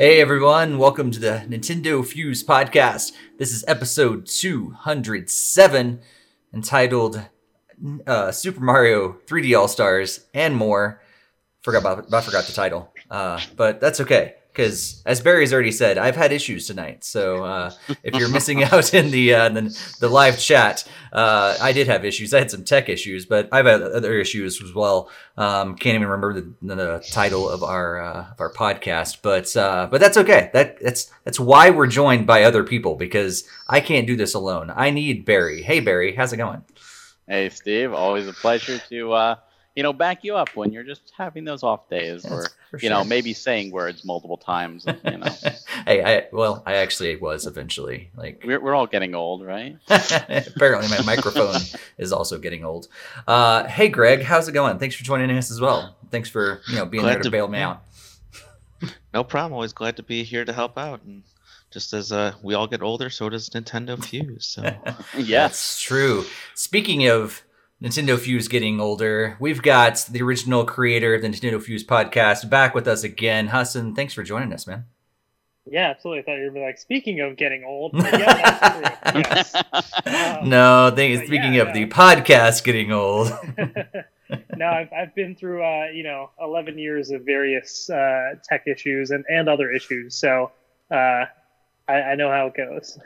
Hey everyone, welcome to the Nintendo Fuse podcast. This is episode 207 entitled uh, Super Mario 3D All Stars and more. Forgot about I forgot the title. Uh, but that's okay because as Barry's already said, I've had issues tonight. So uh, if you're missing out in the, uh, the, the live chat, uh, I did have issues. I had some tech issues, but I've had other issues as well. Um, can't even remember the, the title of our uh, of our podcast, but uh, but that's okay. That that's that's why we're joined by other people because I can't do this alone. I need Barry. Hey Barry, how's it going? Hey Steve, always a pleasure to uh, you know back you up when you're just having those off days or you sure. know maybe saying words multiple times. You know. hey, I well, I actually was eventually like we're we're all getting old, right? Apparently, my microphone is also getting old. Uh, hey, Greg, how's it going? Thanks for joining us as well. Thanks for you know being glad there to, to bail me out. No problem. Always glad to be here to help out and just as uh, we all get older, so does Nintendo Fuse. So yeah, that's true. Speaking of Nintendo Fuse getting older. We've got the original creator of the Nintendo Fuse podcast back with us again. Hassan, thanks for joining us, man. Yeah, absolutely. I thought you were like speaking of getting old. yeah, yes. um, no, think, speaking yeah, of no. the podcast getting old. no, I've, I've been through uh, you know 11 years of various uh, tech issues and, and other issues. So uh, I, I know how it goes.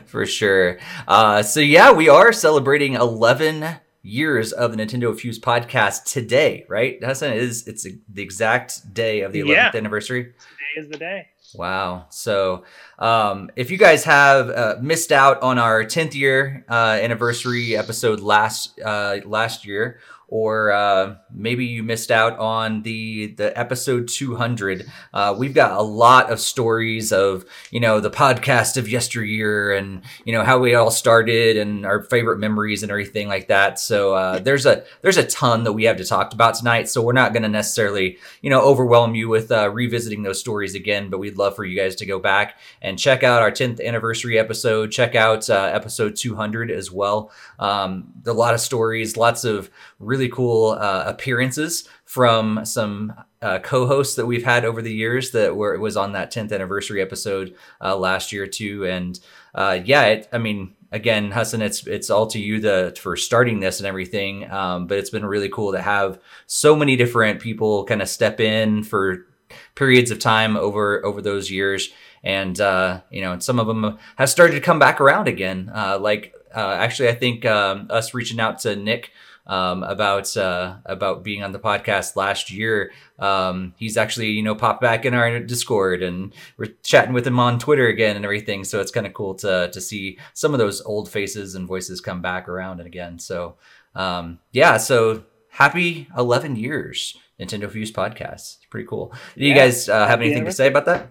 For sure. Uh, so yeah, we are celebrating 11 years of the Nintendo Fuse podcast today, right? Hassan is it's the exact day of the 11th yeah. anniversary. Today is the day. Wow. So, um, if you guys have uh, missed out on our 10th year uh, anniversary episode last uh, last year, or uh, maybe you missed out on the the episode 200 uh, we've got a lot of stories of you know the podcast of yesteryear and you know how we all started and our favorite memories and everything like that. So uh, there's a there's a ton that we have to talk about tonight. So we're not going to necessarily you know overwhelm you with uh, revisiting those stories again but we'd love for you guys to go back and check out our 10th anniversary episode. Check out uh, episode 200 as well. Um, a lot of stories lots of really cool uh, appearances from some uh, co-hosts that we've had over the years that were was on that 10th anniversary episode uh, last year too. And uh, yeah it, i mean again Hassan it's it's all to you the for starting this and everything um, but it's been really cool to have so many different people kind of step in for periods of time over over those years. And uh, you know and some of them have started to come back around again. Uh, like actually i think um, us reaching out to nick um, about uh, about being on the podcast last year. Um, he's actually you know popped back in our Discord and we're chatting with him on Twitter again and everything. So it's kind of cool to to see some of those old faces and voices come back around and again. So um, yeah, so happy 11 years Nintendo Fuse podcast. It's pretty cool. Do you yeah, guys uh, have anything to say about that?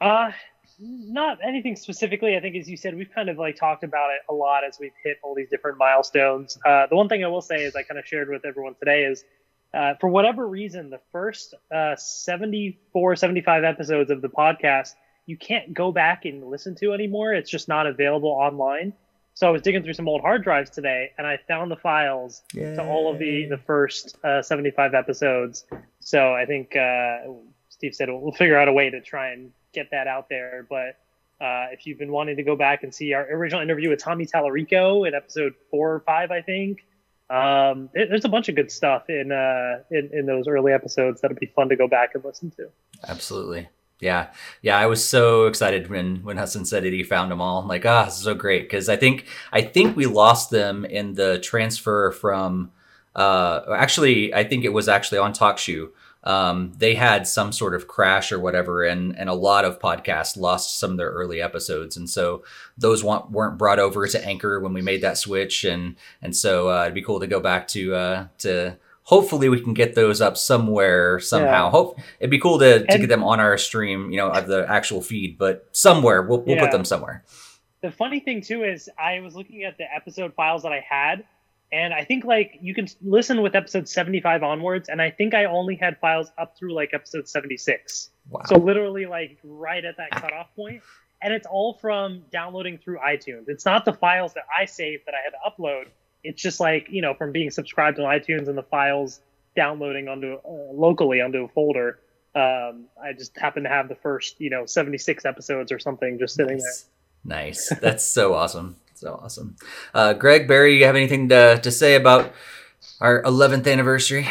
Uh, not anything specifically. I think, as you said, we've kind of like talked about it a lot as we've hit all these different milestones. Uh, the one thing I will say is I kind of shared with everyone today is uh, for whatever reason, the first uh, 74, 75 episodes of the podcast, you can't go back and listen to anymore. It's just not available online. So I was digging through some old hard drives today, and I found the files Yay. to all of the the first uh, 75 episodes. So I think uh, Steve said we'll figure out a way to try and get that out there. But uh, if you've been wanting to go back and see our original interview with Tommy Tallarico in episode four or five, I think um, it, there's a bunch of good stuff in, uh, in in those early episodes that'll be fun to go back and listen to. Absolutely. Yeah, yeah, I was so excited when when Hassan said it. He found them all. I'm like, ah, oh, so great because I think I think we lost them in the transfer from. Uh, actually, I think it was actually on TalkShoe um, they had some sort of crash or whatever, and and a lot of podcasts lost some of their early episodes, and so those want, weren't brought over to Anchor when we made that switch, and and so uh, it'd be cool to go back to uh, to. Hopefully, we can get those up somewhere somehow. Yeah. Hope it'd be cool to, to get them on our stream, you know, of the actual feed, but somewhere we'll we'll yeah. put them somewhere. The funny thing too is I was looking at the episode files that I had, and I think like you can listen with episode 75 onwards, and I think I only had files up through like episode 76. Wow. So literally like right at that cutoff. And it's all from downloading through iTunes. It's not the files that I saved that I had to upload. It's just like, you know, from being subscribed on iTunes and the files downloading onto uh, locally onto a folder. Um, I just happened to have the first, you know, 76 episodes or something just sitting nice. there. Nice. That's so awesome. So awesome. Uh, Greg, Barry, you have anything to, to say about our 11th anniversary?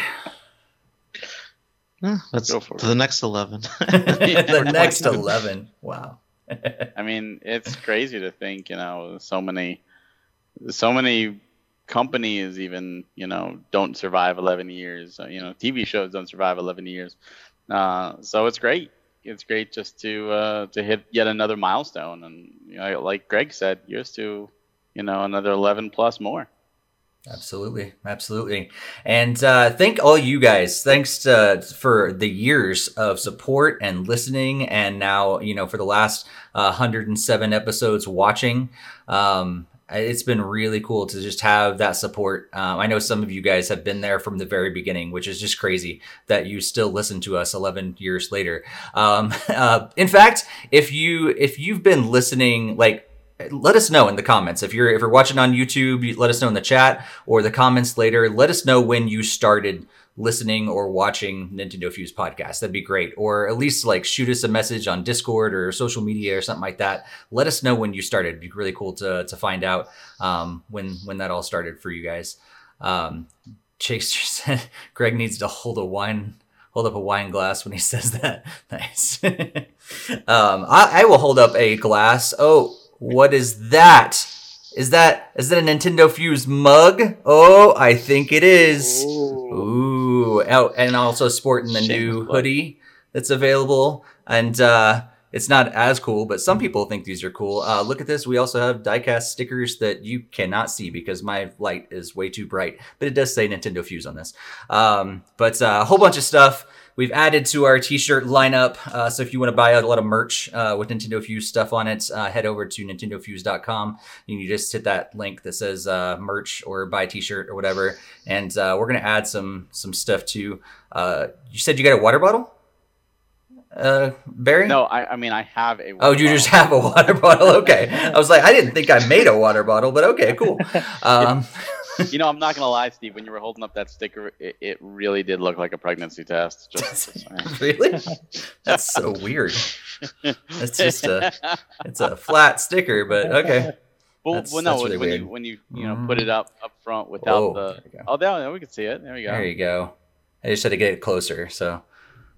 Yeah, let's go for the next 11. the next 11. Wow. I mean, it's crazy to think, you know, so many, so many companies even, you know, don't survive 11 years. Uh, you know, TV shows don't survive 11 years. Uh, so it's great. It's great just to uh, to hit yet another milestone, and you know, like Greg said, here's to you know another 11 plus more. Absolutely, absolutely, and uh, thank all you guys. Thanks to, for the years of support and listening, and now you know for the last uh, 107 episodes watching. Um, it's been really cool to just have that support. Um, I know some of you guys have been there from the very beginning, which is just crazy that you still listen to us 11 years later. Um, uh, in fact, if you if you've been listening, like let us know in the comments if you're if you're watching on YouTube. Let us know in the chat or the comments later. Let us know when you started listening or watching Nintendo Fuse podcast. That'd be great. Or at least like shoot us a message on Discord or social media or something like that. Let us know when you started. It'd be really cool to to find out um, when when that all started for you guys. Um, Chase said Greg needs to hold a wine hold up a wine glass when he says that. Nice. um, I, I will hold up a glass. Oh, what is that? Is that is that a Nintendo Fuse mug? Oh, I think it is. Ooh. Ooh. Oh, and also sporting the new hoodie that's available. And uh, it's not as cool, but some people think these are cool. Uh, look at this. We also have diecast stickers that you cannot see because my light is way too bright, but it does say Nintendo Fuse on this. Um, but uh, a whole bunch of stuff we've added to our t-shirt lineup. Uh, so if you want to buy a lot of merch uh, with Nintendo Fuse stuff on it, uh, head over to nintendofuse.com. And You just hit that link that says uh, merch or buy t-shirt or whatever. And uh, we're going to add some some stuff too. Uh, you said you got a water bottle? Uh, Barry? No, I, I mean I have a. oh, you bottle. just have a water bottle? Okay, I was like, I didn't think I made a water bottle, but okay, cool. Um, you know, I'm not gonna lie, Steve. When you were holding up that sticker, it, it really did look like a pregnancy test. Just, really? That's so weird. It's just a, it's a flat sticker, but okay. Well, that's, well no, really when weird. you when you you know mm-hmm. put it up up front without Whoa, the there oh there, we can see it. There we go. There you go. I just had to get it closer, so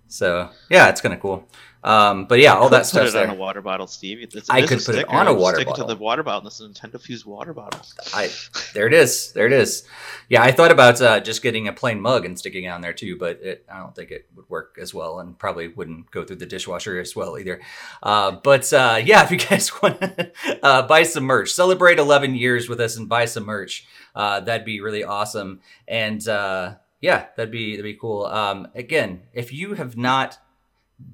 so yeah, it's kind of cool. Um, but yeah, all that stuff. Put it there. on a water bottle, Steve. It's, I could put it on a water stick bottle. Stick it to the water bottle. This is a Nintendo Fuse water bottle. I there it is. There it is. Yeah, I thought about uh, just getting a plain mug and sticking it on there too, but it, I don't think it would work as well, and probably wouldn't go through the dishwasher as well either. Uh, but uh, yeah, if you guys want to uh, buy some merch, celebrate 11 years with us and buy some merch, uh, that'd be really awesome. And uh, yeah, that'd be that'd be cool. Um, again, if you have not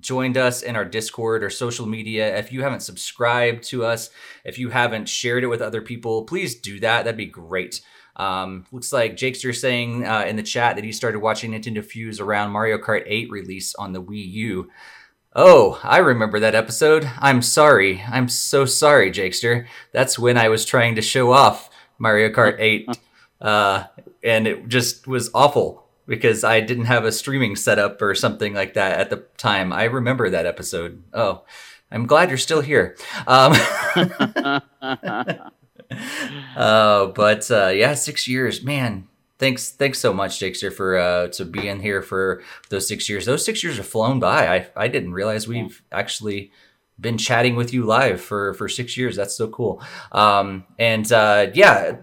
joined us in our Discord or social media, if you haven't subscribed to us, if you haven't shared it with other people, please do that. That'd be great. Um, looks like Jakester saying uh, in the chat that he started watching Nintendo Fuse around Mario Kart 8 release on the Wii U. Oh, I remember that episode. I'm sorry. I'm so sorry, Jakester. That's when I was trying to show off Mario Kart 8, uh, and it just was awful because I didn't have a streaming setup or something like that at the time. I remember that episode. Oh, I'm glad you're still here. Um, uh, but uh, yeah, six years, man. Thanks, thanks so much, Jakester, for uh, to being here for those six years. Those six years have flown by. I I didn't realize we've actually been chatting with you live for for six years. That's so cool. Um, and uh, yeah,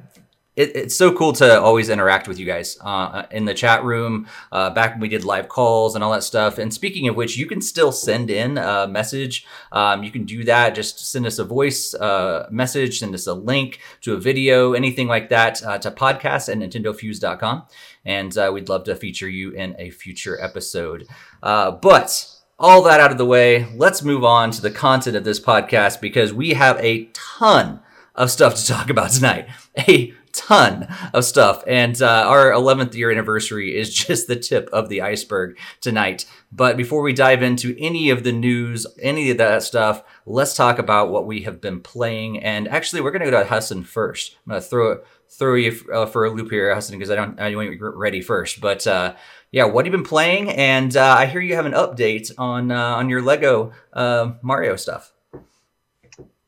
it, it's so cool to always interact with you guys uh, in the chat room. Uh, back when we did live calls and all that stuff. And speaking of which, you can still send in a message. Um, you can do that. Just send us a voice uh, message, send us a link to a video, anything like that, uh, to podcast at nintendofuse.com. And uh, we'd love to feature you in a future episode. Uh, but all that out of the way, let's move on to the content of this podcast because we have a ton of stuff to talk about tonight. A ton of stuff. And uh, our 11th year anniversary is just the tip of the iceberg tonight. But before we dive into any of the news, any of that stuff, let's talk about what we have been playing. And actually, we're going to go to Hassan first. I'm going to throw throw you uh, for a loop here, Hassan, because I don't I want you ready first. But uh, yeah, what have you been playing? And uh, I hear you have an update on uh, on your Lego uh, Mario stuff.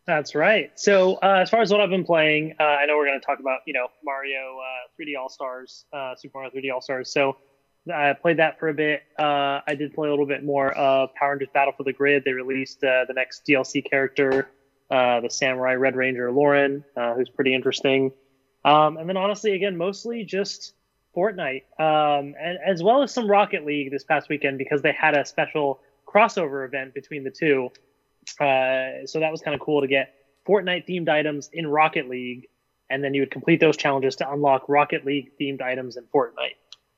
That's right. So uh, as far as what I've been playing, uh, I know we're going to talk about you know Mario uh, 3D All Stars, uh, Super Mario 3D All Stars. So I played that for a bit. Uh, I did play a little bit more of Power Rangers Battle for the Grid. They released uh, the next DLC character, the Samurai Red Ranger Lauren, who's pretty interesting. Um, and then honestly, again, mostly just Fortnite, um, and, as well as some Rocket League this past weekend because they had a special crossover event between the two. Uh, so that was kind of cool to get Fortnite themed items in Rocket League, and then you would complete those challenges to unlock Rocket League themed items in Fortnite.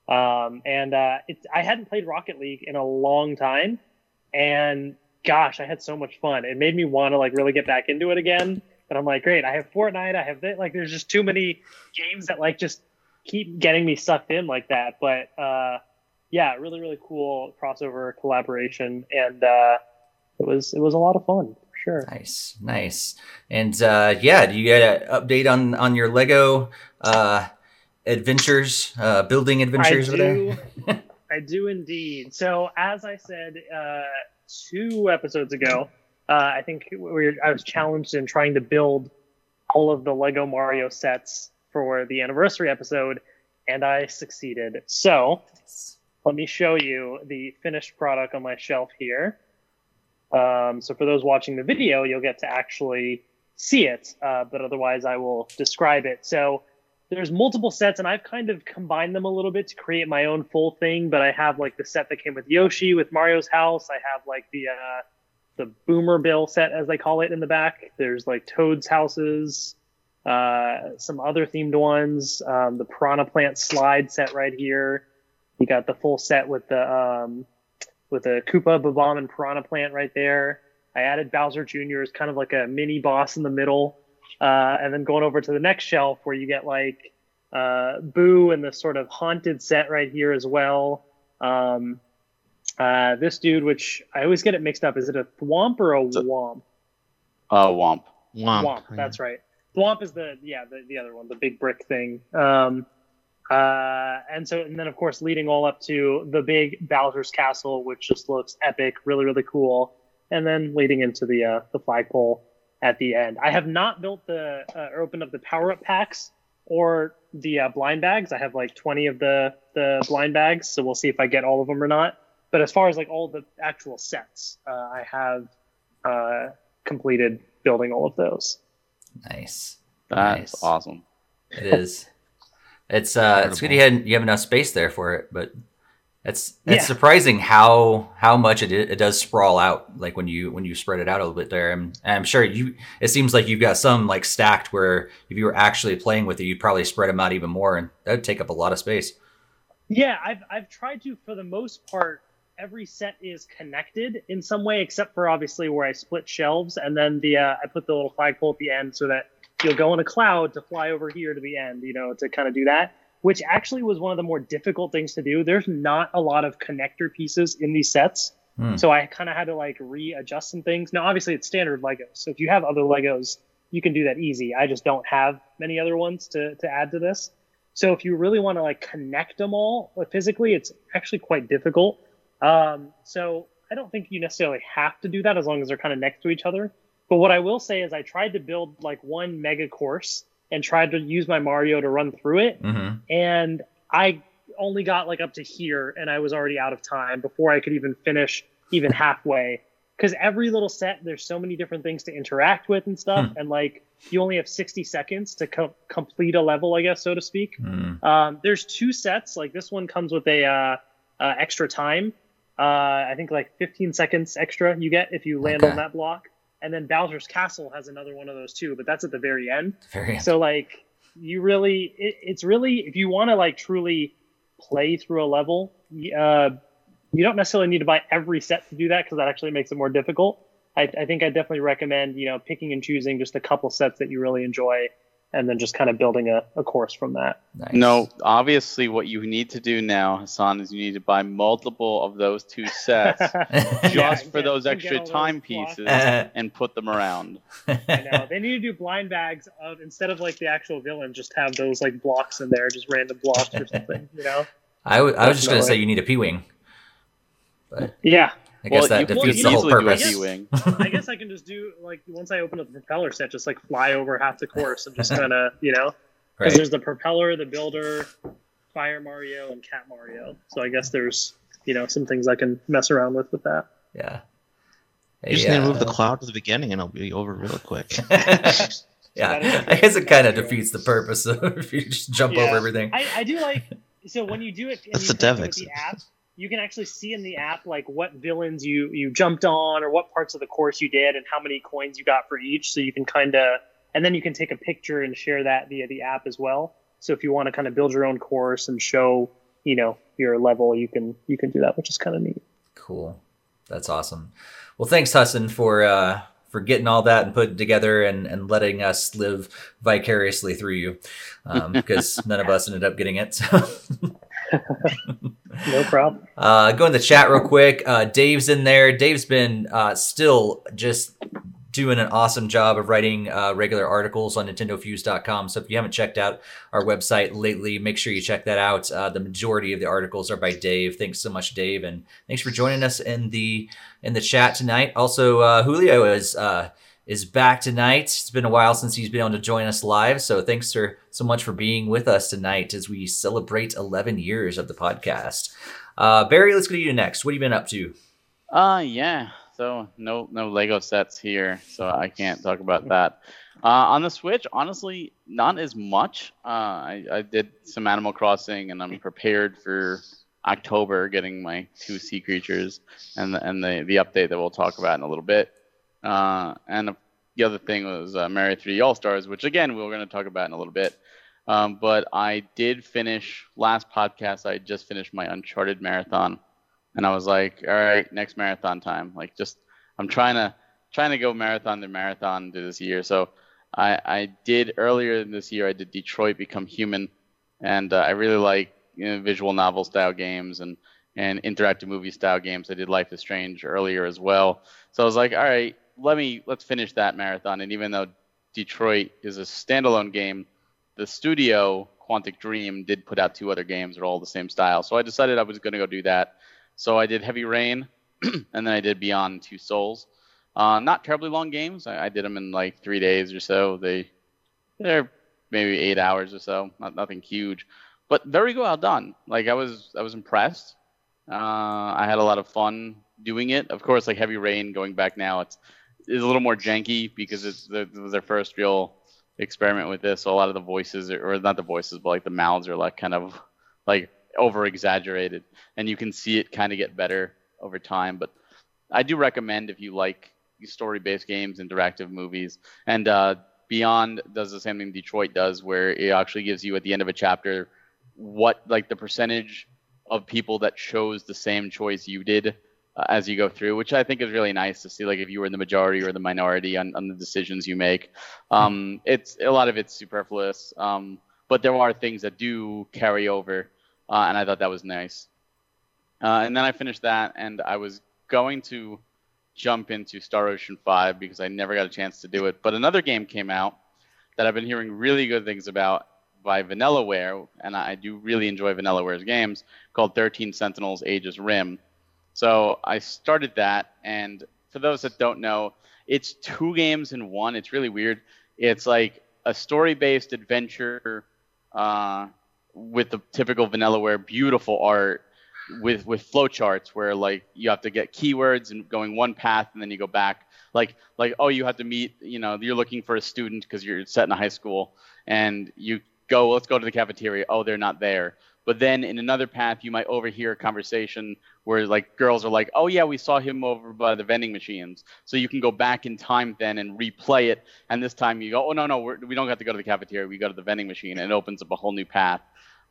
Um, and uh, I hadn't played Rocket League in a long time, and gosh, I had so much fun. It made me want to like really get back into it again. But I'm like, great, I have Fortnite, I have this. Like, there's just too many games that like just keep getting me sucked in like that. But uh, yeah, really, really cool crossover collaboration, and uh, it was it was a lot of fun for sure. Nice, nice, and uh, yeah, do you get an update on on your Lego uh, adventures, uh, building adventures I over do, there? I do indeed. So as I said uh, two episodes ago, uh, I think we were, I was challenged in trying to build all of the Lego Mario sets for the anniversary episode, and I succeeded. So let me show you the finished product on my shelf here. Um, so for those watching the video, you'll get to actually see it, uh, but otherwise I will describe it. So there's multiple sets, and I've kind of combined them a little bit to create my own full thing. But I have like the set that came with Yoshi, with Mario's house. I have like the uh, the Boomer Bill set, as they call it, in the back. There's like Toad's houses, uh, some other themed ones. Um, the Piranha Plant slide set right here. You got the full set with the um, with a Koopa, Bob-omb, and Piranha Plant right there. I added Bowser Jr. as kind of like a mini boss in the middle. Uh, and then going over to the next shelf where you get like uh, Boo and the sort of haunted set right here as well. Um, uh, this dude, which I always get it mixed up, is it a Thwomp or a Whomp? Uh, Whomp. Whomp. Thwomp, that's right. Thwomp is the yeah the, the other one, the big brick thing. Um, uh, and so and then of course leading all up to the big Bowser's Castle, which just looks epic, really really cool. And then leading into the uh, the flagpole at the end. I have not built the uh, or opened up the power up packs or the uh, blind bags. I have like 20 of the the blind bags, so we'll see if I get all of them or not. But as far as like all the actual sets, uh, I have uh, completed building all of those. Nice. That's Nice. awesome. It is. It's uh, it's good you had you have enough space there for it, but it's it's Yeah. surprising how how much it it does sprawl out. Like when you when you spread it out a little bit there, and, and I'm sure you. It seems like you've got some like stacked where if you were actually playing with it, you'd probably spread them out even more, and that would take up a lot of space. Yeah, I've I've tried to for the most part. Every set is connected in some way, except for obviously where I split shelves, and then the uh, I put the little flagpole at the end so that you'll go in a cloud to fly over here to the end, you know, to kind of do that. Which actually was one of the more difficult things to do. There's not a lot of connector pieces in these sets, Hmm. so I kind of had to like readjust some things. Now, obviously, it's standard Legos, so if you have other Legos, you can do that easy. I just don't have many other ones to to add to this. So if you really want to like connect them all uh, physically, it's actually quite difficult. Um, so I don't think you necessarily have to do that as long as they're kind of next to each other. But what I will say is I tried to build like one mega course and tried to use my Mario to run through it, Mm-hmm. and I only got like up to here, and I was already out of time before I could even finish even halfway. Because every little set, there's so many different things to interact with and stuff, Hmm. and like you only have 60 seconds to co- complete a level, I guess, so to speak. Mm. Um, there's two sets. Like this one comes with a uh, uh, extra time. Uh, I think like 15 seconds extra you get if you land Okay. on that block. And then Bowser's Castle has another one of those too, but that's at the very end. Very. So like you really, it, it's really if you want to like truly play through a level, uh, you don't necessarily need to buy every set to do that because that actually makes it more difficult. I, I think I definitely recommend you know picking and choosing just a couple sets that you really enjoy and then just kind of building a, a course from that. Nice. No, obviously, what you need to do now, Hassan, is you need to buy multiple of those two sets just Yeah, for get- those extra all those time pieces and put them around. I know they need to do blind bags of instead of like the actual villain, just have those like blocks in there, just random blocks or something. You know? I, w- I was just gonna say you need a P wing, but Yeah. I guess well, that defeats the whole easily do a purpose. P-wing. I guess I can just do like once I open up the propeller set, just like fly over half the course and just kind of you know because Right. there's the propeller, the builder, Fire Mario, and Cat Mario. So I guess there's you know some things I can mess around with with that. Yeah. You just Hey, need to move the cloud to the beginning, and it'll be over real quick. yeah, I guess it kind of defeats the purpose of if you just jump Yeah. over everything. I, I do like so when you do it and That's the dev connect it with the app, you can actually see in the app like what villains you you jumped on or what parts of the course you did and how many coins you got for each. So you can kind of and then you can take a picture and share that via the app as well. So if you want to kind of build your own course and show you know your level, you can you can do that, which is kind of neat. Cool. That's awesome. Well, thanks, Hassan, for uh, for getting all that and putting together and, and letting us live vicariously through you, um, because none of us ended up getting it. So. No problem. Uh, go in the chat real quick. Uh, Dave's in there. Dave's been uh, still just doing an awesome job of writing uh, regular articles on NintendoFuse.com. So if you haven't checked out our website lately, make sure you check that out. Uh, the majority of the articles are by Dave. Thanks so much, Dave, and thanks for joining us in the in the chat tonight. Also, uh, Julio is. Uh, is back tonight. It's been a while since he's been able to join us live. So thanks for so much for being with us tonight as we celebrate 11 years of the podcast. Uh, Barry, let's go to you next. What have you been up to? Uh yeah. So no no Lego sets here, so I can't talk about that. Uh, on the Switch, honestly, not as much. Uh, I, I did some Animal Crossing, and I'm prepared for October, getting my two sea creatures, and the, and the the update that we'll talk about in a little bit. Uh, and the other thing was uh, Mario 3D All Stars, which again we're going to talk about in a little bit. Um, but I did finish last podcast. I just finished my Uncharted marathon, and I was like, all right, next marathon time. Like, just I'm trying to trying to go marathon to marathon to this year. So I I did earlier in this year. I did Detroit Become Human, and uh, I really like you know, visual novel style games and and interactive movie style games. I did Life is Strange earlier as well. So I was like, all right, let me let's finish that marathon. And even though Detroit is a standalone game, the studio Quantic Dream did put out two other games that are all the same style. So I decided I was going to go do that. So I did Heavy Rain, and then I did Beyond Two Souls. Uh, not terribly long games. I, I did them in like three days or so. They they're maybe eight hours or so. Not nothing huge, but very well done. Like I was I was impressed. Uh, I had a lot of fun doing it. Of course, like Heavy Rain, going back now, it's it's a little more janky because it's the, their first real experiment with this. So a lot of the voices, are, or not the voices, but like the mouths are like kind of like over exaggerated, and you can see it kind of get better over time. But I do recommend if you like story-based games, interactive movies, and uh, Beyond does the same thing Detroit does, where it actually gives you at the end of a chapter what like the percentage of people that chose the same choice you did uh, as you go through, which I think is really nice to see. Like if you were in the majority or the minority on, on the decisions you make, um, it's a lot of it's superfluous, um, but there are things that do carry over, uh, and I thought that was nice. Uh, and then I finished that, and I was going to jump into Star Ocean 5 because I never got a chance to do it. But another game came out that I've been hearing really good things about by Vanillaware, and I do really enjoy Vanillaware's games, called 13 Sentinels Aegis Rim. So I started that, and for those that don't know, it's two games in one. It's really weird. It's like a story-based adventure uh, with the typical Vanillaware beautiful art with with flowcharts where like you have to get keywords and going one path and then you go back like like oh you have to meet you know you're looking for a student because you're set in a high school and you go let's go to the cafeteria oh they're not there but then in another path you might overhear a conversation where like girls are like oh yeah we saw him over by the vending machines so you can go back in time then and replay it and this time you go oh no no we're, we don't have to go to the cafeteria we go to the vending machine and it opens up a whole new path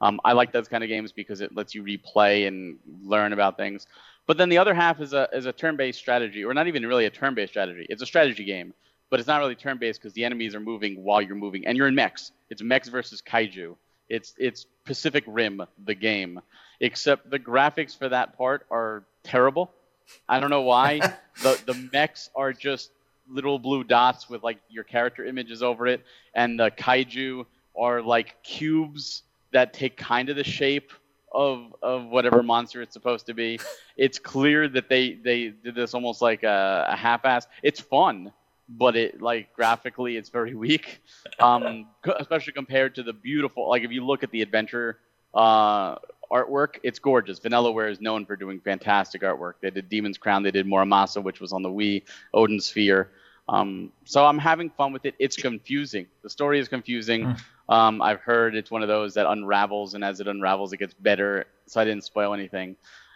um, I like those kind of games because it lets you replay and learn about things. But then the other half is a is a turn-based strategy, or not even really a turn-based strategy. It's a strategy game but it's not really turn-based because the enemies are moving while you're moving, and you're in mechs. It's mechs versus kaiju. It's it's Pacific Rim, the game, except the graphics for that part are terrible. I don't know why. the the mechs are just little blue dots with like your character images over it, and the kaiju are like cubes that take kind of the shape of of whatever monster it's supposed to be. It's clear that they they did this almost like a, a half-ass. It's fun, but it like graphically it's very weak, um, especially compared to the beautiful. Like if you look at the adventure uh, artwork, it's gorgeous. Vanillaware is known for doing fantastic artwork. They did Demon's Crown, they did Muramasa, which was on the Wii, Odin Sphere. Um, so I'm having fun with it. It's confusing. The story is confusing. Hmm. Um, I've heard it's one of those that unravels, and as it unravels, it gets better. So I didn't spoil anything.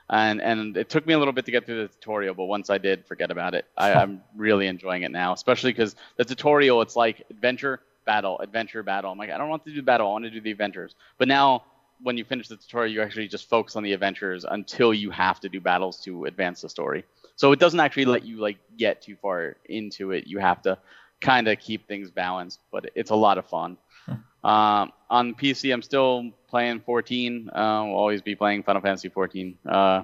And and it took me a little bit to get through the tutorial, but once I did, forget about it. I, I'm really enjoying it now, especially because the tutorial it's like adventure, battle, adventure, battle. I'm like, I don't want to do the battle. I want to do the adventures. But now, when you finish the tutorial, you actually just focus on the adventures until you have to do battles to advance the story. So it doesn't actually let you like get too far into it. You have to kind of keep things balanced, but it's a lot of fun. Um, on PC, I'm still playing 14. Uh, will always be playing Final Fantasy 14. Uh,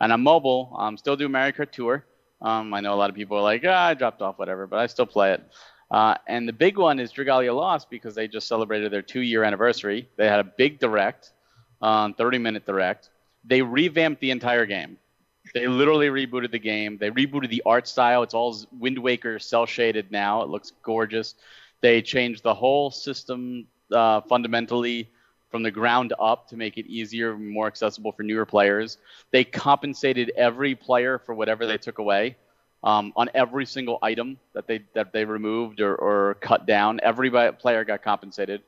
and on mobile, I'm still doing Mario Kart Tour. Um, I know a lot of people are like, ah, I dropped off, whatever, but I still play it. Uh, and the big one is Dragalia Lost because they just celebrated their two-year anniversary. They had a big direct, um, 30-minute direct. They revamped the entire game. They literally rebooted the game. They rebooted the art style. It's all Wind Waker cel shaded now. It looks gorgeous. They changed the whole system uh, fundamentally from the ground up to make it easier, more accessible for newer players. They compensated every player for whatever they took away um, on every single item that they that they removed or, or cut down. Every player got compensated,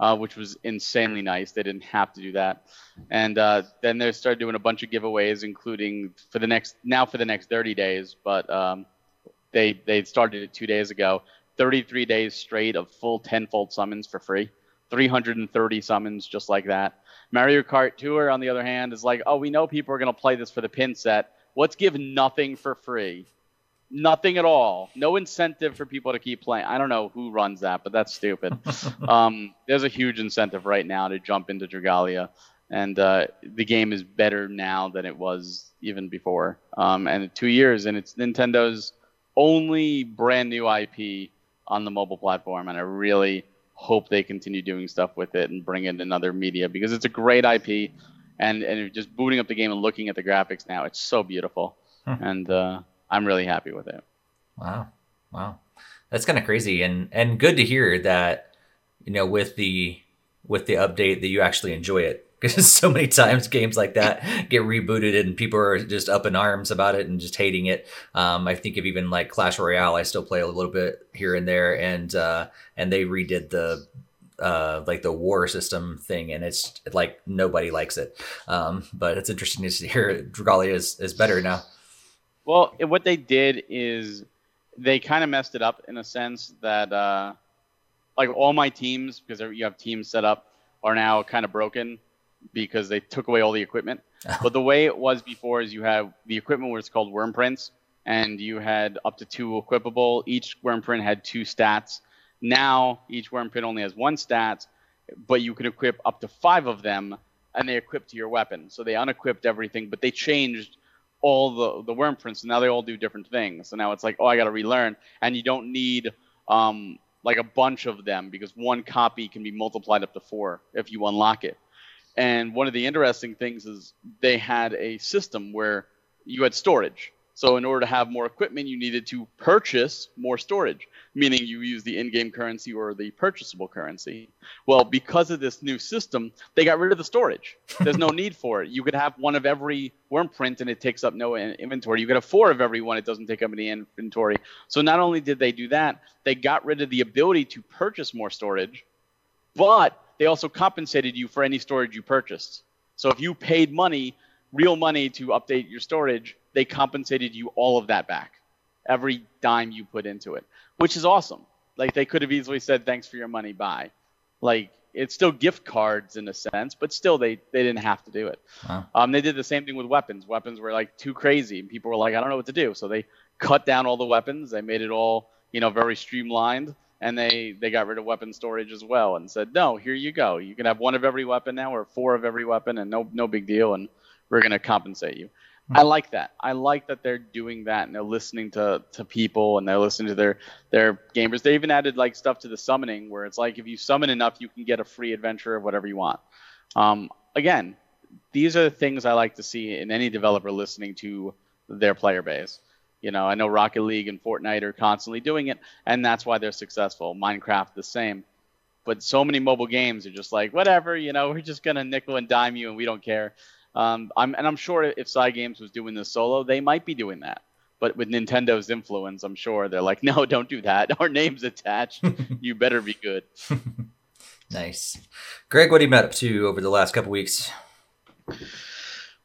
uh, which was insanely nice. They didn't have to do that, and uh, then they started doing a bunch of giveaways, including for the next now for the next 30 days, but um, they they started it two days ago. 33 days straight of full tenfold summons for free. 330 summons just like that. Mario Kart Tour, on the other hand, is like, oh, we know people are going to play this for the pin set. Let's give nothing for free. Nothing at all. No incentive for people to keep playing. I don't know who runs that, but that's stupid. um, there's a huge incentive right now to jump into Dragalia. And uh, the game is better now than it was even before. Um, and two years, and it's Nintendo's only brand new IP on the mobile platform. And I really hope they continue doing stuff with it and bring it in another media because it's a great IP. And, and just booting up the game and looking at the graphics now, it's so beautiful. Hmm. And uh, I'm really happy with it. Wow, wow, that's kind of crazy, and and good to hear that you know with the with the update that you actually enjoy it because so many times games like that get rebooted and people are just up in arms about it and just hating it. Um, I think of even like Clash Royale, I still play a little bit here and there, and uh, and they redid the uh, like the war system thing, and it's like nobody likes it. Um, but it's interesting to hear Dragalia is, is better now. Well, what they did is they kind of messed it up in a sense that, uh, like, all my teams, because you have teams set up, are now kind of broken because they took away all the equipment. but the way it was before is you have the equipment was called wyrmprints, and you had up to two equipable. Each wyrmprint had two stats. Now each wyrmprint only has one stat, but you can equip up to five of them, and they equip to your weapon. So they unequipped everything, but they changed all the the wyrmprints. So now they all do different things. So now it's like, oh, I got to relearn, and you don't need um, like a bunch of them because one copy can be multiplied up to four if you unlock it. And one of the interesting things is they had a system where you had storage. So in order to have more equipment, you needed to purchase more storage, meaning you use the in-game currency or the purchasable currency. Well, because of this new system, they got rid of the storage. There's no need for it. You could have one of every wyrmprint and it takes up no inventory. You could have four of every one, it doesn't take up any inventory. So not only did they do that, they got rid of the ability to purchase more storage, but they also compensated you for any storage you purchased. So if you paid money, real money to update your storage, they compensated you all of that back. Every dime you put into it, which is awesome. Like they could have easily said thanks for your money, bye. Like it's still gift cards in a sense, but still they they didn't have to do it. Wow. Um, they did the same thing with weapons. Weapons were like too crazy, and people were like, I don't know what to do. So they cut down all the weapons. They made it all you know, very streamlined. And they they got rid of weapon storage as well, and said, no, here you go. You can have one of every weapon now, or four of every weapon, and no no big deal. And we're gonna compensate you. I like that. I like that they're doing that and they're listening to, to people and they're listening to their their gamers. They even added like stuff to the summoning where it's like if you summon enough, you can get a free adventure of whatever you want. Um, again, these are the things I like to see in any developer listening to their player base. You know, I know Rocket League and Fortnite are constantly doing it, and that's why they're successful. Minecraft the same. But so many mobile games are just like, whatever, you know, we're just gonna nickel and dime you and we don't care. Um, I'm, and I'm sure if Cygames was doing this solo, they might be doing that. But with Nintendo's influence, I'm sure they're like, no, don't do that. Our name's attached. you better be good. nice. Greg, what have you been up to over the last couple weeks?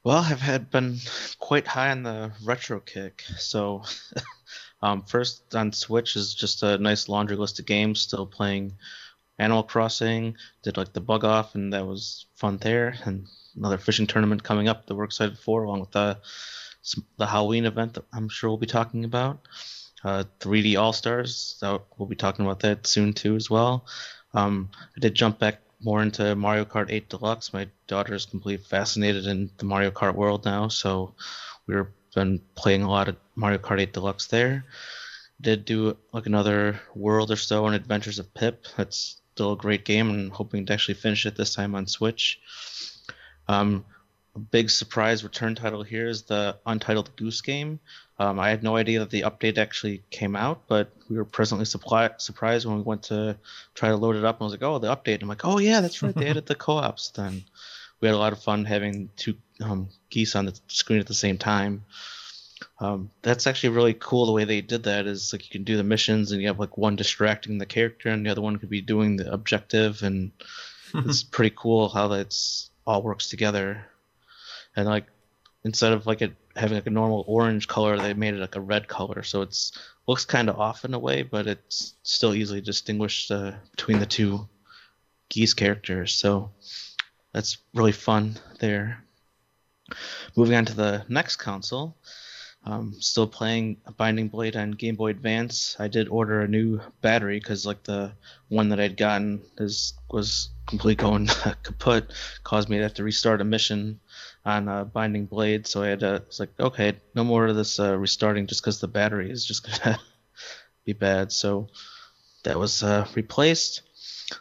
Well, I've had been quite high on the retro kick. So, um, first on Switch is just a nice laundry list of games. Still playing Animal Crossing. Did like the bug off, and that was fun there. And another fishing tournament coming up that we're excited for, along with the the Halloween event that I'm sure we'll be talking about. Uh, 3D All Stars, we'll be talking about that soon too as well. Um, I did jump back more into Mario Kart 8 Deluxe. My daughter is completely fascinated in the Mario Kart world now, so we've been playing a lot of Mario Kart 8 Deluxe there. Did do like another world or so on Adventures of Pip. That's still a great game, and hoping to actually finish it this time on Switch. Um, a big surprise return title here is the Untitled Goose Game. Um, I had no idea that the update actually came out, but we were presently supply- surprised when we went to try to load it up. And I was like, "Oh, the update!" And I'm like, "Oh yeah, that's right. They added the co-ops." Then we had a lot of fun having two um, geese on the screen at the same time. Um, that's actually really cool. The way they did that is like you can do the missions, and you have like one distracting the character, and the other one could be doing the objective, and it's pretty cool how that's all works together. And like instead of like it having like a normal orange color, they made it like a red color, so it's looks kind of off in a way, but it's still easily distinguished uh, between the two geese characters. So that's really fun there. Moving on to the next console, um, still playing Binding Blade on Game Boy Advance. I did order a new battery because like the one that I'd gotten is was completely going kaput, caused me to have to restart a mission on uh, Binding Blade. So I had to. It's like okay, no more of this uh, restarting just because the battery is just gonna be bad. So that was uh, replaced.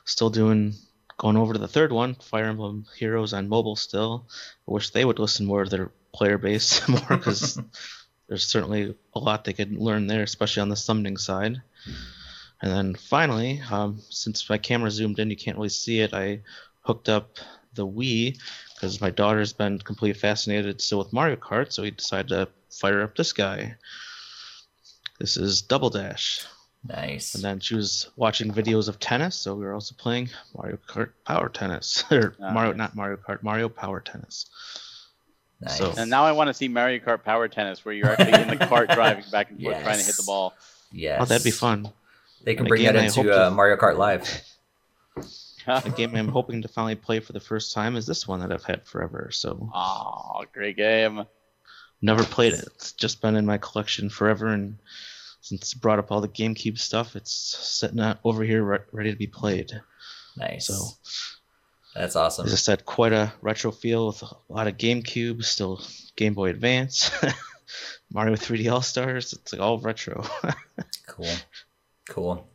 Still doing going over to the third one, Fire Emblem Heroes on mobile. Still, I wish they would listen more to their player base more because there's certainly a lot they could learn there, especially on the summoning side. And then finally, um, since my camera zoomed in, you can't really see it. I hooked up the Wii because my daughter's been completely fascinated still with Mario Kart, so we decided to fire up this guy. This is Double Dash. Nice. And then she was watching videos of tennis, so we were also playing Mario Kart Power Tennis, or Nice. Mario, not Mario Kart, Mario Power Tennis. Nice. So- And now I want to see Mario Kart Power Tennis where you're actually in the cart driving back and forth trying to hit the ball. yes. Oh, that'd be fun. They can And bring again, that into uh, Mario Kart Live. The game I'm hoping to finally play for the first time is this one that I've had forever. So Oh, great game. never played it. It's just been in my collection forever, and since it brought up all the GameCube stuff, it's sitting out over here re- ready to be played. Nice. So That's awesome. as I said, quite a retro feel with a lot of GameCube, still Game Boy Advance, Mario 3D All Stars. It's like all retro. Cool. Cool.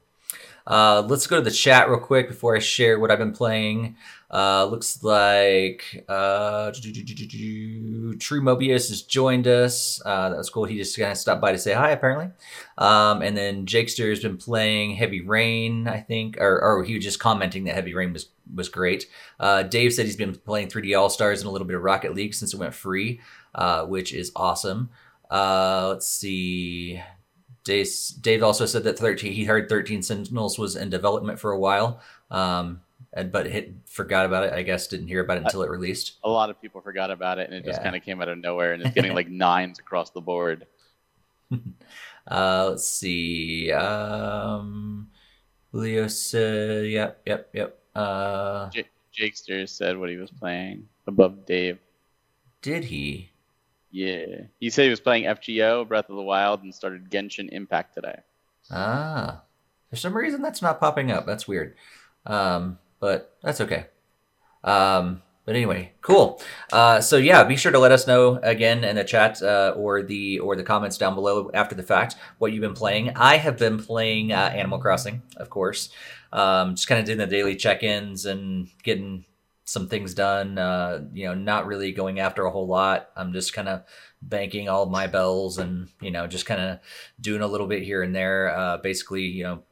Uh, let's go to the chat real quick before I share what I've been playing. Uh, looks like uh, True Mobius has joined us. Uh, that was cool. He just kind of stopped by to say hi, apparently. Um, and then Jakester has been playing Heavy Rain, I think, or, or he was just commenting that Heavy Rain was was great. Uh, Dave said he's been playing 3D All Stars and a little bit of Rocket League since it went free, uh, which is awesome. Uh, let's see. Dave, Dave also said that 13 he heard 13 Sentinels was in development for a while, um, and but hit, forgot about it. I guess didn't hear about it until it released. A lot of people forgot about it and it just Yeah. kind of came out of nowhere and it's getting like nines across the board. Uh, let's see. Um, Leo said, "Yep, yep, yep." Uh, J- Jakester said what he was playing above Dave. did he? Yeah. He said he was playing FGO, Breath of the Wild, and started Genshin Impact today. Ah, for some reason that's not popping up. That's weird. Um, but that's okay. Um, but anyway, cool. Uh, so yeah, be sure to let us know again in the chat uh, or the or the comments down below after the fact what you've been playing. I have been playing uh, Animal Crossing, of course. Um, just kind of doing the daily check-ins and getting some things done. Uh, you know, not really going after a whole lot. I'm just kind of banking all my bells and you know just kind of doing a little bit here and there. Uh, basically, you know,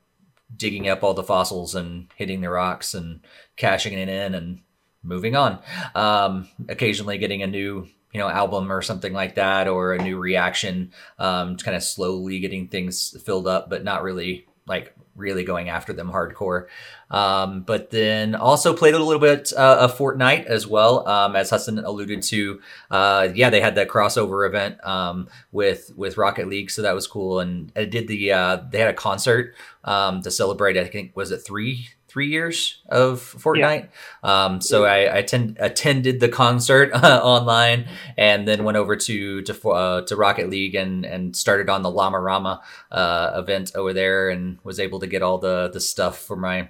digging up all the fossils and hitting the rocks and cashing it in and moving on. Um, occasionally getting a new you know album or something like that or a new reaction um, just kind of slowly getting things filled up but not really like really going after them hardcore um, but then also played a little bit uh, of Fortnite as well, um, as Hudson alluded to. Uh, yeah, they had that crossover event um, with with Rocket League, so that was cool. And I did the uh, they had a concert um, to celebrate. I think was it three three years of Fortnite. Yeah. Um, so I, I attend, attended the concert uh, online and then went over to to uh, to Rocket League and and started on the Llama Rama uh, event over there and was able to get all the the stuff for my.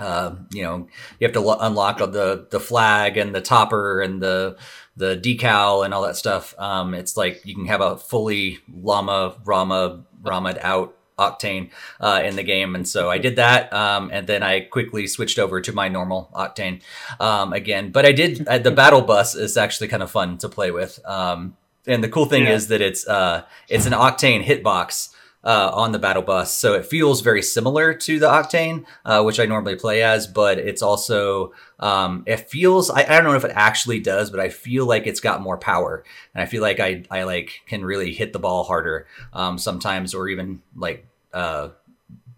Um, you know, you have to lo- unlock the the flag and the topper and the the decal and all that stuff. Um, it's like you can have a fully llama rama rammed out Octane uh, in the game, and so I did that, um, and then I quickly switched over to my normal Octane um, again. But I did uh, the battle bus is actually kind of fun to play with, um, and the cool thing yeah. is that it's uh, it's an Octane hitbox. Uh, on the battle bus, so it feels very similar to the Octane, uh, which I normally play as, but it's also um, it feels I, I don't know if it actually does, but I feel like it's got more power, and I feel like I I like can really hit the ball harder um, sometimes, or even like uh,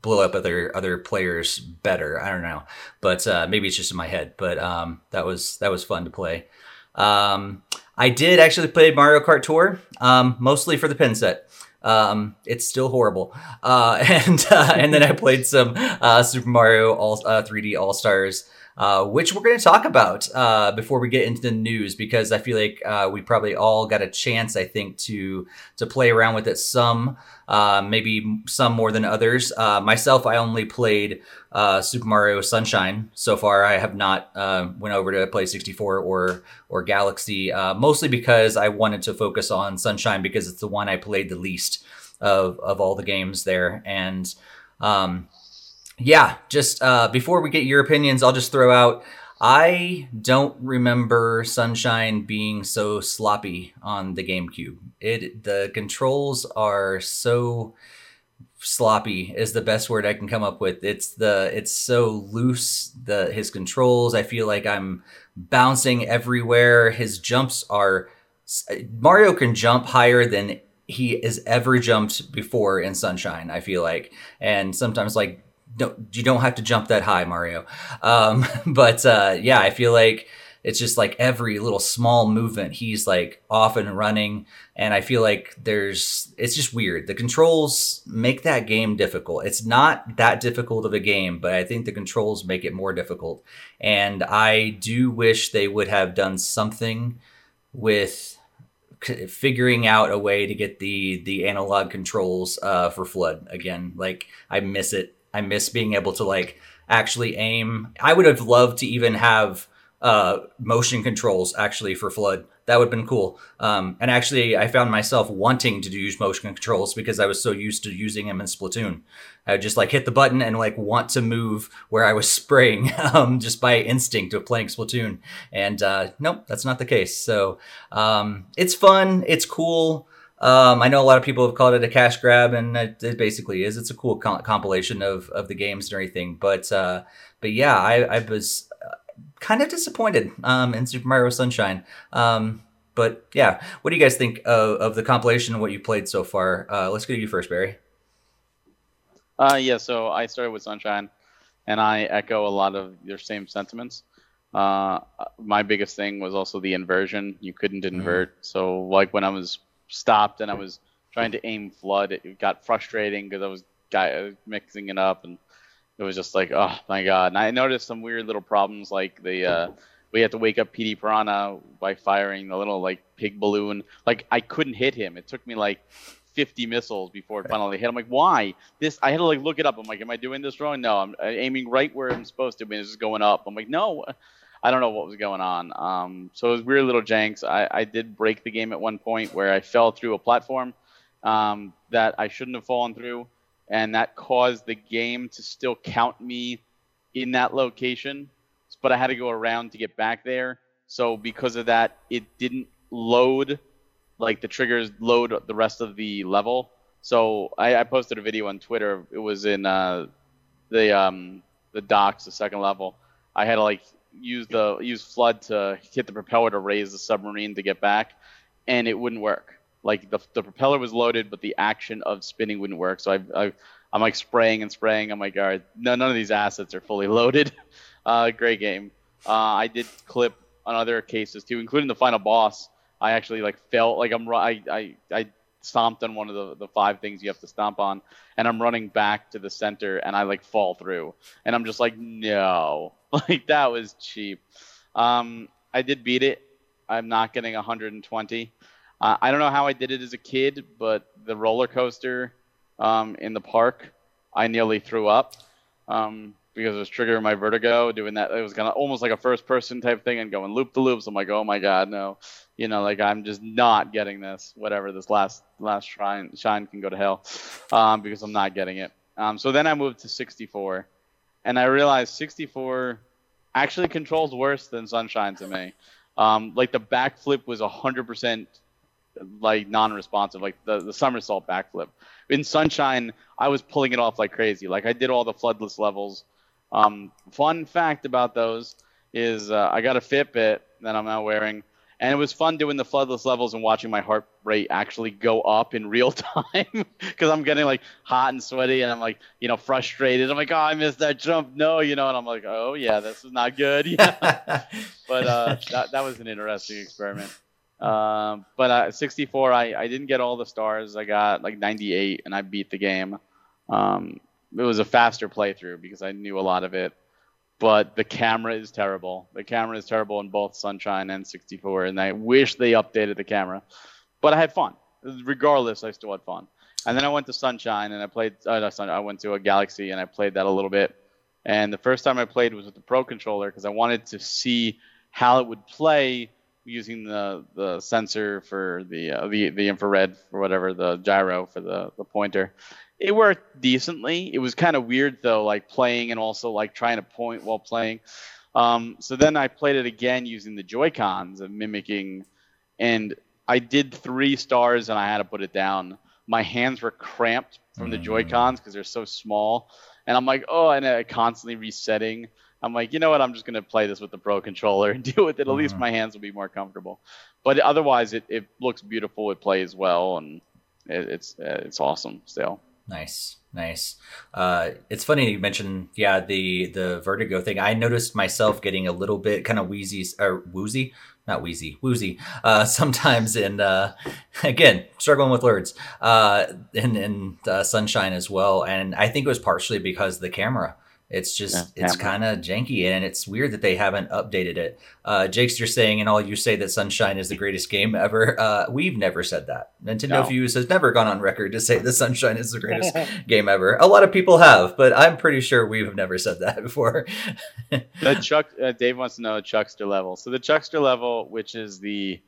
blow up other other players better. I don't know, but uh, maybe it's just in my head. But um, that was that was fun to play. Um, I did actually play Mario Kart Tour, um, mostly for the pin set. Um, it's still horrible. Uh, and uh, and then I played some uh, Super Mario All 3D uh, All Stars uh, which we're going to talk about uh, before we get into the news because I feel like uh, we probably all got a chance, I think, to to play around with it some, uh, maybe some more than others. Uh, myself, I only played Super Mario Sunshine so far. I have not went over to play 64 or or Galaxy, mostly because I wanted to focus on Sunshine because it's the one I played the least of of all the games there, and um, yeah, just uh, before we get your opinions, I'll just throw out I don't remember Sunshine being so sloppy on the GameCube. It the controls are so sloppy is the best word I can come up with. It's the it's so loose the his controls. I feel like I'm bouncing everywhere. His jumps are Mario can jump higher than he has ever jumped before in Sunshine. I feel like, and sometimes like don't you don't have to jump that high, Mario. Um, but uh, yeah, I feel like it's just like every little small movement he's like off and running. And i feel like there's it's just weird. The controls make that game difficult. It's not that difficult of a game but i think the controls make it more difficult. And i do wish they would have done something with figuring out a way to get the the analog controls uh, for FLUDD again. Like i miss it I miss being able to like actually aim. I would have loved to even have uh, motion controls actually for FLUDD. That would have been cool. Um, and actually, I found myself wanting to use motion controls because I was so used to using them in Splatoon. I would just like hit the button and like want to move where I was spraying um, just by instinct of playing Splatoon. And uh, nope, that's not the case. So um, it's fun. It's cool. Um, I know a lot of people have called it a cash grab, and it, it basically is. It's a cool com- compilation of, of the games and everything. But uh, but yeah, I, I was uh, kind of disappointed um, in Super Mario Sunshine. Um, but yeah, what do you guys think of, of the compilation and what you played so far? Uh, let's go to you first, Barry. Uh, yeah, so I started with Sunshine, and I echo a lot of your same sentiments. Uh, my biggest thing was also the inversion. You couldn't mm-hmm. invert. Mm. So like when I was stopped and I was trying to aim FLUDD. It got frustrating because I was guy mixing it up and it was just like, oh my god. And I noticed some weird little problems like the uh, we had to wake up Petey Piranha by firing the little like pig balloon. Like I couldn't hit him. It took me like 50 missiles before it finally hit. I'm like, why? This I had to like look it up. I'm like, am I doing this wrong? No, I'm aiming right where I'm supposed to be. It's just going up. I'm like, no, I don't know what was going on. Um, so it was weird little janks. I, I did break the game at one point where I fell through a platform um, that I shouldn't have fallen through, and that caused the game to still count me in that location. But I had to go around to get back there. So because of that, it didn't load like the triggers load the rest of the level. So I, I posted a video on Twitter. It was in uh, the um, the docks, the second level. I had to like use the use FLUDD to hit the propeller to raise the submarine to get back, and it wouldn't work. Like the, the propeller was loaded, but the action of spinning wouldn't work. So I, I I'm like spraying and spraying. I'm like, all right, no, none of these assets are fully loaded. Uh, great game. Uh, I did clip on other cases too, including the final boss. I actually like felt like I'm I I I stomped on one of the, the five things you have to stomp on, and I'm running back to the center, and I like fall through, and I'm just like, no, like that was cheap. Um, I did beat it. I'm not getting 120. Uh, I don't know how I did it as a kid, but the roller coaster um, in the park, I nearly threw up. Um, because it was triggering my vertigo doing that it was kind of almost like a first person type thing and going loop the loops i'm like oh my god no you know like i'm just not getting this whatever this last last shrine shine can go to hell um, because i'm not getting it um, so then i moved to 64 and i realized 64 actually controls worse than sunshine to me. Um, like the backflip was 100% like non-responsive like the, the somersault backflip. In sunshine i was pulling it off like crazy. Like i did all the floodless levels. Um, fun fact about those is uh, I got a Fitbit that I'm now wearing, and it was fun doing the floodless levels and watching my heart rate actually go up in real time because I'm getting like hot and sweaty and I'm like you know frustrated. I'm like oh I missed that jump no you know and I'm like oh yeah this is not good yeah but uh, that that was an interesting experiment. Um, but uh, 64 I I didn't get all the stars I got like 98 and I beat the game. Um, it was a faster playthrough because I knew a lot of it. But the camera is terrible. The camera is terrible in both Sunshine and 64, and I wish they updated the camera. But I had fun. Regardless, I still had fun. And then I went to Sunshine and I played. Uh, I went to a Galaxy and I played that a little bit. And the first time I played was with the Pro controller because I wanted to see how it would play using the the sensor for the uh, the the infrared for whatever the gyro for the the pointer it worked decently. It was kind of weird though, like playing and also like trying to point while playing. Um, so then I played it again using the Joy Cons of mimicking, and I did three stars and I had to put it down. My hands were cramped from the Joy Cons because they're so small, and I'm like, oh, and I constantly resetting. I'm like, you know what? I'm just gonna play this with the Pro controller and deal with it. At least mm-hmm. my hands will be more comfortable. But otherwise, it, it looks beautiful. It plays well, and it, it's it's awesome still. Nice, nice. Uh, it's funny you mentioned, yeah, the the vertigo thing. I noticed myself getting a little bit kind of wheezy or woozy, not wheezy, woozy. Uh, sometimes in uh, again struggling with words. Uh, in in uh, sunshine as well, and I think it was partially because the camera. It's just yeah, it's kind of janky, and it's weird that they haven't updated it. Uh, Jake's, you're saying, and all you say that Sunshine is the greatest game ever. Uh, we've never said that. Nintendo no. Fuse has never gone on record to say that Sunshine is the greatest game ever. A lot of people have, but I'm pretty sure we have never said that before. the Chuck, uh, Dave wants to know the Chuckster level. So the Chuckster level, which is the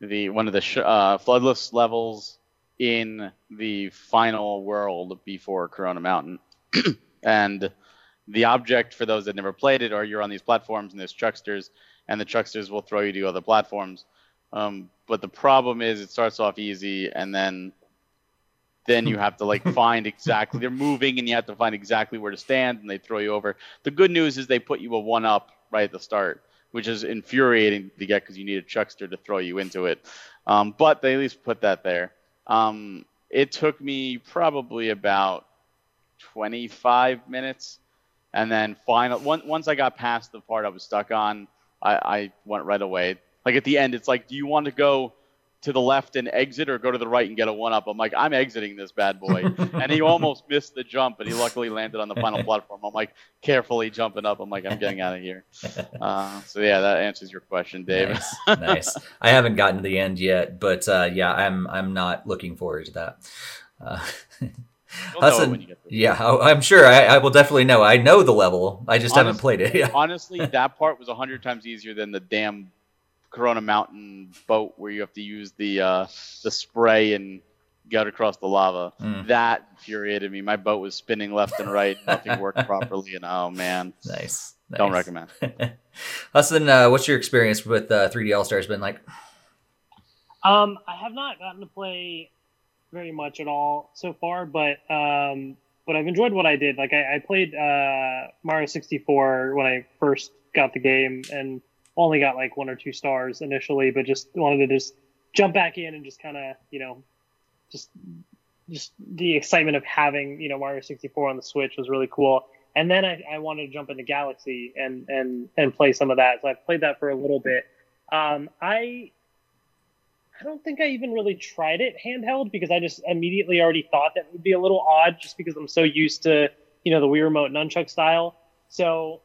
the one of the sh- uh, floodless levels in the final world before Corona Mountain, and the object for those that never played it, or you're on these platforms and there's chucksters, and the chucksters will throw you to other platforms. Um, but the problem is, it starts off easy, and then then you have to like find exactly they're moving, and you have to find exactly where to stand, and they throw you over. The good news is they put you a one up right at the start, which is infuriating to get because you need a chuckster to throw you into it. Um, but they at least put that there. Um, it took me probably about 25 minutes and then final once I got past the part I was stuck on, I, I went right away. Like at the end, it's like, do you want to go to the left and exit or go to the right and get a one up. I'm like, I'm exiting this bad boy. and he almost missed the jump, but he luckily landed on the final platform. I'm like carefully jumping up. I'm like, I'm getting out of here. Uh, so yeah, that answers your question, Dave. Nice, nice. I haven't gotten to the end yet, but uh, yeah, I'm I'm not looking forward to that. Uh, Hassan, yeah, I, am sure. I, I, will definitely know. I know the level. I just honestly, haven't played it. honestly, that part was a hundred times easier than the damn Corona Mountain boat where you have to use the uh, the spray and get across the lava. Mm. That infuriated me. My boat was spinning left and right. Nothing worked properly, and oh man, nice. nice. Don't recommend. Hudson, uh, what's your experience with uh, 3D All Stars been like? Um, I have not gotten to play very much at all so far, but um, but I've enjoyed what I did. Like I, I played uh, Mario 64 when I first got the game, and only got like one or two stars initially, but just wanted to just jump back in and just kind of, you know, just just the excitement of having, you know, Mario 64 on the Switch was really cool. And then I, I wanted to jump into Galaxy and and and play some of that. So I played that for a little bit. Um, I I don't think I even really tried it handheld because I just immediately already thought that would be a little odd just because I'm so used to, you know, the Wii Remote nunchuck style. So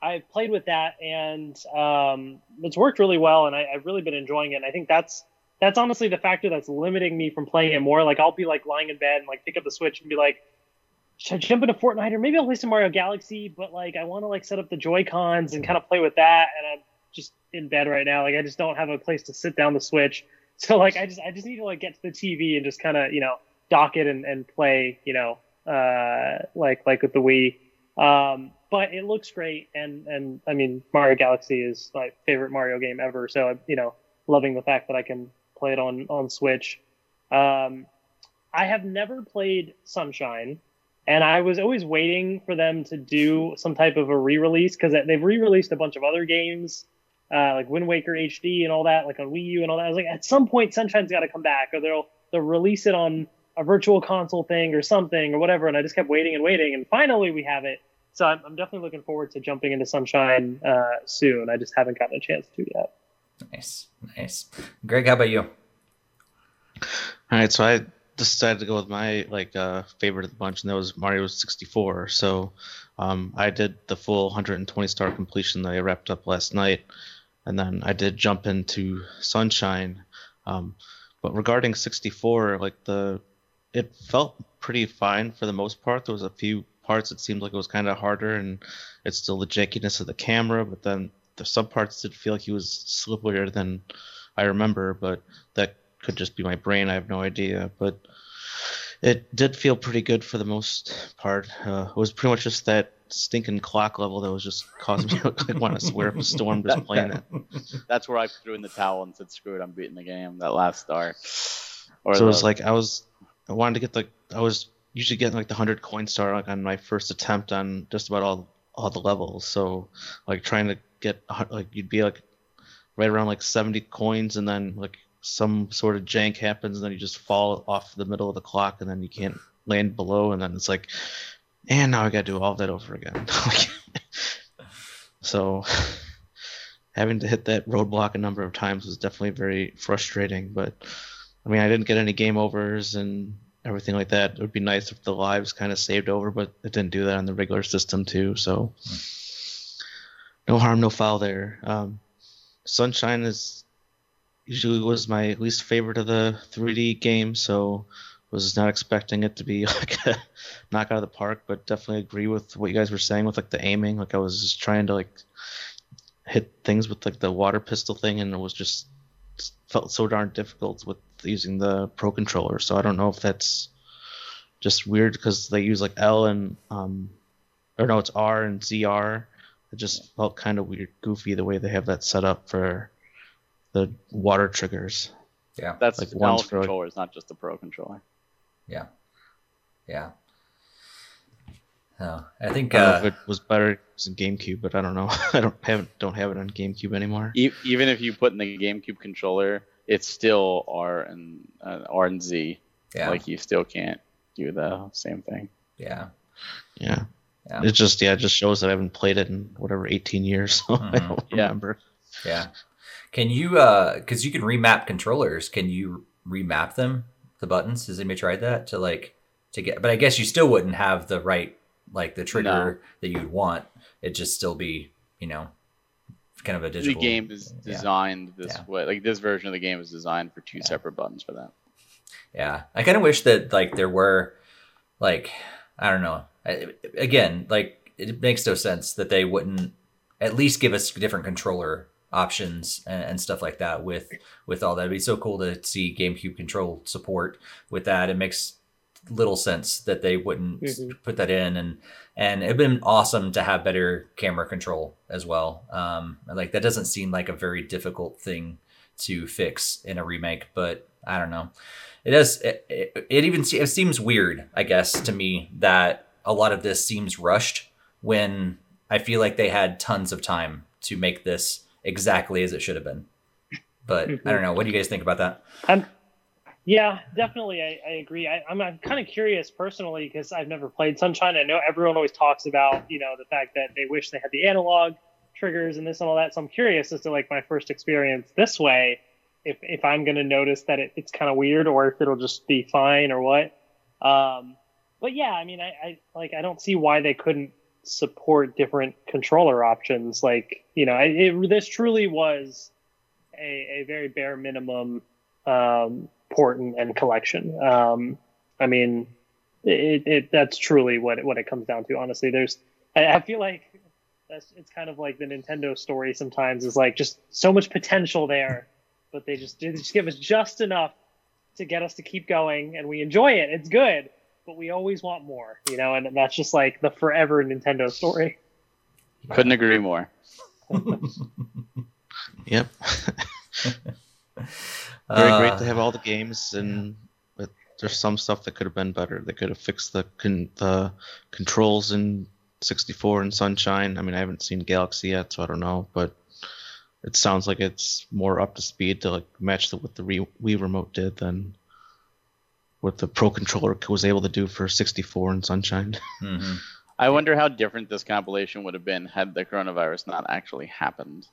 I've played with that and um, it's worked really well, and I, have really been enjoying it. And I think that's that's honestly the factor that's limiting me from playing it more. Like I'll be like lying in bed and like pick up the Switch and be like, should I jump into Fortnite or maybe I'll play some Mario Galaxy? But like I want to like set up the Joy Cons and kind of play with that, and I'm just in bed right now. Like I just don't have a place to sit down the Switch. So like I just I just need to like get to the TV and just kind of you know dock it and, and play you know uh like like with the Wii. Um, but it looks great, and and I mean Mario Galaxy is my favorite Mario game ever. So I'm you know loving the fact that I can play it on on Switch. Um, I have never played Sunshine, and I was always waiting for them to do some type of a re-release because they've re-released a bunch of other games. Uh, like Wind Waker HD and all that, like on Wii U and all that. I was like, at some point, Sunshine's got to come back, or they'll they'll release it on a virtual console thing or something or whatever. And I just kept waiting and waiting, and finally we have it so I'm, I'm, definitely looking forward to jumping into Sunshine uh, soon. I just haven't gotten a chance to yet. Nice, nice. Greg, how about you? All right, so I decided to go with my like uh, favorite of the bunch, and that was Mario 64. So um, I did the full 120 star completion that I wrapped up last night, and then I did jump into Sunshine. Um, but regarding 64, like the it felt pretty fine for the most part. There was a few parts it seemed like it was kind of harder, and it's still the jankiness of the camera. But then the some parts did feel like he was slipperier than I remember, but that could just be my brain. I have no idea, but it did feel pretty good for the most part. Uh, it was pretty much just that stinking clock level that was just causing me to want to swear up a storm just playing it. That's where I threw in the towel and said, "Screw it, I'm beating the game." That last star. Or so the... it was like I was, I wanted to get the, I was usually getting like the hundred coin star like on my first attempt on just about all all the levels. So like trying to get like you'd be like right around like 70 coins and then like some sort of jank happens and then you just fall off the middle of the clock and then you can't land below and then it's like and now I got to do all that over again. so having to hit that roadblock a number of times was definitely very frustrating, but I mean I didn't get any game overs and everything like that. It would be nice if the lives kind of saved over, but it didn't do that on the regular system too. So no harm, no foul there. Um, Sunshine is usually was my least favorite of the 3D games, so was not expecting it to be like a knock out of the park, but definitely agree with what you guys were saying with like the aiming. Like I was just trying to like hit things with like the water pistol thing, and it was just felt so darn difficult with using the Pro controller. So I don't know if that's just weird because they use like L and um, or no, it's R and ZR. It just felt kind of weird, goofy the way they have that set up for the water triggers. Yeah, that's like one controller. It's not just the Pro controller. Yeah, yeah. Oh, I think I uh, if it was better in GameCube, but I don't know. I don't have don't have it on GameCube anymore. Even if you put in the GameCube controller, it's still R and uh, R and Z. Yeah. Like you still can't do the same thing. Yeah. Yeah. Yeah. It just yeah, it just shows that I haven't played it in whatever 18 years, so mm-hmm. I don't yeah. remember. Yeah. Can you, uh, because you can remap controllers, can you remap them, the buttons? Has anybody tried that to like, to get, but I guess you still wouldn't have the right, like the trigger No. that you'd want. It'd just still be, you know, kind of a digital. the game is yeah. designed this Yeah. way. Like this version of the game is designed for two Yeah. separate buttons for that. Yeah, I kind of wish that like there were, like I don't know. I, again, like it makes no sense that they wouldn't at least give us a different controller options and, and stuff like that with with all that. It'd be so cool to see GameCube control support with that. It makes little sense that they wouldn't Mhm. put that in and and it'd been awesome to have better camera control as well um like that doesn't seem like a very difficult thing to fix in a remake but i don't know it does it, it, it even it seems weird i guess to me that a lot of this seems rushed when i feel like they had tons of time to make this exactly as it should have been but i don't know what do you guys think about that I'm, yeah, definitely. I, I agree. I, I'm, I'm kind of curious personally because I've never played Sunshine. I know everyone always talks about, you know, the fact that they wish they had the analog triggers and this and all that. So I'm curious as to like my first experience this way, if, if I'm going to notice that it, it's kind of weird or if it'll just be fine or what. Um, but yeah, I mean, I, I like, I don't see why they couldn't support different controller options. Like, you know, it, this truly was a, a very bare minimum um, port and, and collection. Um, I mean, it, it that's truly what it, what it comes down to. Honestly, there's I, I feel like it's kind of like the Nintendo story sometimes is like just so much potential there, but they just they just give us just enough to get us to keep going, and we enjoy it. It's good, but we always want more, you know, and that's just like the forever Nintendo story. Couldn't agree more. Yep. Very Uh, great to have all the games, and but there's some stuff that could have been better. They could have fixed the con- the controls in 64 and Sunshine. I mean, I haven't seen Galaxy yet, so I don't know, but it sounds like it's more up to speed to like match the, what the Wii Wii remote did than what the Pro controller was able to do for 64 and Sunshine. mhm. I wonder how different this compilation would have been had the coronavirus not actually happened.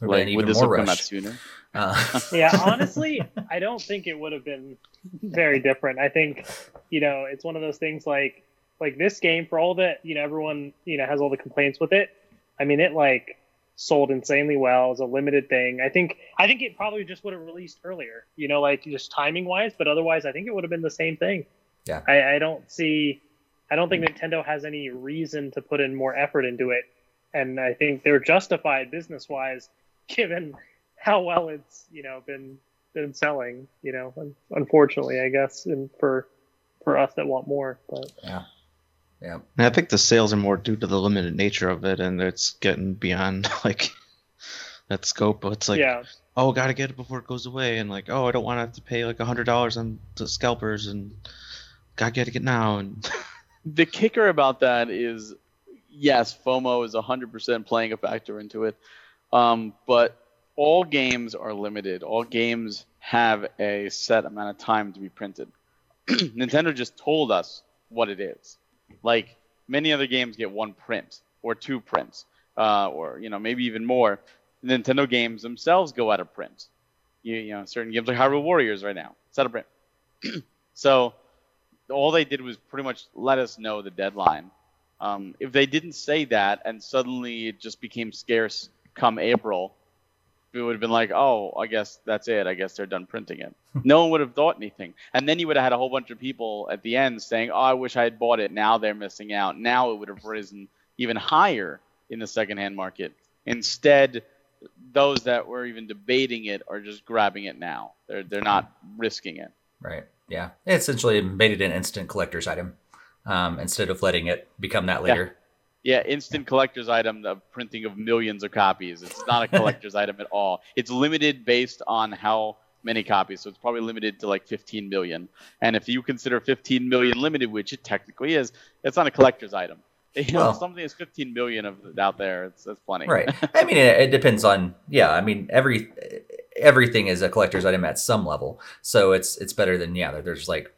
Would've Like, would this more have come out sooner? Uh, yeah, honestly, I don't think it would have been very different. I think, you know, it's one of those things like like this game for all that, you know, everyone, you know, has all the complaints with it. I mean, it like sold insanely well as a limited thing. I think I think it probably just would have released earlier, you know, like just timing wise, but otherwise I think it would have been the same thing. Yeah. I, I don't see I don't think Nintendo has any reason to put in more effort into it. And I think they're justified business wise given how well it's you know been been selling you know un- unfortunately i guess and for for us that want more but yeah. And I think the sales are more due to the limited nature of it, and it's getting beyond like that scope. It's like, yeah oh, gotta get it before it goes away, and like, oh, I don't want to have to pay like a hundred dollars on the scalpers, and gotta get it now, and The kicker about that is, yes, FOMO is 100% playing a factor into it, um, but all games are limited. All games have a set amount of time to be printed. Nintendo just told us what it is. Like many other games get one print or two prints, uh, or you know maybe even more. Nintendo games themselves go out of print. You, you know certain games like Hyrule Warriors right now, it's out of print. so all they did was pretty much let us know the deadline. Um, if they didn't say that and suddenly it just became scarce come April, it would have been like, oh, I guess that's it. I guess they're done printing it. no one would have thought anything. And then you would have had a whole bunch of people at the end saying, oh, I wish I had bought it. Now they're missing out. Now it would have risen even higher in the secondhand market. Instead, those that were even debating it are just grabbing it now. They're they're not risking it. Right. Yeah. It essentially made it an instant collector's item um, instead of letting it become that later. Yeah, instant collector's item, the printing of millions of copies. It's not a collector's item at all. It's limited based on how many copies, so it's probably limited to like 15 million. And if you consider 15 million limited, which it technically is, it's not a collector's item. You know, Well- something is 15 million of out there. It's that's plenty. Right. I mean, it, it depends on. Yeah. I mean, every everything is a collector's item at some level, so it's it's better than yeah. There's like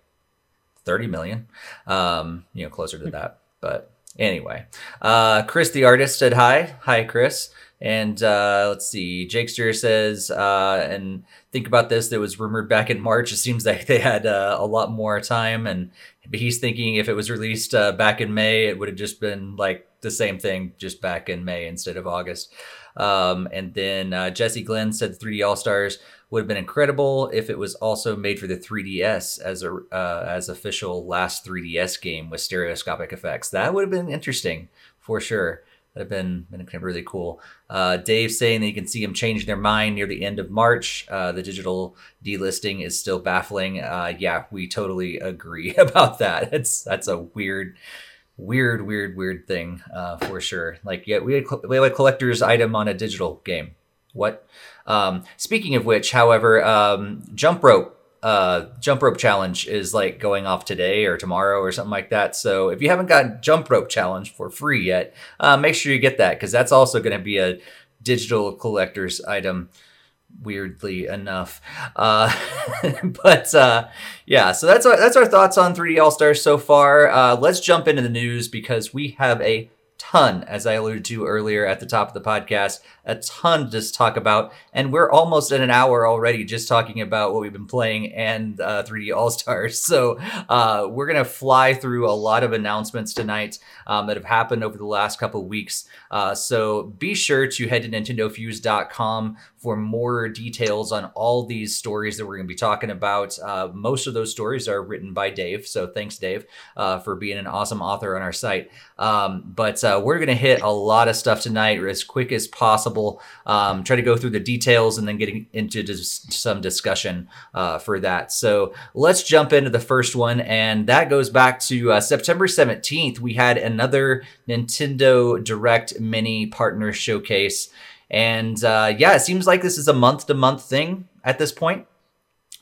thirty million, um, you know, closer to that. But Anyway, uh, Chris the artist said hi. Hi, Chris. And uh, let's see, Jakester says, uh, and think about this. That was rumored back in March. It seems like they had uh, a lot more time, and he's thinking if it was released uh, back in May, it would have just been like the same thing, just back in May instead of August. Um, and then uh, Jesse Glenn said 3D All Stars would have been incredible if it was also made for the 3DS as a uh, as official last 3DS game with stereoscopic effects. That would have been interesting for sure. That'd have been, been really cool. Uh, Dave saying that you can see them change their mind near the end of March. Uh, the digital delisting is still baffling. Uh, yeah, we totally agree about that. It's that's a weird weird, weird, weird thing uh, for sure. Like, yeah, we had, we had a collector's item on a digital game. What? Um, speaking of which, however, um, jump rope. Uh, jump rope challenge is like going off today or tomorrow or something like that. So if you haven't got jump rope challenge for free yet, uh, make sure you get that because that's also going to be a digital collector's item weirdly enough. Uh, but uh, yeah, so that's our, that's our thoughts on 3D All Stars so far. Uh, let's jump into the news because we have a ton, as I alluded to earlier at the top of the podcast, a ton to talk about. And we're almost at an hour already just talking about what we've been playing and uh, 3D All Stars. So uh, we're to fly through a lot of announcements tonight um, that have happened over the last couple weeks. Uh, so be sure to head to NintendoFuse.com for more details on all these stories that we're going to be talking about. Uh, most of those stories are written by Dave. So thanks, Dave, uh, for being an awesome author on our site. Um, but uh, we're going to hit a lot of stuff tonight as quick as possible. Um, try to go through the details and then getting into some discussion uh, for that. So let's jump into the first one, and that goes back to uh, September 17th. We had another Nintendo Direct Mini Partner Showcase. And uh, yeah, it seems like this is a month to month thing at this point.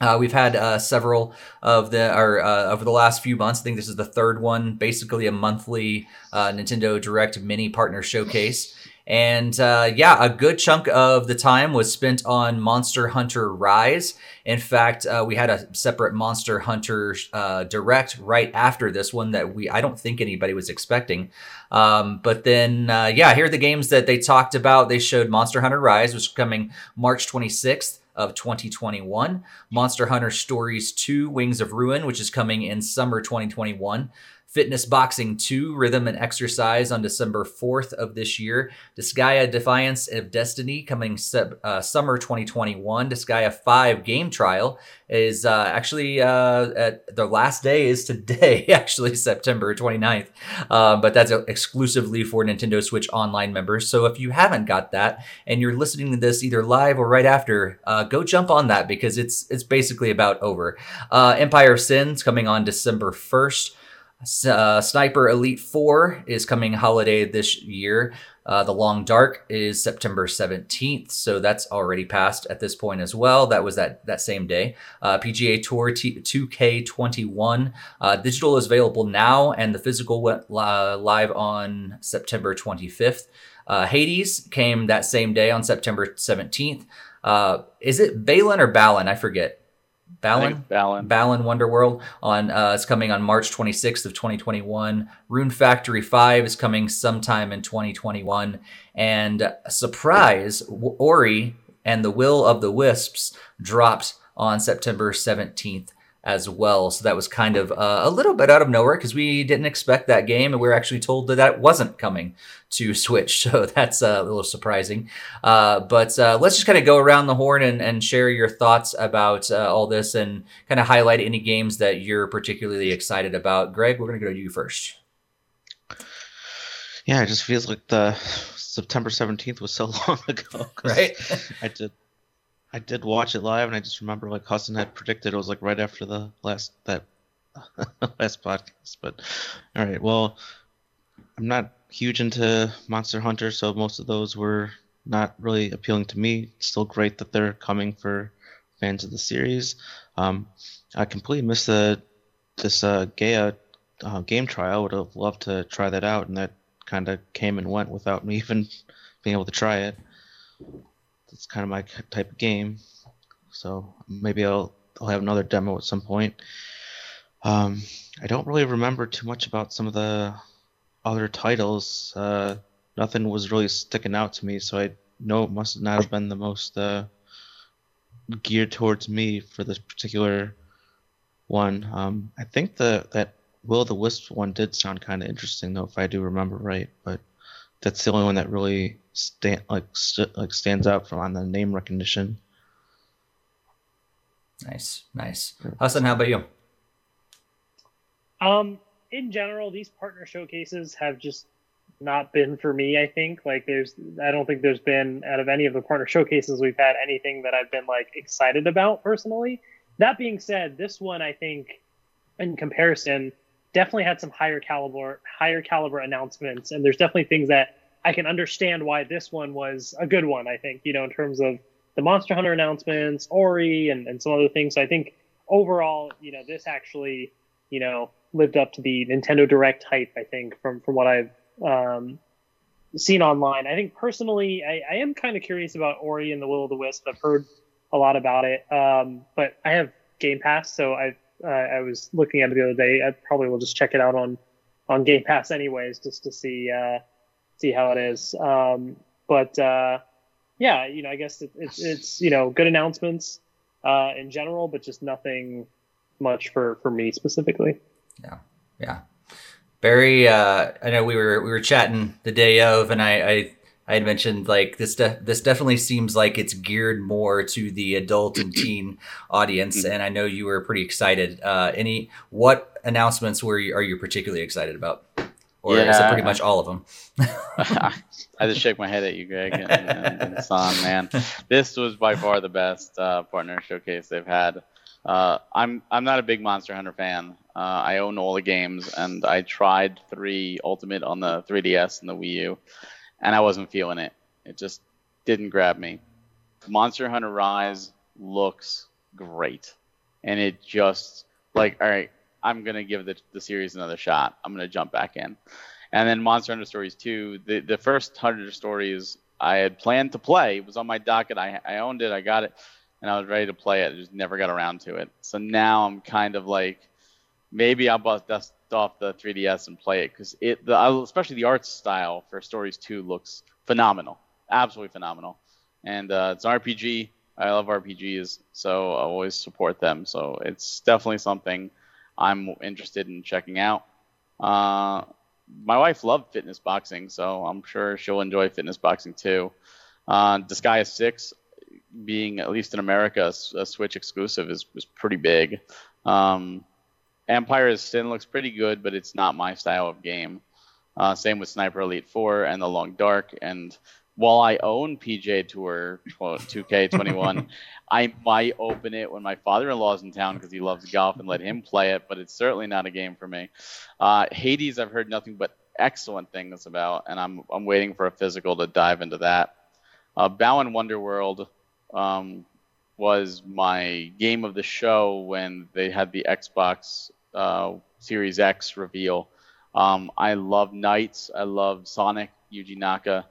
Uh, we've had uh, several of the, or uh, over the last few months. I think this is the third one, basically a monthly uh, Nintendo Direct Mini Partner Showcase. And uh, yeah, a good chunk of the time was spent on Monster Hunter Rise. In fact, uh, we had a separate Monster Hunter uh, direct right after this one that we I don't think anybody was expecting. Um, but then, uh, yeah, here are the games that they talked about. They showed Monster Hunter Rise, which is coming March 26th of 2021. Monster Hunter Stories 2 Wings of Ruin, which is coming in summer 2021. Fitness Boxing 2 Rhythm and Exercise on December 4th of this year. Disgaea Defiance of Destiny coming sub, uh, summer 2021. Disgaea 5 Game Trial is uh, actually uh, at the last day is today, actually September 29th. Uh, but that's exclusively for Nintendo Switch Online members. So if you haven't got that and you're listening to this either live or right after, uh, go jump on that because it's it's basically about over. Uh, Empire of Sins coming on December 1st. Uh, Sniper Elite 4 is coming holiday this year. Uh, the Long Dark is September 17th, so that's already passed at this point as well. That was that that same day. Uh, PGA Tour T- 2K21 uh, digital is available now, and the physical went live on September 25th. Uh, Hades came that same day on September 17th. Uh, is it Balin or Balin? I forget. Balan, Balan, Balan Wonderworld on uh, it's coming on March 26th of 2021. Rune Factory 5 is coming sometime in 2021, and surprise, Ori and the Will of the Wisps dropped on September 17th as well. So that was kind of uh, a little bit out of nowhere because we didn't expect that game, and we were actually told that that wasn't coming to Switch. So that's uh, a little surprising. Uh, but uh, let's just kind of go around the horn and, and share your thoughts about uh, all this and kind of highlight any games that you're particularly excited about. Greg, we're going to go to you first. Yeah, it just feels like the September 17th was so long ago. Right? I did I did watch it live, and I just remember like Hudson had predicted it was like right after the last that last podcast. But all right, well, I'm not huge into Monster Hunter, so most of those were not really appealing to me. It's still great that they're coming for fans of the series. Um, I completely missed the this uh, Gaia uh, game trial. Would have loved to try that out, and that kind of came and went without me even being able to try it it's kind of my type of game. So maybe I'll I'll have another demo at some point. Um, I don't really remember too much about some of the other titles, uh, nothing was really sticking out to me. So I know it must not have been the most uh, geared towards me for this particular one. Um, I think the that Will the Wisp one did sound kind of interesting though, if I do remember right. But that's the only one that really stand like st- like stands out from on the name recognition. Nice, nice. Hassan, how about you? Um, in general, these partner showcases have just not been for me. I think like there's, I don't think there's been out of any of the partner showcases we've had anything that I've been like excited about personally. That being said, this one I think, in comparison, definitely had some higher caliber, higher caliber announcements, and there's definitely things that I can understand why this one was a good one. I think you know in terms of the Monster Hunter announcements, Ori, and, and some other things. So I think overall, you know, this actually, you know, lived up to the Nintendo Direct hype. I think from from what I've um, seen online. I think personally, I, I am kind of curious about Ori and the Will of the Wisp. I've heard a lot about it, um, but I have Game Pass, so I uh, I was looking at it the other day. I probably will just check it out on on Game Pass anyways, just to see uh, see how it is. Um, but uh, yeah, you know, I guess it, it's it's you know good announcements uh, in general, but just nothing much for for me specifically. Yeah, yeah. Barry, uh, I know we were we were chatting the day of, and I I, I had mentioned like this de- this definitely seems like it's geared more to the adult and teen audience, and I know you were pretty excited. Uh, any what announcements were you, are you particularly excited about? Or is it pretty much all of them? I just shake my head at you, Greg, and, and, and Son, man. This was by far the best uh, partner showcase they've had. Uh, I'm I'm not a big Monster Hunter fan. Uh, I own all the games, and I tried three Ultimate on the 3DS and the Wii U, and I wasn't feeling it. It just didn't grab me. Monster Hunter Rise looks great, and it just like all right. I'm gonna give the the series another shot. I'm gonna jump back in, and then Monster Hunter Stories 2. The the first hundred stories I had planned to play it was on my docket. I I owned it. I got it and I was ready to play it. I just never got around to it. So now I'm kind of like, maybe I'll dust off the 3DS and play it because it, the, especially the art style for Stories 2 looks phenomenal, absolutely phenomenal. And uh, it's an RPG. I love RPGs, so I always support them. So it's definitely something I'm interested in checking out. Uh, my wife loved fitness boxing, so I'm sure she'll enjoy fitness boxing too. Uh, Disgaea 6, being at least in America a, Switch exclusive is, is pretty big. Um, Empire of Sin looks pretty good, but it's not my style of game. Uh, same with Sniper Elite 4 and The Long Dark. And while I own PGA Tour 2K21, I might open it when my father-in-law's in town because he loves golf and let him play it. But it's certainly not a game for me. Uh, Hades, I've heard nothing but excellent things about, and I'm I'm waiting for a physical to dive into that. Uh, Balan Wonderworld um, was my game of the show when they had the Xbox uh, Series X reveal. Um, I love NiGHTS. I love Sonic Yuji Naka.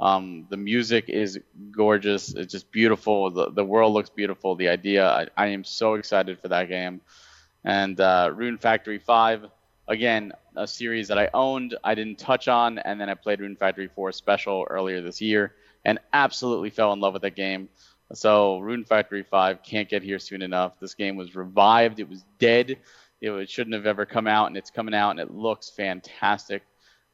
Um, the music is gorgeous. It's just beautiful. The, the world looks beautiful. The idea, I, I am so excited for that game. And uh, Rune Factory 5, again, a series that I owned, I didn't touch on, and then I played Rune Factory 4 Special earlier this year and absolutely fell in love with that game. So Rune Factory 5 can't get here soon enough. This game was revived. It was dead. It, it shouldn't have ever come out, and it's coming out, and it looks fantastic.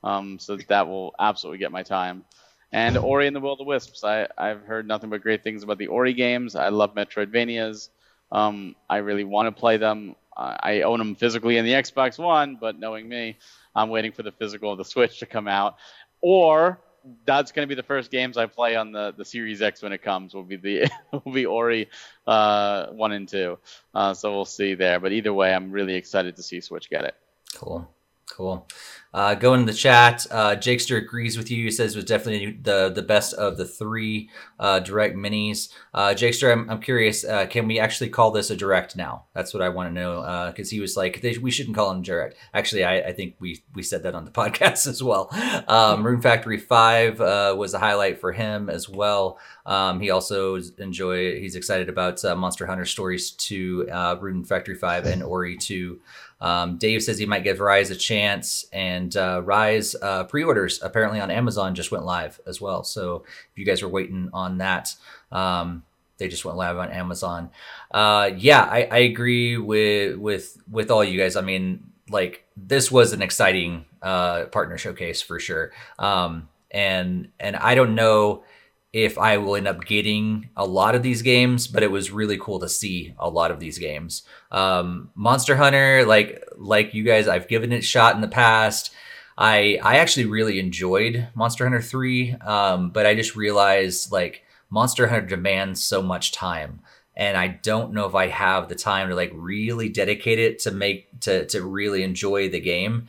Um, so that will absolutely get my time. And Ori and the Will of the Wisps. I, I've heard nothing but great things about the Ori games. I love Metroidvanias. Um, I really want to play them. I own them physically in the Xbox One, but knowing me, I'm waiting for the physical of the Switch to come out. Or that's going to be the first games I play on the, the Series X when it comes. Will be the will be Ori uh, one and two. Uh, so we'll see there. But either way, I'm really excited to see Switch get it. Cool, cool. Uh, go in the chat. Uh, Jakester agrees with you. He says it was definitely the the best of the three uh, direct minis. Uh, Jakester, I'm, I'm curious. Uh, can we actually call this a direct now? That's what I want to know. Because uh, he was like, they, we shouldn't call him direct. Actually, I, I think we we said that on the podcast as well. Um, Rune Factory Five uh, was a highlight for him as well. Um, he also enjoy. He's excited about uh, Monster Hunter Stories Two, Rune Factory Five, and Ori Two. Um, Dave says he might give Rise a chance, and uh, Rise uh, pre-orders apparently on Amazon just went live as well. So if you guys were waiting on that, um, they just went live on Amazon. Uh, yeah, I, I agree with with with all you guys. I mean, like this was an exciting uh, partner showcase for sure. Um, and and I don't know if I will end up getting a lot of these games, but it was really cool to see a lot of these games. Um, Monster Hunter, like like you guys, I've given it shot in the past. I I actually really enjoyed Monster Hunter three, um, but I just realized like Monster Hunter demands so much time and I don't know if I have the time to like really dedicate it to make to to really enjoy the game.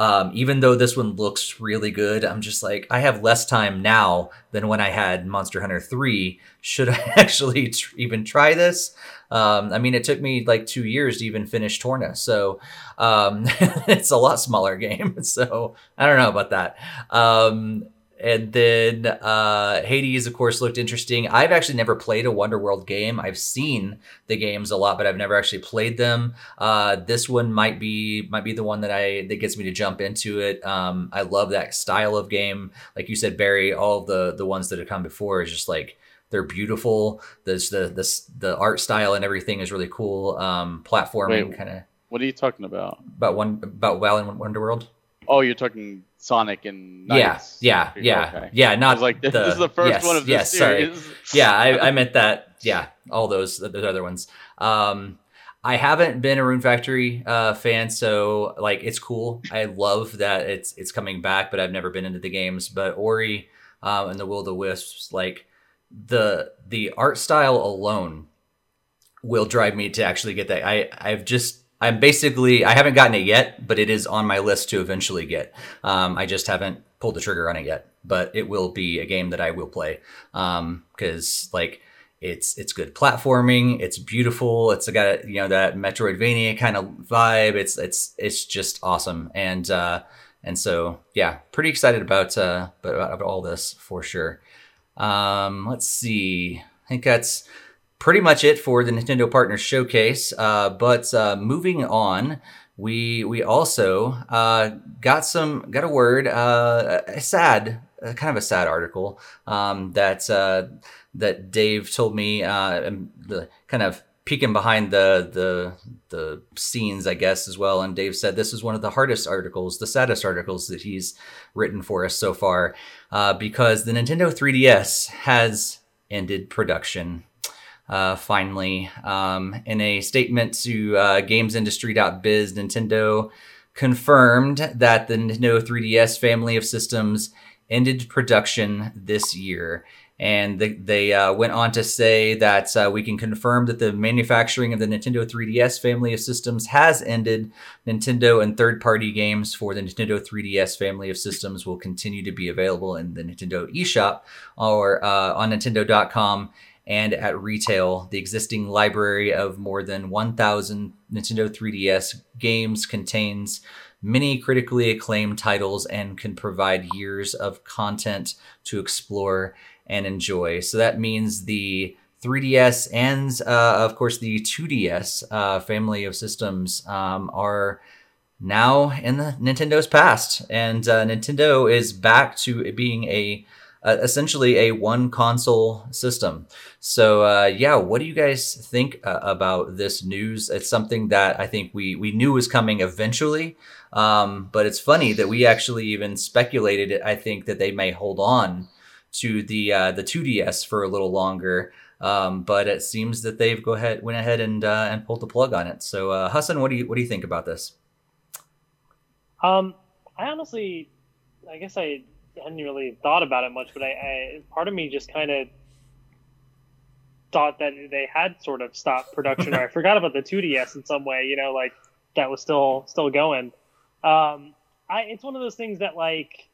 Um, even though this one looks really good, I'm just like I have less time now than when I had Monster Hunter 3. Should I actually tr- even try this? Um, I mean, it took me like two years to even finish Torna, so um, it's a lot smaller game. So I don't know about that. And then uh, Hades, of course, looked interesting. I've actually never played a Wonderworld game. I've seen the games a lot, but I've never actually played them. Uh, this one might be might be the one that I that gets me to jump into it. Um, I love that style of game. Like you said, Barry, all the the ones that have come before is just like they're beautiful. There's the the the art style and everything is really cool. Um, platforming kind of. What are you talking about? About one about and Wonderworld. Oh, you're talking Sonic and NiGHTS. Yeah, yeah, yeah, okay. yeah. Not like this, the, this, is the first yes, one of this yes, series. Sorry. yeah, I, I, meant that. Yeah, all those those other ones. Um, I haven't been a Rune Factory uh, fan, so like it's cool. I love that it's it's coming back, but I've never been into the games. But Ori um, and the Will of the Wisps, like the the art style alone, will drive me to actually get that. I I've just I'm basically I haven't gotten it yet, but it is on my list to eventually get. Um, I just haven't pulled the trigger on it yet, but it will be a game that I will play because um, like it's it's good platforming, it's beautiful, it's got you know that Metroidvania kind of vibe. It's it's it's just awesome, and uh, and so yeah, pretty excited about uh, about, about all this for sure. Um, let's see, I think that's pretty much it for the Nintendo Partners Showcase. Uh, but uh, moving on, we we also uh, got some got a word, uh, a sad, kind of a sad article um, that uh, that Dave told me, uh, the kind of peeking behind the the the scenes, I guess, as well. And Dave said this is one of the hardest articles, the saddest articles that he's written for us so far, because the Nintendo 3DS has ended production uh, finally. Um, in a statement to uh, GamesIndustry.biz, Nintendo confirmed that the Nintendo 3DS family of systems ended production this year. And they, they uh, went on to say that uh, we can confirm that the manufacturing of the Nintendo 3DS family of systems has ended. Nintendo and third party games for the Nintendo 3DS family of systems will continue to be available in the Nintendo eShop or uh, on Nintendo.com and at retail. The existing library of more than 1,000 Nintendo 3DS games contains many critically acclaimed titles and can provide years of content to explore and enjoy. So that means the 3DS and, uh, of course, the 2DS uh, family of systems um, are now in the Nintendo's past, and uh, Nintendo is back to being a uh, essentially a one console system. So uh, yeah, what do you guys think uh, about this news? It's something that I think we we knew was coming eventually, um, but it's funny that we actually even speculated. I think that they may hold on to the uh, the 2DS for a little longer. Um, but it seems that they've go ahead went ahead and uh, and pulled the plug on it. So uh, Hassan, what do you what do you think about this? Um, I honestly, I guess I hadn't really thought about it much, but I, I part of me just kind of thought that they had sort of stopped production, or I forgot about the 2DS in some way. You know, like that was still still going. Um, I it's one of those things that like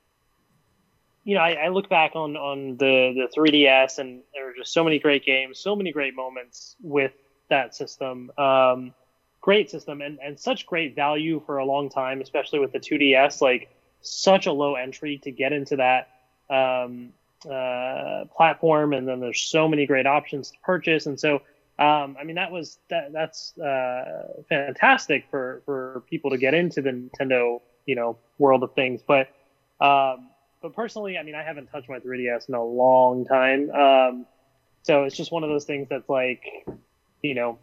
you know, I, I, look back on on the the 3DS, and there are just so many great games, so many great moments with that system. Um, great system, and and such great value for a long time, especially with the 2DS. Like such a low entry to get into that um, uh, platform, and then there's so many great options to purchase, and so um, I mean that was that that's uh, fantastic for for people to get into the Nintendo you know world of things. But um, but personally, I mean, I haven't touched my 3DS in a long time. Um, so it's just one of those things that's like, you know,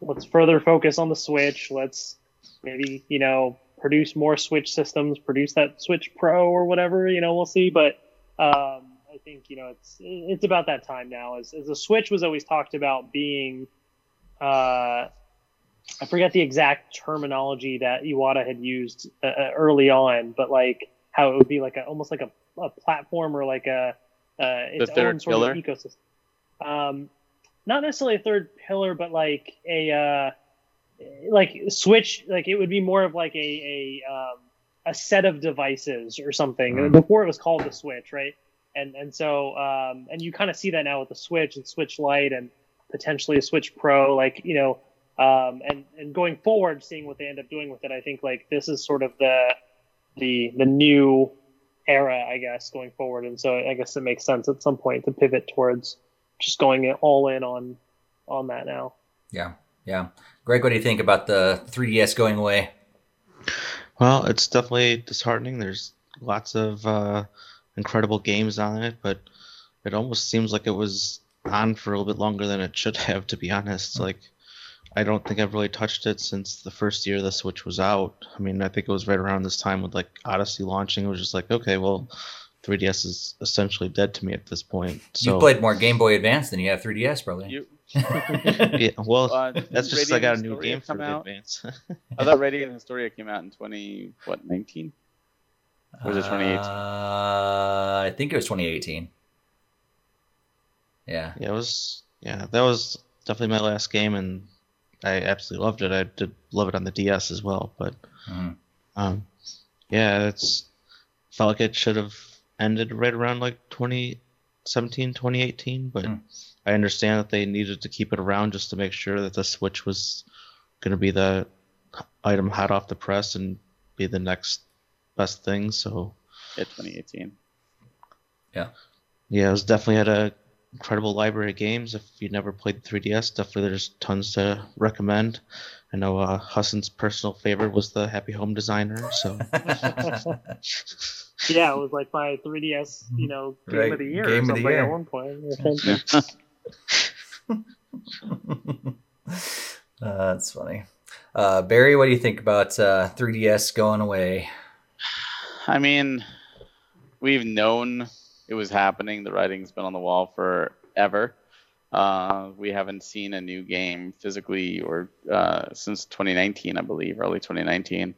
let's further focus on the Switch. Let's maybe you know produce more Switch systems, produce that Switch Pro or whatever. You know, we'll see. But um, I think you know it's it's about that time now. As, as the Switch was always talked about being, uh, I forget the exact terminology that Iwata had used uh, uh, early on, but like how it would be like a almost like a, a platform or like a uh, its own sort pillar? of ecosystem. Um, not necessarily a third pillar, but like a uh, like Switch, like it would be more of like a a um, a set of devices or something. Mm-hmm. Before it was called the Switch, right? And and so um, and you kind of see that now with the Switch and Switch Lite and potentially a Switch Pro, like you know, um, and and going forward, seeing what they end up doing with it, I think like this is sort of the the the new era, I guess, going forward. And so I guess it makes sense at some point to pivot towards just going all in on on that now. Yeah, yeah. Greg, what do you think about the 3DS going away? Well, it's definitely disheartening. There's lots of uh, incredible games on it, but it almost seems like it was on for a little bit longer than it should have, to be honest. Like, I don't think I've really touched it since the first year the Switch was out. I mean, I think it was right around this time with like Odyssey launching. It was just like, okay, well, 3DS is essentially dead to me at this point. So, you played more Game Boy Advance than you have 3DS, probably. You, yeah, well, uh, that's just I got a new game for out? Advance. I thought Radiant Historia came out in 20 what 19? Or was it 2018? Uh, I think it was 2018. Yeah. Yeah, it was. Yeah, that was definitely my last game, and I absolutely loved it. I did love it on the DS as well, but mm-hmm. um, yeah, it's felt like it should have ended right around like 2017, 2018, but. Mm I understand that they needed to keep it around just to make sure that the Switch was going to be the item hot off the press and be the next best thing. So, yeah, 2018. Yeah. Yeah, it was definitely had a incredible library of games. If you never played the 3DS, definitely there's tons to recommend. I know uh, Hassan's personal favorite was the Happy Home Designer. So. yeah, it was like my 3DS, you know, game right. of the year game or something at one point. uh, that's funny. Uh, Barry, what do you think about uh, 3DS going away? I mean, we've known it was happening. The writing's been on the wall forever. Uh, we haven't seen a new game physically or uh, since 2019, I believe, early 2019,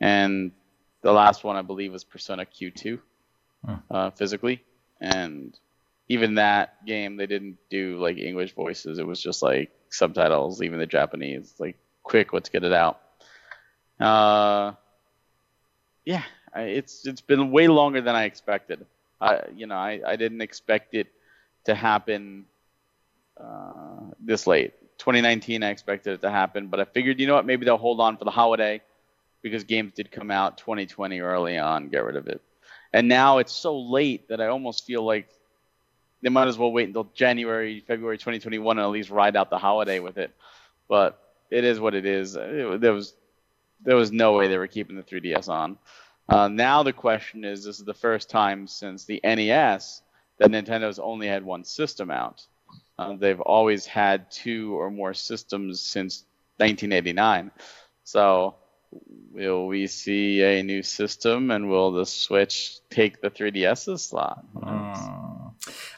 and the last one I believe was Persona Q2 hmm. uh, physically, and even that game they didn't do like English voices. It was just like subtitles, even the Japanese. Like quick, let's get it out. Uh, yeah, it's it's been way longer than I expected. I you know I, I didn't expect it to happen uh, this late. 2019, I expected it to happen, but I figured you know what maybe they'll hold on for the holiday because games did come out 2020 early on, get rid of it. And now it's so late that I almost feel like they might as well wait until January, February 2021 and at least ride out the holiday with it. But it is what it is. It, there was there was no way they were keeping the 3DS on. Uh, now the question is, this is the first time since the NES that Nintendo's only had one system out. Uh, they've always had two or more systems since 1989. So will we see a new system and will the Switch take the 3DS's slot? Mm.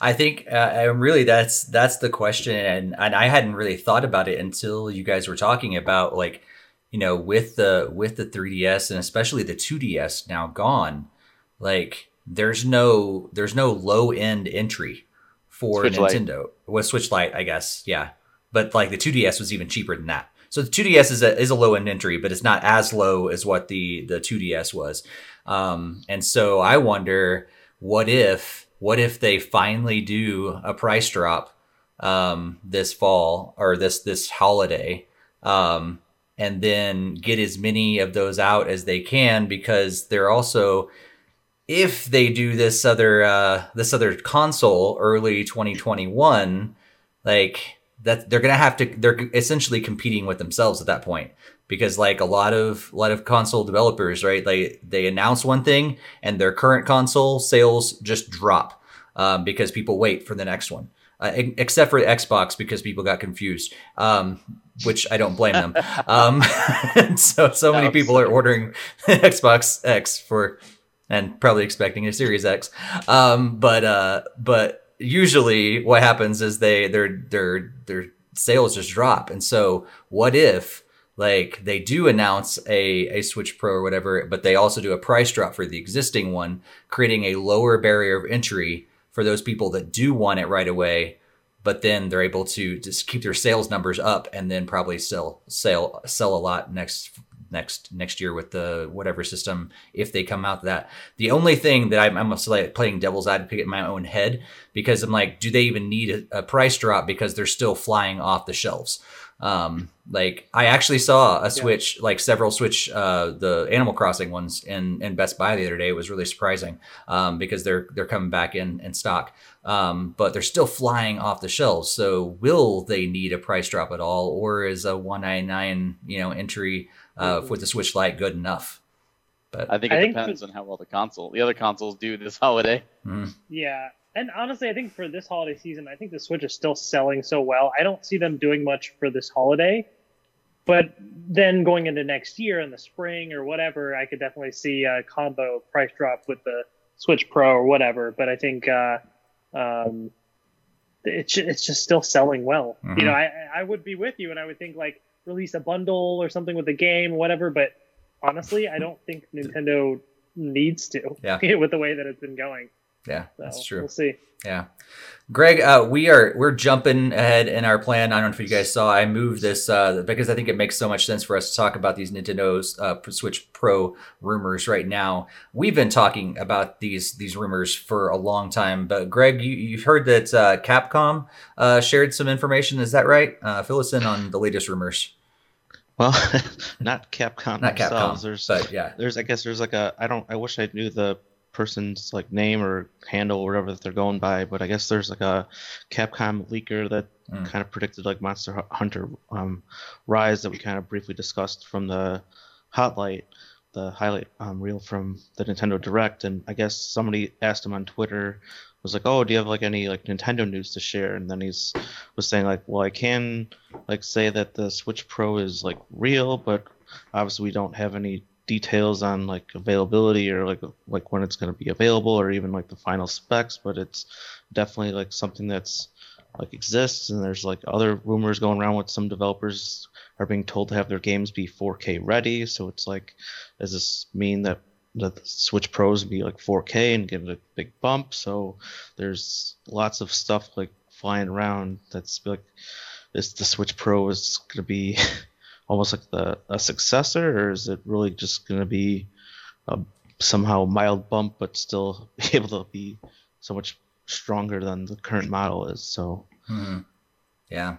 I think uh, I'm really that's that's the question, and and I hadn't really thought about it until you guys were talking about like you know with the with the 3DS and especially the 2DS now gone, like there's no there's no low end entry for Switch Nintendo Lite. with Switch Lite, I guess, yeah. But like the 2DS was even cheaper than that. So the 2DS is a is a low end entry, but it's not as low as what the the 2DS was. Um, and so I wonder what if what if they finally do a price drop um, this fall or this this holiday, um, and then get as many of those out as they can because they're also if they do this other uh, this other console early 2021, like that they're gonna have to they're essentially competing with themselves at that point because like a lot of a lot of console developers right like they announce one thing and their current console sales just drop um, because people wait for the next one. Uh, except for xbox because people got confused um, which i don't blame them. Um, so so many people are ordering xbox x for and probably expecting a series x. Um, but uh, but usually what happens is they their their their sales just drop. And so what if like they do announce a, a Switch Pro or whatever, but they also do a price drop for the existing one, creating a lower barrier of entry for those people that do want it right away. But then they're able to just keep their sales numbers up and then probably sell sell sell a lot next next next year with the whatever system if they come out that. The only thing that I'm, I'm like playing devil's advocate in my own head because I'm like, do they even need a, a price drop because they're still flying off the shelves? Um, like I actually saw a Switch, yeah. like several Switch, uh, the Animal Crossing ones in, in Best Buy the other day. It was really surprising, um, because they're, they're coming back in, in stock. Um, but they're still flying off the shelves. So will they need a price drop at all? Or is a 199, you know, entry, uh, with the Switch Lite good enough. But I think it I depends think for, on how well the console, the other consoles do this holiday. Mm. Yeah, and honestly, I think for this holiday season, I think the Switch is still selling so well. I don't see them doing much for this holiday, but then going into next year in the spring or whatever, I could definitely see a combo price drop with the Switch Pro or whatever. But I think uh, um, it's it's just still selling well. Mm-hmm. You know, I I would be with you, and I would think like release a bundle or something with the game, whatever. But honestly, I don't think Nintendo needs to. Yeah. with the way that it's been going. Yeah, so that's true. We'll see. Yeah, Greg, uh, we are we're jumping ahead in our plan. I don't know if you guys saw. I moved this uh, because I think it makes so much sense for us to talk about these Nintendo's uh, Switch Pro rumors right now. We've been talking about these these rumors for a long time, but Greg, you, you've heard that uh, Capcom uh, shared some information. Is that right? Uh, fill us in on the latest rumors. Well, not Capcom not themselves. Capcom, there's, but yeah, there's I guess there's like a I don't I wish I knew the person's like name or handle or whatever that they're going by, but I guess there's like a Capcom leaker that mm. kind of predicted like Monster Hunter um, Rise that we kind of briefly discussed from the Hotlight, the highlight um, reel from the Nintendo Direct, and I guess somebody asked him on Twitter was like, "Oh, do you have like any like Nintendo news to share?" And then he's was saying like, "Well, I can like say that the Switch Pro is like real, but obviously we don't have any details on like availability or like like when it's going to be available or even like the final specs but it's definitely like something that's like exists and there's like other rumors going around with some developers are being told to have their games be 4K ready. So it's like does this mean that the Switch Pros be like 4K and get a big bump? So there's lots of stuff like flying around that's like this the Switch Pro is going to be almost like the a successor, or is it really just going to be a somehow mild bump, but still able to be so much stronger than the current model is? So, mm-hmm. yeah.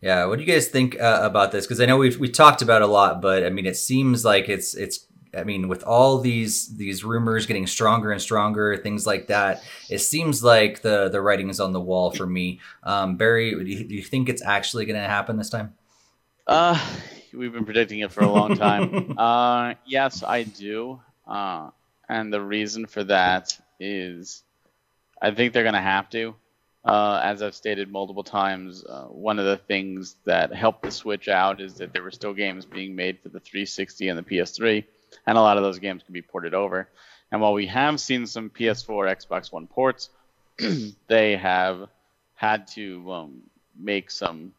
Yeah, what do you guys think uh, about this? Because I know we've we talked about a lot, but I mean, it seems like it's it's. I mean, with all these these rumors getting stronger and stronger, things like that, it seems like the the writing is on the wall for me. Um, Barry, do you, do you think it's actually going to happen this time? Uh, we've been predicting it for a long time. uh, yes, I do. Uh, and the reason for that is I think they're going to have to. Uh, as I've stated multiple times, uh, one of the things that helped the Switch out is that there were still games being made for the 360 and the PS3, and a lot of those games can be ported over. And while we have seen some PS4, Xbox One ports, they have had to um, make some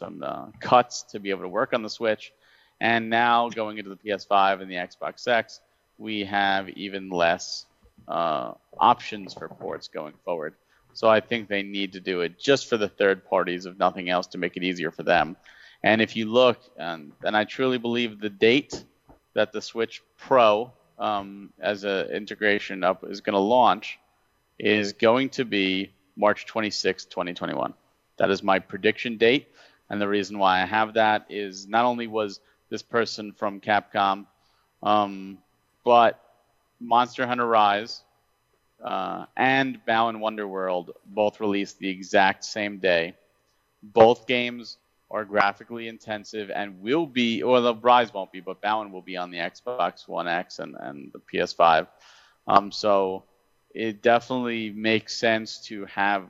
some uh, cuts to be able to work on the Switch. And now going into the PS5 and the Xbox X, we have even less uh, options for ports going forward. So I think they need to do it just for the third parties, if nothing else, to make it easier for them. And if you look, and, and I truly believe the date that the Switch Pro um, as an integration up is going to launch is going to be March 26, 2021. That is my prediction date. And the reason why I have that is not only was this person from Capcom, um, but Monster Hunter Rise uh, and Wonderworld both released the exact same day. Both games are graphically intensive and will be, or the Rise won't be, but Bound will be on the Xbox One X and, and the PS5. Um, so it definitely makes sense to have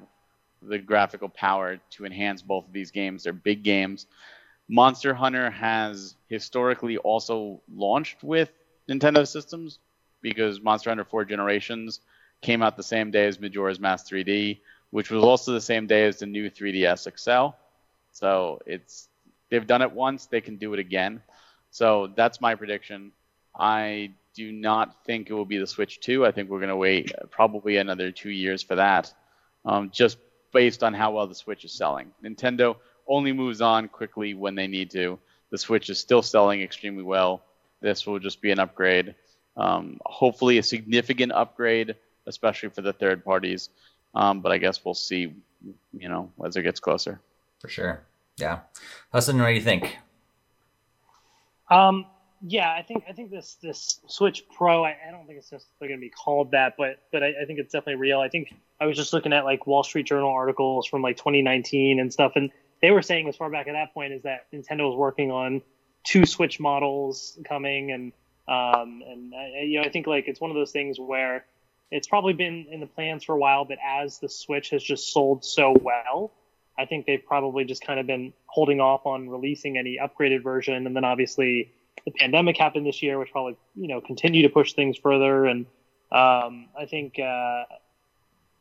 the graphical power to enhance both of these games. They're big games. Monster Hunter has historically also launched with Nintendo systems because Monster Hunter 4 Generations came out the same day as Majora's Mask 3D, which was also the same day as the new 3DS XL. So it's they've done it once, they can do it again. So that's my prediction. I do not think it will be the Switch 2. I think we're going to wait probably another two years for that, um, just based on how well the Switch is selling. Nintendo only moves on quickly when they need to. The Switch is still selling extremely well. This will just be an upgrade. Um, hopefully, a significant upgrade, especially for the third parties. Um, but I guess we'll see, you know, as it gets closer. For sure. Yeah. Hassan, what do you think? Um, yeah, I think I think this this Switch Pro. I, I don't think it's necessarily going to be called that, but but I, I, think it's definitely real. I think I was just looking at like Wall Street Journal articles from like 2019 and stuff, and they were saying as far back at that point is that Nintendo was working on two Switch models coming, and um, and I, you know I think like it's one of those things where it's probably been in the plans for a while, but as the Switch has just sold so well, I think they've probably just kind of been holding off on releasing any upgraded version, and then obviously the pandemic happened this year, which probably you know continue to push things further. And um, I think uh,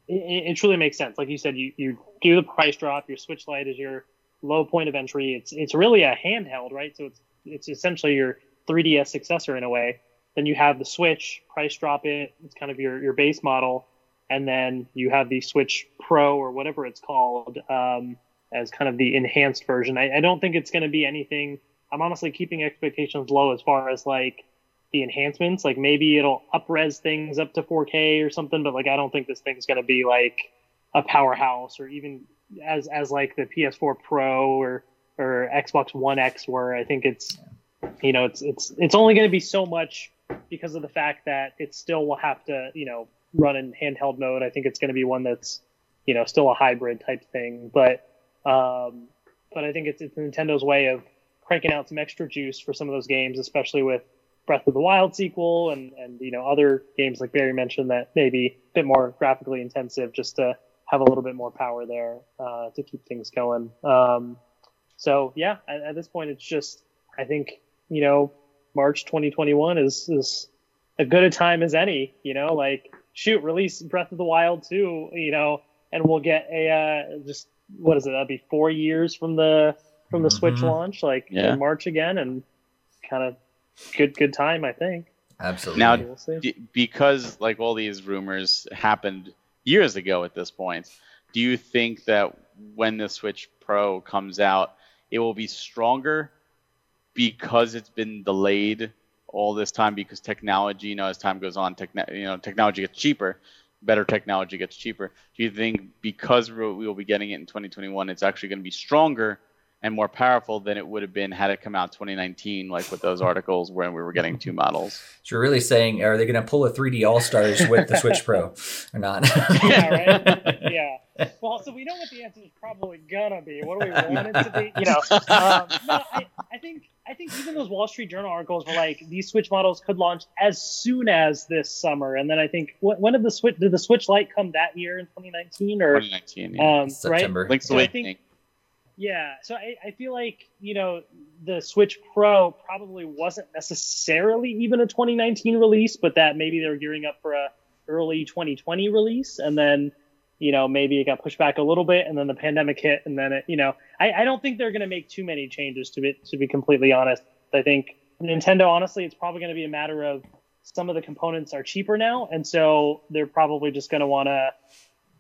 it, it, truly makes sense. Like you said, you, you do the price drop. Your Switch Lite is your low point of entry. It's it's really a handheld, right? So it's it's essentially your 3DS successor in a way. Then you have the Switch, price drop it. It's kind of your your base model, and then you have the Switch Pro or whatever it's called um, as kind of the enhanced version. I, I don't think it's going to be anything I'm honestly keeping expectations low as far as like the enhancements. Like maybe it'll upres things up to 4K or something, but like I don't think this thing's gonna be like a powerhouse or even as as like the PS4 Pro or or Xbox One X, where I think it's you know it's it's it's only to be so much because of the fact that it still will have to you know run in handheld mode. I think it's to be one that's you know still a hybrid type thing, but um, but I think it's it's Nintendo's way of cranking out some extra juice for some of those games, especially with Breath of the Wild sequel and and you know other games like Barry mentioned that maybe a bit more graphically intensive, just to have a little bit more power there uh, to keep things going. Um, so yeah, at, at, this point, it's just I think you know March 2021 is is a good a time as any. You know, like shoot, release Breath of the Wild 2, you know, and we'll get a uh, just what is it? That'd be four years from the from the mm-hmm. Switch launch, like yeah. in March again, and kind of good good time, I think. Absolutely. Now, we'll because like all these rumors happened years ago at this point, do you think that when the Switch Pro comes out, it will be stronger because it's been delayed all this time because technology, you know, as time goes on, techn- you know, technology gets cheaper, better technology gets cheaper. Do you think because we will be getting it in 2021, it's actually going to be stronger and more powerful than it would have been had it come out 2019, like with those articles when we were getting two models. So you're really saying, are they going to pull a 3D All Stars with the Switch Pro or not? yeah, right. Yeah. Well, so we know what the answer is probably gonna be. What do we want it to be? You know, um, no, I, I think I think even those Wall Street Journal articles were like these Switch models could launch as soon as this summer, and then I think when did the Switch did the Switch Lite come that year in 2019 or 2019? Yeah. Um, September. Right? Link's Awakening. Yeah, so I, I feel like you know the Switch Pro probably wasn't necessarily even a 2019 release, but that maybe they're gearing up for a early 2020 release, and then you know maybe it got pushed back a little bit, and then the pandemic hit, and then it you know I, I don't think they're going to make too many changes to it. To be completely honest, I think Nintendo honestly it's probably going to be a matter of some of the components are cheaper now, and so they're probably just going to want to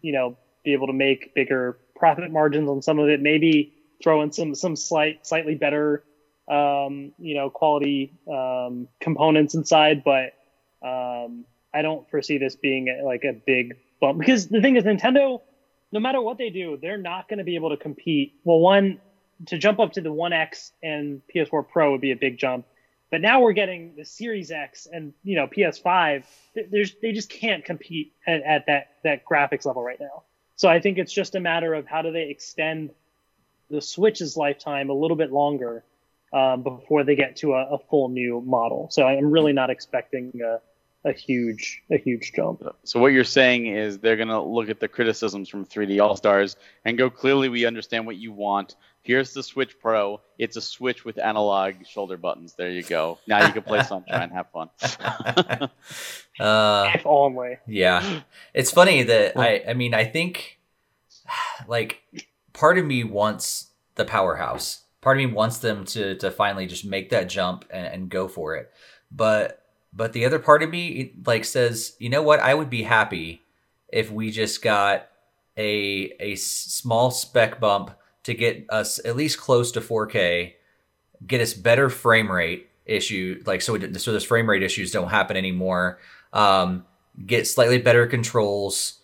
you know be able to make bigger profit margins on some of it. Maybe throw in some some slight slightly better um, you know quality um, components inside, but um, I don't foresee this being like a big bump because the thing is Nintendo, no matter what they do, they're not going to be able to compete. Well, one to jump up to the One X and PS4 Pro would be a big jump, but now we're getting the Series X and you know PS5. There's they just can't compete at, at that that graphics level right now. So I think it's just a matter of how do they extend the Switch's lifetime a little bit longer um, before they get to a, a, full new model. So I'm really not expecting a, a huge a huge jump. So what you're saying is they're gonna look at the criticisms from 3D All Stars and go, clearly we understand what you want. Here's the Switch Pro. It's a Switch with analog shoulder buttons. There you go. Now you can play Sunshine, and have fun. uh, if only. Yeah, it's funny that I. I mean, I think like part of me wants the powerhouse. Part of me wants them to to finally just make that jump and, and go for it. But but the other part of me like says, you know what? I would be happy if we just got a a small spec bump to get us at least close to 4K, get us better frame rate issue, like so so those frame rate issues don't happen anymore. Um, get slightly better controls,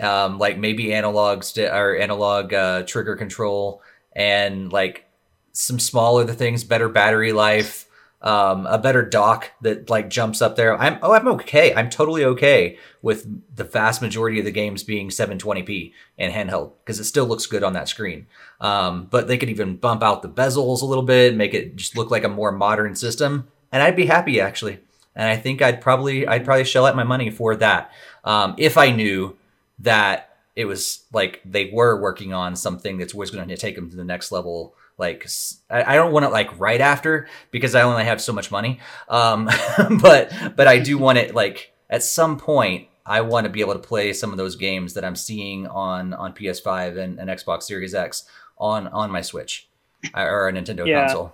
um, like maybe analogs or analog uh, trigger control, and like some smaller the things, better battery life um, a better dock that like jumps up there. I'm oh I'm okay. I'm totally okay with the vast majority of the games being 720p and handheld because it still looks good on that screen. Um, but they could even bump out the bezels a little bit, make it just look like a more modern system, and I'd be happy actually. And I think I'd probably I'd probably shell out my money for that um, if I knew that it was like they were working on something that's was going to take them to the next level like I, don't want it like right after because I only have so much money. Um, but but I do want it like at some point. I want to be able to play some of those games that I'm seeing on on PS5 and, and Xbox Series X on on my Switch uh, or a Nintendo yeah. console.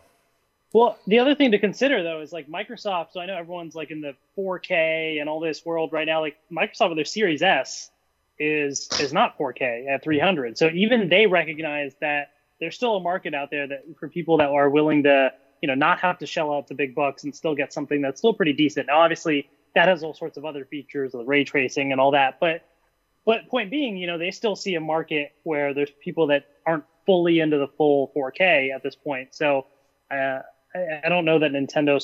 Well, the other thing to consider though is like Microsoft. So I know everyone's like in the 4K and all this world right now. Like Microsoft with their Series S is is not 4K at 300. So even they recognize that there's still a market out there that for people that are willing to, you know, not have to shell out the big bucks and still get something that's still pretty decent. Now, obviously, that has all sorts of other features, the ray tracing and all that. But, but point being, you know, they still see a market where there's people that aren't fully into the full 4K at this point. So, uh, I, I don't know that Nintendo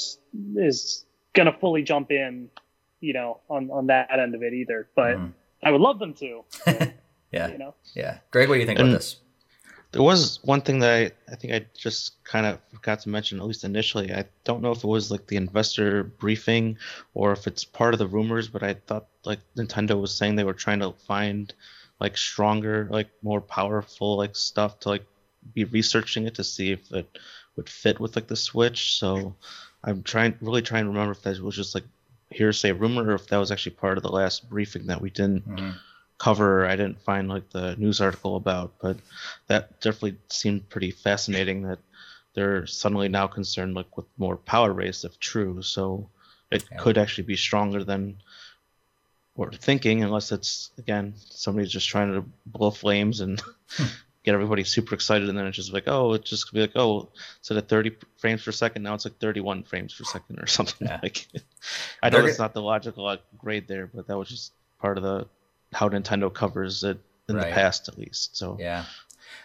is gonna fully jump in, you know, on on that end of it either. But mm. I would love them to. yeah. You know. Yeah. Greg, what do you think and, about this? There was one thing that I, I think I just kind of forgot to mention, at least initially. I don't know if it was like the investor briefing or if it's part of the rumors, but I thought like Nintendo was saying they were trying to find like stronger, like more powerful like stuff to like be researching it to see if it would fit with like the Switch. So I'm trying, really trying to remember if that was just like hearsay rumor or if that was actually part of the last briefing that we didn't. Mm-hmm cover I didn't find like the news article about, but that definitely seemed pretty fascinating that they're suddenly now concerned like with more power race if true. So it yeah. could actually be stronger than we're thinking, unless it's again somebody's just trying to blow flames and hmm. get everybody super excited, and then it's just like, oh, it just could be like, oh, instead of 30 frames per second, now it's like 31 frames per second or something. Yeah. Like, I know it's not the logical uh, grade there, but that was just part of the how Nintendo covers it in right. the past, at least. So yeah,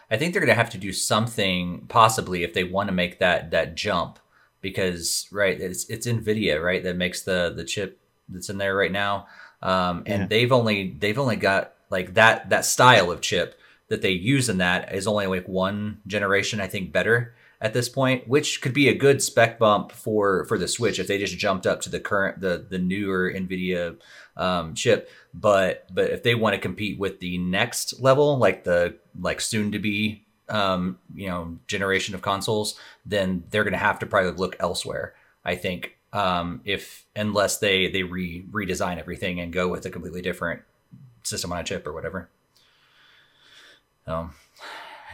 I think they're gonna have to do something possibly if they want to make that that jump because right, it's it's Nvidia right that makes the the chip that's in there right now, um, and yeah. they've only they've only got like that that style of chip that they use in that is only like one generation I think better at this point, which could be a good spec bump for for the Switch if they just jumped up to the current the the newer Nvidia um, chip. But but if they want to compete with the next level, like the like soon to be um, you know generation of consoles, then they're going to have to probably look elsewhere. I think um, if unless they they re redesign everything and go with a completely different system on a chip or whatever. Um,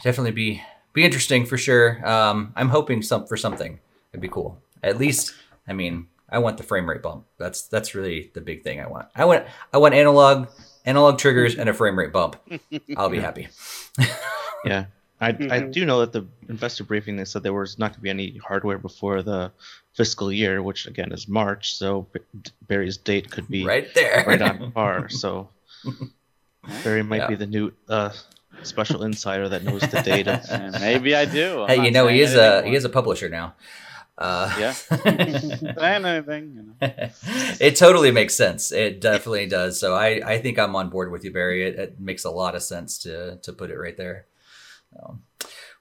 definitely be be interesting for sure. Um, I'm hoping some for something. It'd be cool. At least, I mean, I want the frame rate bump. That's that's really the big thing I want. I want I want analog analog triggers and a frame rate bump. I'll be happy. yeah. I, mm-hmm. I do know that the investor briefing they said there was not going to be any hardware before the fiscal year, which again is March. So Barry's date could be right there, right on par. So Barry might yeah. be the new uh, special insider that knows the data. Maybe I do. I'm hey, you know he is a he is a publisher now. Uh, yeah. saying anything. You know. it totally makes sense. It definitely does. So I, I think I'm on board with you, Barry. It, it makes a lot of sense to to put it right there. Um,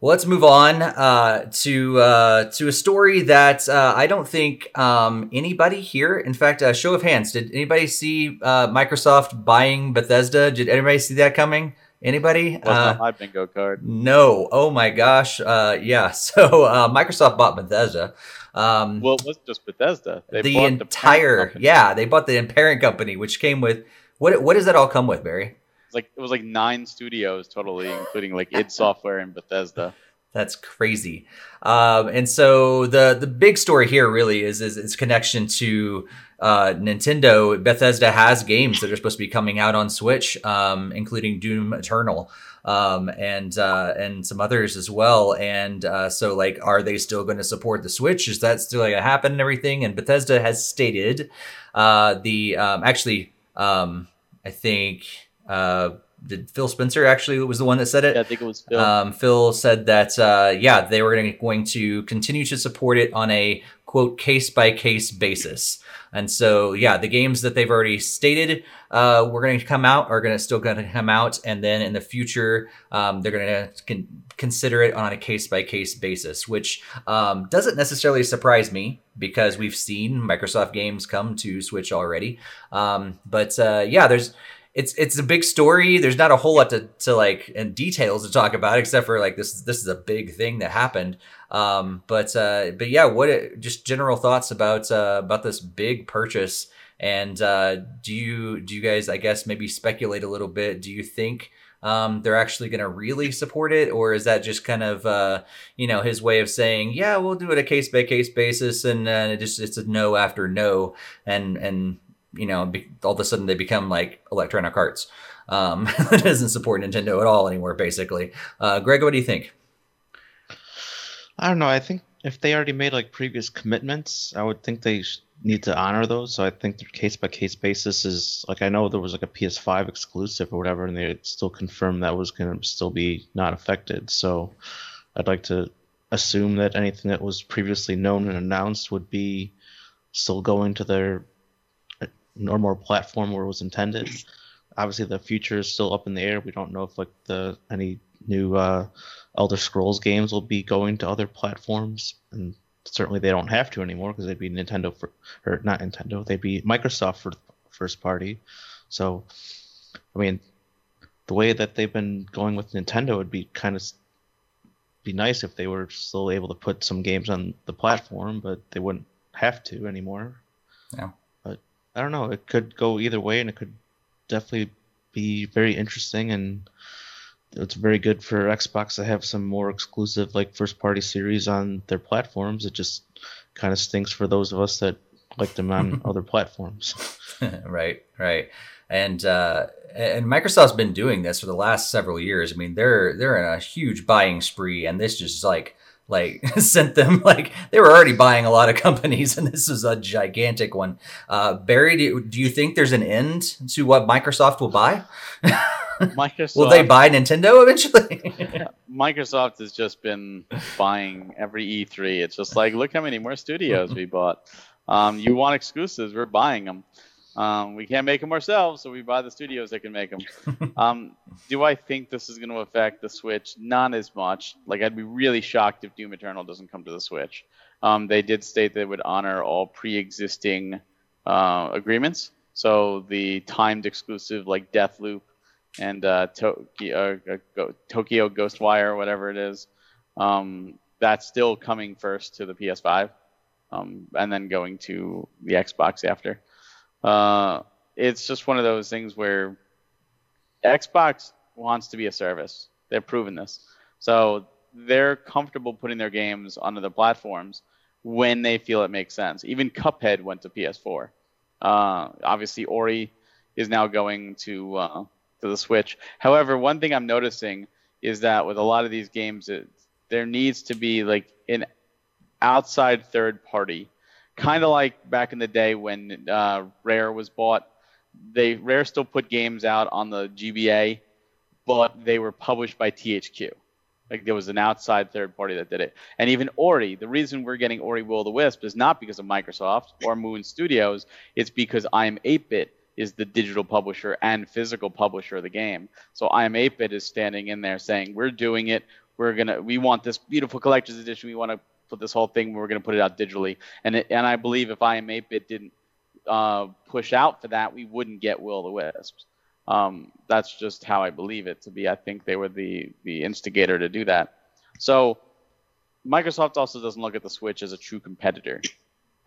Well, let's move on uh, to uh, to a story that uh, I don't think um, anybody here. In fact, uh, show of hands, did anybody see uh, Microsoft buying Bethesda? Did anybody see that coming? Anybody? Not my bingo card. No. Oh my gosh. Uh, yeah. So uh, Microsoft bought Bethesda. Um, well, it wasn't just Bethesda. They the entire the yeah, they bought the parent company, which came with what? What does that all come with, Barry? It's like it was like nine studios totally, including like id Software and Bethesda. That's crazy. Um, and so the the big story here really is is its connection to uh, Nintendo. Bethesda has games that are supposed to be coming out on Switch, um, including Doom Eternal. Um, and uh, and some others as well. And uh, so, like, are they still going to support the Switch? Is that still going to happen and everything? And Bethesda has stated uh, the um, actually, um, I think uh, did Phil Spencer actually was the one that said it? Yeah, I think it was Phil. Um, Phil said that uh, yeah, they were gonna, going to continue to support it on a quote case by case basis. And so yeah, the games that they've already stated uh, were going to come out are going to still going to come out, and then in the future um, they're going to con- consider it on a case by case basis, which um, doesn't necessarily surprise me because we've seen Microsoft games come to Switch already. Um, but uh, yeah, there's it's it's a big story. There's not a whole lot to, to like in details to talk about, except for like this this is a big thing that happened. Um, but uh, but yeah, what just general thoughts about uh, about this big purchase? And uh, do you do you guys I guess maybe speculate a little bit? Do you think um, they're actually going to really support it, or is that just kind of uh, you know his way of saying, yeah, we'll do it a case by case basis, and uh, it just it's a no after no, and and you know, be, all of a sudden they become like Electronic Arts. Um, it doesn't support Nintendo at all anymore, basically. Uh, Greg, what do you think? I don't know. I think if they already made like previous commitments, I would think they need to honor those. So I think their case by case basis is like I know there was like a PS5 exclusive or whatever, and they still confirmed that was going to still be not affected. So I'd like to assume that anything that was previously known and announced would be still going to their normal platform where it was intended. Obviously, the future is still up in the air. We don't know if like the any new uh, Elder Scrolls games will be going to other platforms, and certainly they don't have to anymore because they'd be Nintendo for or not Nintendo. They'd be Microsoft for first party. So, I mean, the way that they've been going with Nintendo would be kind of be nice if they were still able to put some games on the platform, but they wouldn't have to anymore. Yeah. I don't know. It could go either way, and it could definitely be very interesting. And it's very good for Xbox to have some more exclusive, like first party series on their platforms. It just kind of stinks for those of us that like them on other platforms. right, right. And uh, and Microsoft's been doing this for the last several years. I mean, they're they're in a huge buying spree, and this just like like sent them like they were already buying a lot of companies and this is a gigantic one. Uh, barry do, do you think there's an end to what microsoft will buy? Microsoft will they buy nintendo eventually? Microsoft has just been buying every e3 it's just like look how many more studios we bought. Um, you want exclusives we're buying them um, we can't make them ourselves, so we buy the studios that can make them. um, do I think this is going to affect the Switch? Not as much. Like, I'd be really shocked if Doom Eternal doesn't come to the Switch. Um, they did state they would honor all pre-existing uh, agreements. So the timed exclusive, like Deathloop and uh, Tokyo, uh, Tokyo Ghostwire, whatever it is, um, that's still coming first to the PS5, um, and then going to the Xbox after. Uh, it's just one of those things where Xbox wants to be a service. They've proven this. So they're comfortable putting their games onto the platforms when they feel it makes sense. Even Cuphead went to PS4. Uh, obviously, Ori is now going to uh, to the Switch. However, one thing I'm noticing is that with a lot of these games, it, there needs to be like an outside third party kind of like back in the day when uh, Rare was bought. They Rare still put games out on the GBA, but they were published by THQ. Like there was an outside third party that did it. And even Ori, the reason we're getting Ori Will the Wisp is not because of Microsoft or Moon Studios. It's because iam8bit is the digital publisher and physical publisher of the game. So iam8bit is standing in there saying we're doing it. we're gonna we want this beautiful collector's edition. We want to put this whole thing. We're gonna put it out digitally. And it, and I believe if iam8bit didn't uh, push out for that, we wouldn't get Will the Wisps. Um, that's just how I believe it to be. I think they were the the instigator to do that. So Microsoft also doesn't look at the Switch as a true competitor.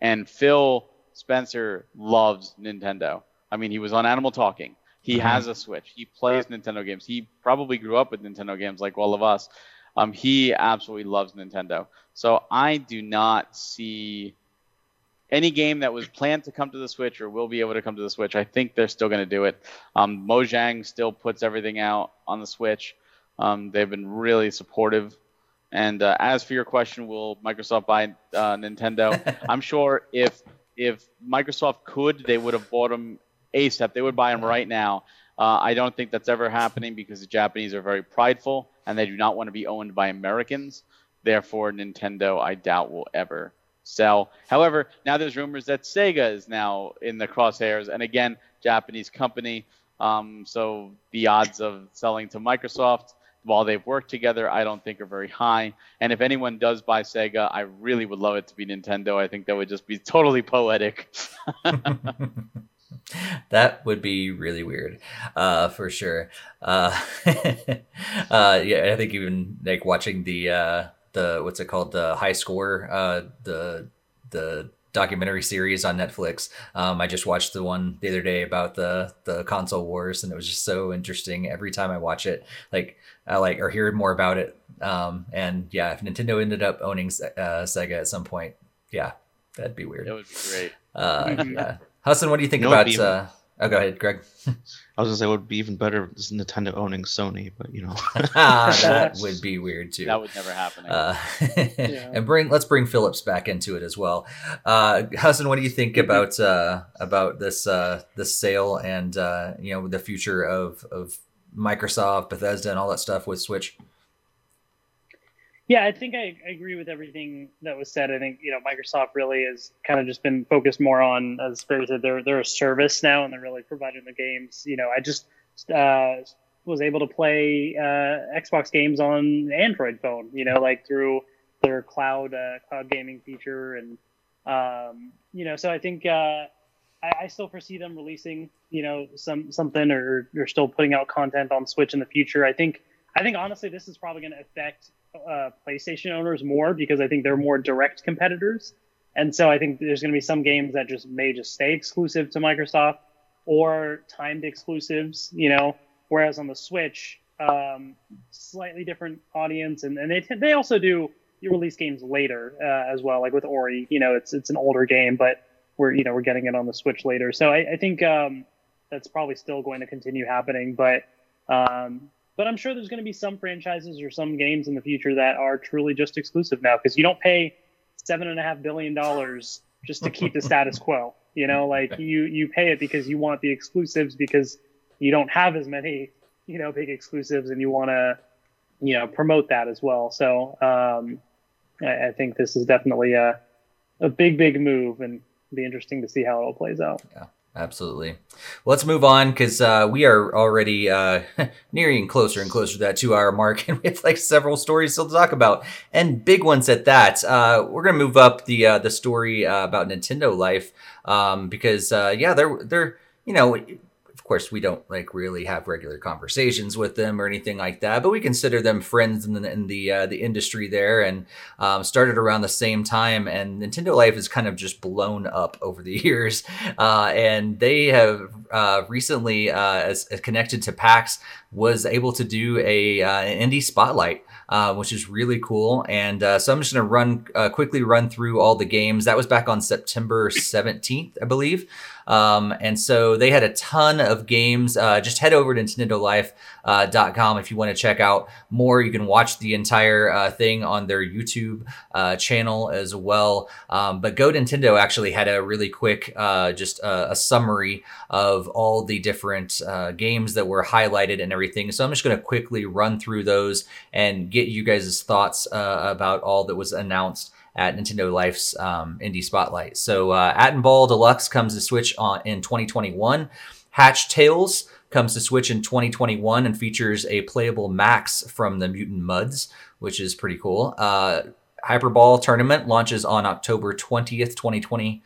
And Phil Spencer loves Nintendo. I mean, he was on Animal Talking. He mm-hmm. has a Switch. He plays Nintendo games. He probably grew up with Nintendo games like all of us. Um, he absolutely loves Nintendo. So I do not see any game that was planned to come to the Switch or will be able to come to the Switch. I think they're still going to do it. Um, Mojang still puts everything out on the Switch. Um, they've been really supportive. And uh, as for your question, will Microsoft buy uh, Nintendo? I'm sure if if Microsoft could, they would have bought them ASAP. They would buy them right now. Uh, I don't think that's ever happening because the Japanese are very prideful and they do not want to be owned by Americans. Therefore, Nintendo, I doubt, will ever sell. However, now there's rumors that Sega is now in the crosshairs, and again, Japanese company. Um, so the odds of selling to Microsoft while they've worked together, I don't think are very high. And if anyone does buy Sega, I really would love it to be Nintendo. I think that would just be totally poetic. that would be really weird, uh, for sure. Uh, uh, yeah, I think even like watching the uh, the what's it called the high score uh, the the documentary series on Netflix. Um, I just watched the one the other day about the the console wars, and it was just so interesting. Every time I watch it, like I like or hear more about it. Um, and yeah, if Nintendo ended up owning uh, Sega at some point, yeah, that'd be weird. That would be great. Uh, yeah. Hudson, what do you think you know, about? Uh, oh, go ahead, Greg. I was gonna say it would be even better if Nintendo owning Sony, but you know that would be weird too. That would never happen. Uh, yeah. And bring let's bring Philips back into it as well. Uh, Hudson, what do you think mm-hmm. about uh, about this uh, this sale and uh, you know the future of of Microsoft, Bethesda, and all that stuff with Switch? Yeah, I think I, agree with everything that was said. I think you know Microsoft really has kind of just been focused more on, as Barry said, they're they're a service now, and they're really providing the games. You know, I just uh, was able to play uh, Xbox games on Android phone. You know, like through their cloud uh, cloud gaming feature, and um, you know, so I think uh, I, I, still foresee them releasing you know some something or they're still putting out content on Switch in the future. I think I think honestly this is probably going to affect uh, PlayStation owners more because I think they're more direct competitors. And so I think there's going to be some games that just may just stay exclusive to Microsoft or timed exclusives, you know, whereas on the Switch, um, slightly different audience. And, and they, they also do you release games later uh, as well, like with Ori, you know, it's, it's an older game, but we're, you know, we're getting it on the Switch later. So I, I think um, that's probably still going to continue happening. But um, but I'm sure there's going to be some franchises or some games in the future that are truly just exclusive now because you don't pay seven and a half billion dollars just to keep the status quo. You know, like you you pay it because you want the exclusives because you don't have as many you know big exclusives and you want to you know promote that as well. So um, I, I think this is definitely a a big big move and be interesting to see how it all plays out. Yeah. Absolutely. Let's move on because uh, we are already uh, nearing closer and closer to that two hour mark, and we have like several stories still to talk about, and big ones at that. Uh, we're gonna move up the uh, the story uh, about Nintendo Life um, because uh, yeah, they're they're you know course, we don't like really have regular conversations with them or anything like that, but we consider them friends in the in the, uh, the industry there, and um, started around the same time. And Nintendo Life has kind of just blown up over the years, uh, and they have uh, recently, uh, as, as, connected to PAX, was able to do a uh, an indie spotlight. Uh, which is really cool. And uh, so I'm just going to run uh, quickly run through all the games. That was back on September 17th, I believe. Um, and so they had a ton of games. Uh, just head over to NintendoLife.com uh, if you want to check out more. You can watch the entire uh, thing on their YouTube uh, channel as well. Um, but Go Nintendo actually had a really quick, uh, just a summary of all the different uh, games that were highlighted and everything. So I'm just going to quickly run through those and get you guys' thoughts about all that was announced at Nintendo Life's um, Indie Spotlight. So uh, At Ball Deluxe comes to Switch on in 2021. Hatch Tales comes to Switch in 2021 and features a playable Max from the Mutant Mudds, which is pretty cool. Uh, Hyperball Tournament launches on October 20th, 2020.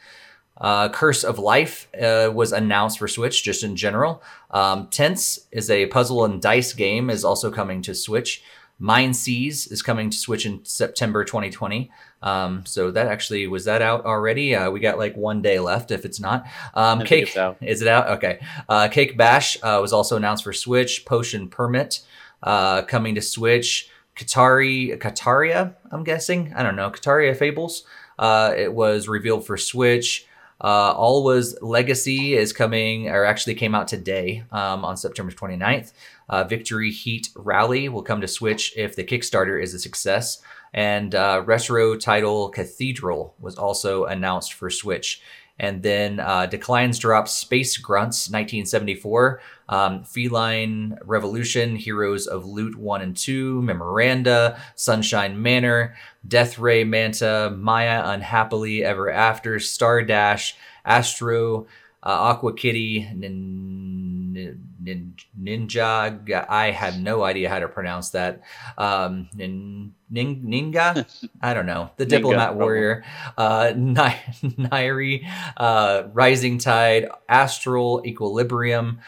Uh, Curse of Life uh, was announced for Switch just in general. Um, Tense is a puzzle and dice game, is also coming to Switch. Mindseize is coming to Switch in September 2020. Um, so that actually was that out already. Uh, we got like one day left if it's not. Um, Cake is it out? Okay. Uh, Cake Bash uh, was also announced for Switch. Potion Permit uh, coming to Switch. Katari Kataria, I'm guessing. I don't know. Kataria Fables. Uh, it was revealed for Switch. Uh, Alwa's Legacy is coming, or actually came out today um, on September 29th. Uh, Victory Heat Rally will come to Switch if the Kickstarter is a success. And uh, retro title Cathedral was also announced for Switch. And then uh, Declines drops Space Grunts 1974, um, Feline Revolution, Heroes of Loot 1 and 2, Memoranda, Sunshine Manor, Death Ray Manta, Maya Unhappily Ever After, Star Dash, Astro, Aqua Kitty, nin, nin, Ninja. I have no idea how to pronounce that. Um, nin, Ninga? I don't know. The Diplomat Warrior, uh, Nairi, uh, Rising Tide, Astral, Equilibrium,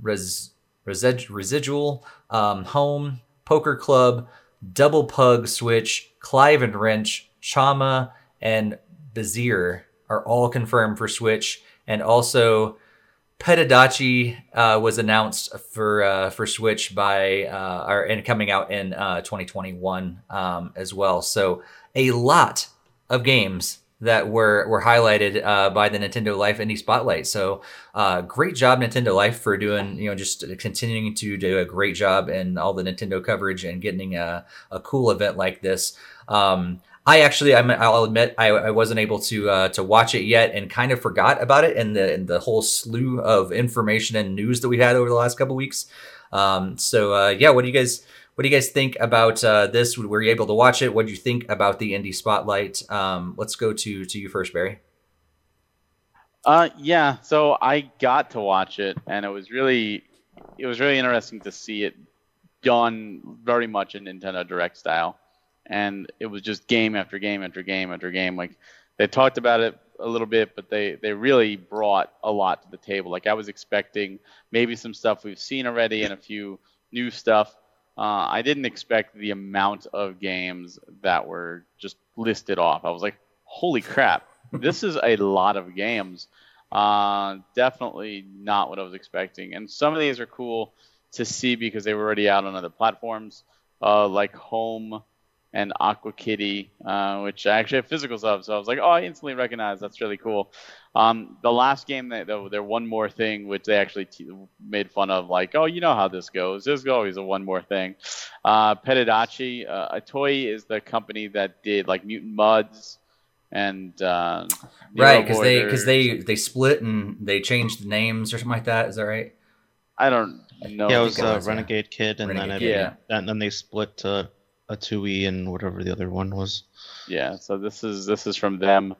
Res, Resid- Residual, um, Home, Poker Club, Double Pug Switch, Clive and Wrench, Chama, and Bezier are all confirmed for Switch. And also, Petadachi uh, was announced for uh, for Switch by uh, or and coming out in uh, 2021 um, as well. So a lot of games that were were highlighted uh, by the Nintendo Life Indie Spotlight. So uh, great job Nintendo Life for doing you know just continuing to do a great job in all the Nintendo coverage and getting a, a cool event like this. Um, I actually, I'm, I'll admit, I, I wasn't able to uh, to watch it yet, and kind of forgot about it in the the whole slew of information and news that we had over the last couple weeks. Um, so uh, yeah, what do you guys what do you guys think about uh, this? Were you able to watch it? What do you think about the indie spotlight? Um, let's go to to you first, Barry. Uh, yeah. So I got to watch it, and it was really it was really interesting to see it done very much in Nintendo Direct style and it was just game after game after game after game. Like they talked about it a little bit, but they they really brought a lot to the table. Like I was expecting maybe some stuff we've seen already and a few new stuff. Uh, I didn't expect the amount of games that were just listed off. I was like, holy crap, this is a lot of games. Uh, definitely not what I was expecting. And some of these are cool to see because they were already out on other platforms, uh, like Home and Aqua Kitty, uh, which I actually have physicals of. So I was like, oh, I instantly recognize. That's really cool. Um, the last game, they, there one more thing, which they actually t- made fun of, like, oh, you know how this goes. There's always a one more thing. Uh, Petadachi, uh, Atooi is the company that did like Mutant Mudds and uh, right because they because they they split and they changed the names or something like that. Is that right? I don't know. Yeah, it was, uh, Renegade Kid, and Renegade then Kid, it, yeah. and then they split to Atooi and whatever the other one was. Yeah, so this is this is from them.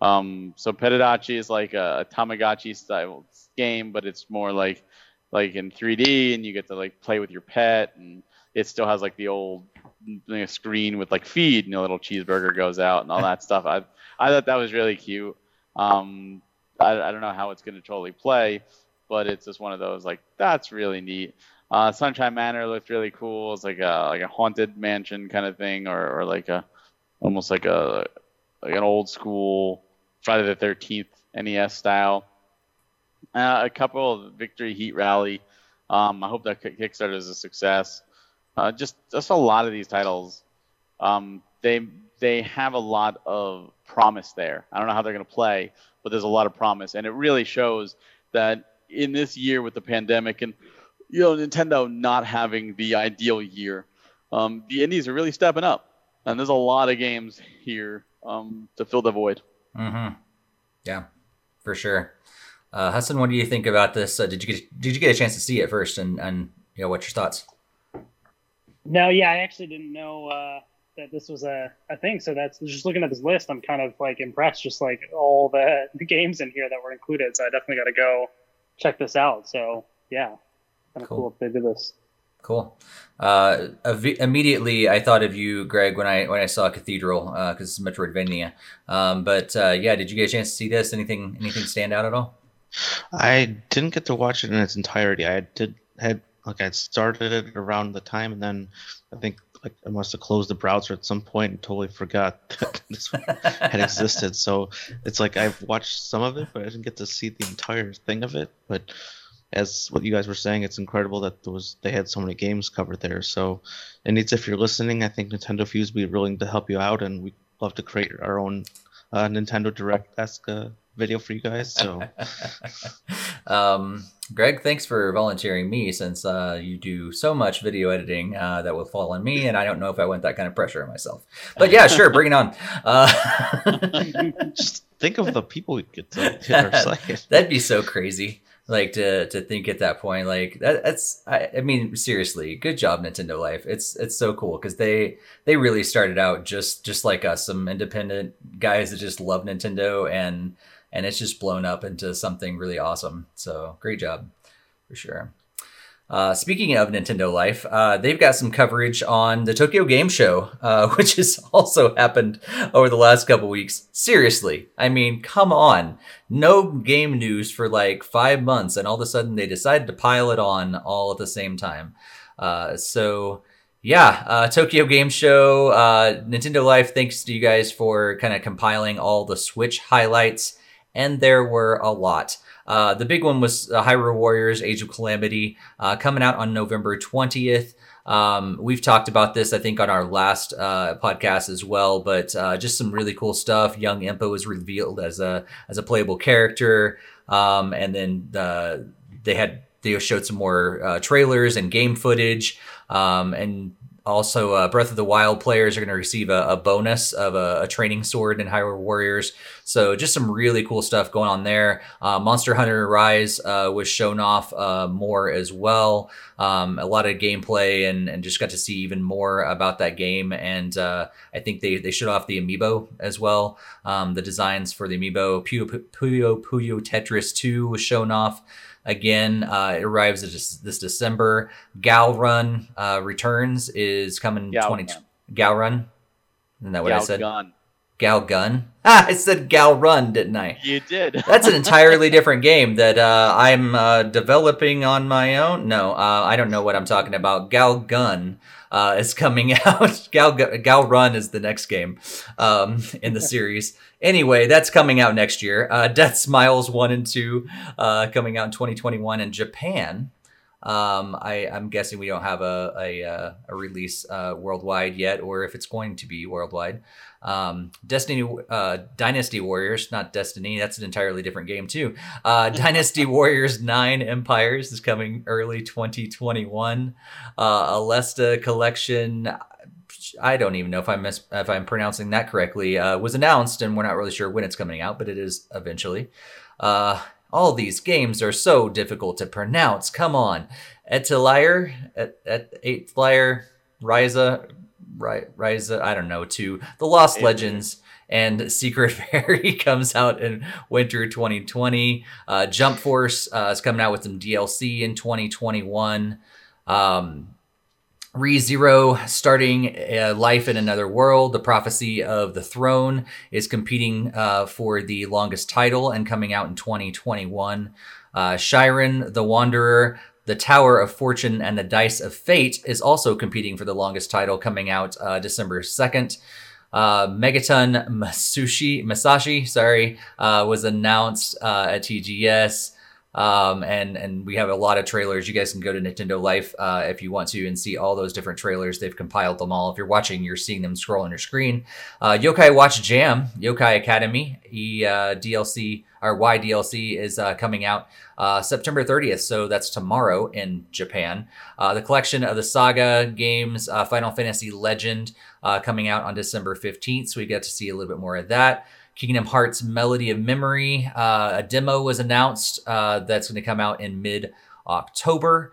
Um, so Petadachi is like a, a Tamagotchi style game, but it's more like like in 3D, and you get to like play with your pet, and it still has like the old you know, screen with like feed, and a little cheeseburger goes out, and all that stuff. I I thought that was really cute. Um, I, I don't know how it's going to totally play, but it's just one of those like that's really neat. Uh, Sunshine Manor looked really cool. It's like a like a haunted mansion kind of thing, or, or like a almost like a like an old school Friday the Thirteenth NES style. Uh, a couple of Victory Heat Rally. Um, I hope that Kickstarter is a success. Uh, just just a lot of these titles. Um, they they have a lot of promise there. I don't know how they're going to play, but there's a lot of promise, and it really shows that in this year with the pandemic and you know Nintendo not having the ideal year, um, the indies are really stepping up, and there's a lot of games here um, to fill the void. Mm-hmm. Yeah, for sure. Uh, Hassan, what do you think about this? Uh, did you get did you get a chance to see it first, and and you know what's your thoughts? No, yeah, I actually didn't know uh, that this was a, a thing. So that's just looking at this list, I'm kind of like impressed, just like all the, the games in here that were included. So I definitely got to go check this out. So yeah. Kind of Cool. cool if they did this. Cool. Uh, iv- immediately, I thought of you, Greg, when I when I saw Cathedral because it's Metroidvania. Um, but uh, yeah, did you get a chance to see this? Anything anything stand out at all? I didn't get to watch it in its entirety. I did had like I started it around the time, and then I think like I must have closed the browser at some point and totally forgot that this had existed. So it's like I've watched some of it, but I didn't get to see the entire thing of it. But as what you guys were saying, it's incredible that there was they had so many games covered there. So it needs if you're listening, I think Nintendo Fuse would be willing to help you out, and we'd love to create our own uh, Nintendo Direct esque uh, video for you guys. So um, Greg, thanks for volunteering me since uh, you do so much video editing uh, that will fall on me, and I don't know if I want that kind of pressure on myself. But yeah, sure, bring it on. Uh, just think of the people we get to hit our site. That'd be so crazy. Like to to think at that point, like that, that's. I, I mean, seriously, good job, Nintendo Life. It's it's so cool because they they really started out just just like us, some independent guys that just love Nintendo, and and it's just blown up into something really awesome. So great job, for sure. Uh, speaking of Nintendo Life, uh, they've got some coverage on the Tokyo Game Show, uh, which has also happened over the last couple weeks. Seriously, I mean, come on. No game news for like five months, and all of a sudden they decided to pile it on all at the same time. Uh, so, yeah, uh, Tokyo Game Show, uh, Nintendo Life, thanks to you guys for kind of compiling all the Switch highlights, and there were a lot. Uh, the big one was uh, Hyrule Warriors Age of Calamity uh, coming out on November 20th. Um, we've talked about this, I think, on our last uh, podcast as well, but uh, just some really cool stuff. Young Impa was revealed as a as a playable character, um, and then the, they had they showed some more uh, trailers and game footage, um, and also uh, Breath of the Wild players are going to receive a, a bonus of a, a, training sword in Hyrule Warriors. So just some really cool stuff going on there. Uh, Monster Hunter Rise uh, was shown off uh, more as well. Um, a lot of gameplay and, and just got to see even more about that game. And uh, I think they, they showed off the amiibo as well. Um, the designs for the amiibo. Puyo Puyo, Puyo Tetris 2 was shown off. Again, uh, it arrives this, this December. Gal Run uh, returns is coming. Gal 20 Gun. Gal Run. Isn't that what I Gal said? Gun. Gal Gun. Ah, I said Gal Run, didn't I? You did. That's an entirely different game that uh, I'm uh, developing on my own. No, uh, I don't know what I'm talking about. Gal Gun uh, is coming out. Gal Gal Run is the next game um, in the series. Anyway, that's coming out next year. Uh, Deathsmiles one and two uh, coming out in 2021 in Japan. Um, I, I'm guessing we don't have a a, uh, a release uh, worldwide yet, or if it's going to be worldwide. Um, Destiny, uh, Dynasty Warriors, not Destiny. That's an entirely different game too. Uh, Dynasty Warriors Nine Empires is coming early 2021. Uh, Aleste Collection. I don't even know if I'm mis- if I'm pronouncing that correctly. Uh, was announced, and we're not really sure when it's coming out, but it is eventually. Uh, all these games are so difficult to pronounce. Come on, Etelier, et, et, Eighth Liar, Ryza, Ry- Ryza. I don't know. To the Lost Eighth Legends and Secret Fairy comes out in winter 2020. Uh, Jump Force uh, is coming out with some DLC in 2021. Um, ReZero starting uh, life in another world. The prophecy of the throne is competing uh, for the longest title and coming out in 2021. Uh, Shiren the Wanderer, the Tower of Fortune, and the Dice of Fate is also competing for the longest title, coming out uh, December 2nd. Uh, Megaton Masushi Masashi, sorry, was announced at TGS. Um, and and we have a lot of trailers. You guys can go to Nintendo Life uh, if you want to and see all those different trailers. They've compiled them all. If you're watching, you're seeing them scroll on your screen. Uh, Yokai Watch Jam, Yokai Academy, E uh, DLC or Y DLC is uh, coming out uh, September 30th. So that's tomorrow in Japan. Uh, the collection of the Saga games, uh, Final Fantasy Legend, uh, coming out on December 15th. So we get to see a little bit more of that. Kingdom Hearts Melody of Memory. Uh, a demo was announced uh, that's going to come out in mid October.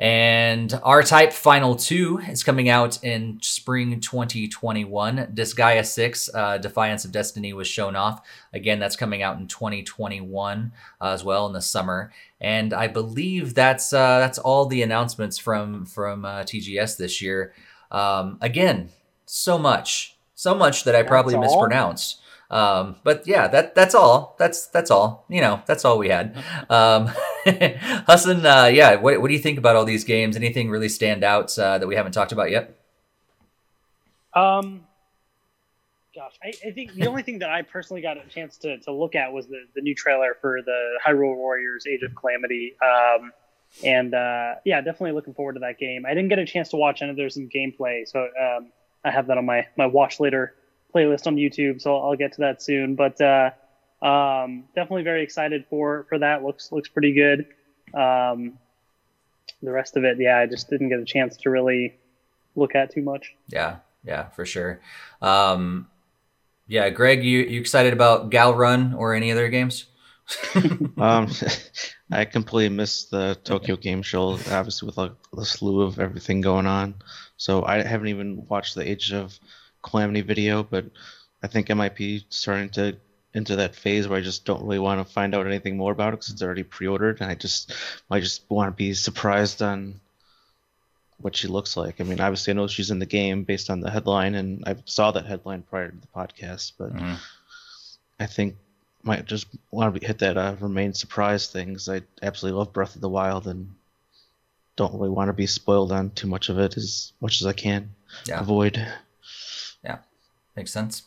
And R Type Final 2 is coming out in spring 2021. Disgaea 6, uh, Defiance of Destiny, was shown off. Again, that's coming out in 2021 uh, as well in the summer. And I believe that's uh, that's all the announcements from from uh, TGS this year. Um, again, so much, so much that I probably mispronounced. Um, but yeah, that that's all. That's that's all. You know, that's all we had. Um, Hassan, uh, yeah, what what do you think about all these games? Anything really stand out uh, that we haven't talked about yet? Um, gosh, I, I think the only thing that I personally got a chance to, to look at was the, the new trailer for the Hyrule Warriors Age of Calamity. Um, and uh, yeah, definitely looking forward to that game. I didn't get a chance to watch any. of There's some gameplay, so um, I have that on my my watch later playlist on YouTube. So I'll get to that soon. But uh, um, definitely very excited for for that. Looks looks pretty good. Um, the rest of it, yeah, I just didn't get a chance to really look at too much. Yeah, yeah, for sure. Um, yeah, Greg, you you excited about Gal Run or any other games? Um, I completely missed the Tokyo Game Show, obviously with like the slew of everything going on. So I haven't even watched the Age of Calamity video, but I think I might be starting to into that phase where I just don't really want to find out anything more about it because it's already pre-ordered, and I just I just want to be surprised on what she looks like. I mean, obviously I know she's in the game based on the headline, and I saw that headline prior to the podcast, but Mhm. I think might just want to hit that uh, remain surprised thing because I absolutely love Breath of the Wild and don't really want to be spoiled on too much of it as much as I can Yeah. avoid. Makes sense.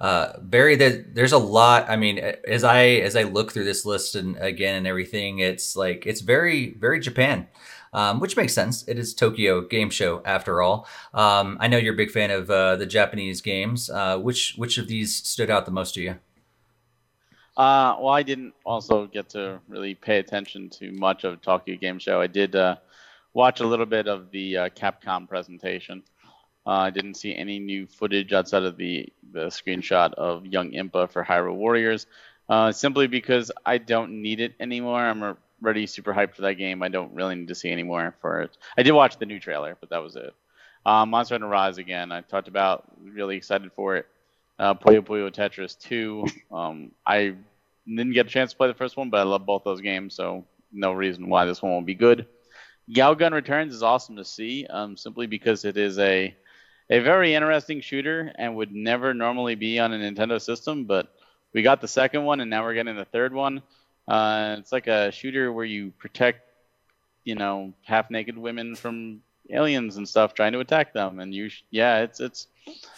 Uh, Barry, there, there's a lot. I mean, as I as I look through this list and again and everything, it's like it's very very Japan, um, which makes sense. It is Tokyo Game Show after all. Um, I know you're a big fan of uh, the Japanese games. Uh, which which of these stood out the most to you? Uh, well, I didn't also get to really pay attention to much of Tokyo Game Show. I did uh, watch a little bit of the uh, Capcom presentation. Uh, I didn't see any new footage outside of the, the screenshot of Young Impa for Hyrule Warriors, uh, simply because I don't need it anymore. I'm already super hyped for that game. I don't really need to see any more for it. I did watch the new trailer, but that was it. Uh, Monster Hunter Rise again. I talked about. Really excited for it uh, Puyo Puyo Tetris 2. Um, I didn't get a chance to play the first one, but I love both those games, so no reason why this one won't be good. Yao Gun Returns is awesome to see, um, simply because it is a a very interesting shooter and would never normally be on a Nintendo system, but we got the second one and now we're getting the third one. Uh, it's like a shooter where you protect, you know, half naked women from aliens and stuff trying to attack them, and you, sh- yeah, it's it's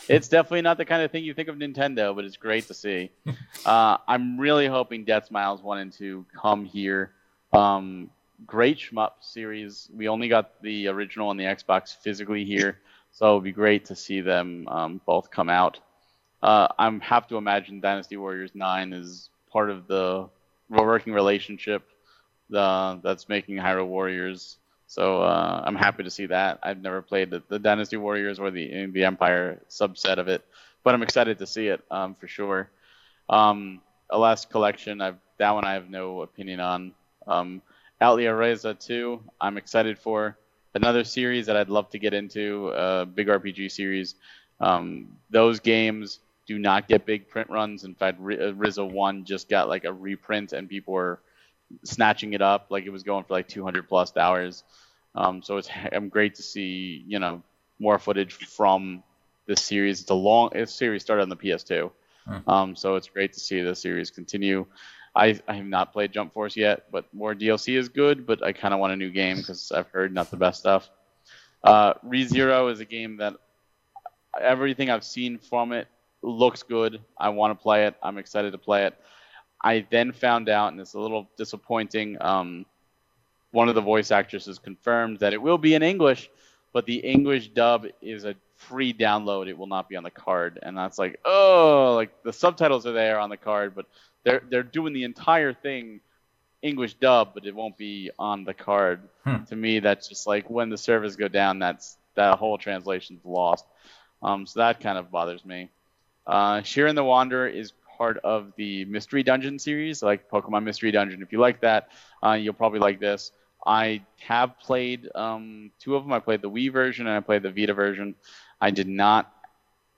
it's definitely not the kind of thing you think of Nintendo, but it's great to see. Uh, I'm really hoping Deathsmiles 1 and 2 come here. Um, great shmup series. We only got the original on the Xbox physically here, so it would be great to see them um, both come out. Uh, I have to imagine Dynasty Warriors 9 is part of the working relationship uh, that's making Hyrule Warriors. So uh, I'm happy to see that. I've never played the, the Dynasty Warriors or the the Empire subset of it, but I'm excited to see it um, for sure. Um, Last Collection, I've, that one I have no opinion on. Um, Atelier Ryza 2, I'm excited for. Another series that I'd love to get into, uh, big RPG series. Um, those games do not get big print runs. In fact, R- uh, Ryza 1 just got like a reprint and people were snatching it up like it was going for like 200 plus hours. Um, so it's I'm great to see you know more footage from this series. It's a long this series started on the PS2, Hmm. um, so it's great to see the series continue. I, I have not played Jump Force yet, but more DLC is good. But I kind of want a new game because I've heard not the best stuff. Uh, ReZero is a game that everything I've seen from it looks good. I want to play it. I'm excited to play it. I then found out, and it's a little disappointing. Um, one of the voice actresses confirmed that it will be in English, but the English dub is a free download. It will not be on the card, and that's like, oh, like the subtitles are there on the card, but they're they're doing the entire thing English dub, but it won't be on the card. Hmm. To me, that's just like when the servers go down, that's that whole translation's lost. Um, so that kind of bothers me. Uh, Shiren the Wanderer is part of the Mystery Dungeon series, like Pokemon Mystery Dungeon. If you like that, uh, you'll probably like this. I have played um, two of them. I played the Wii version and I played the Vita version. I did not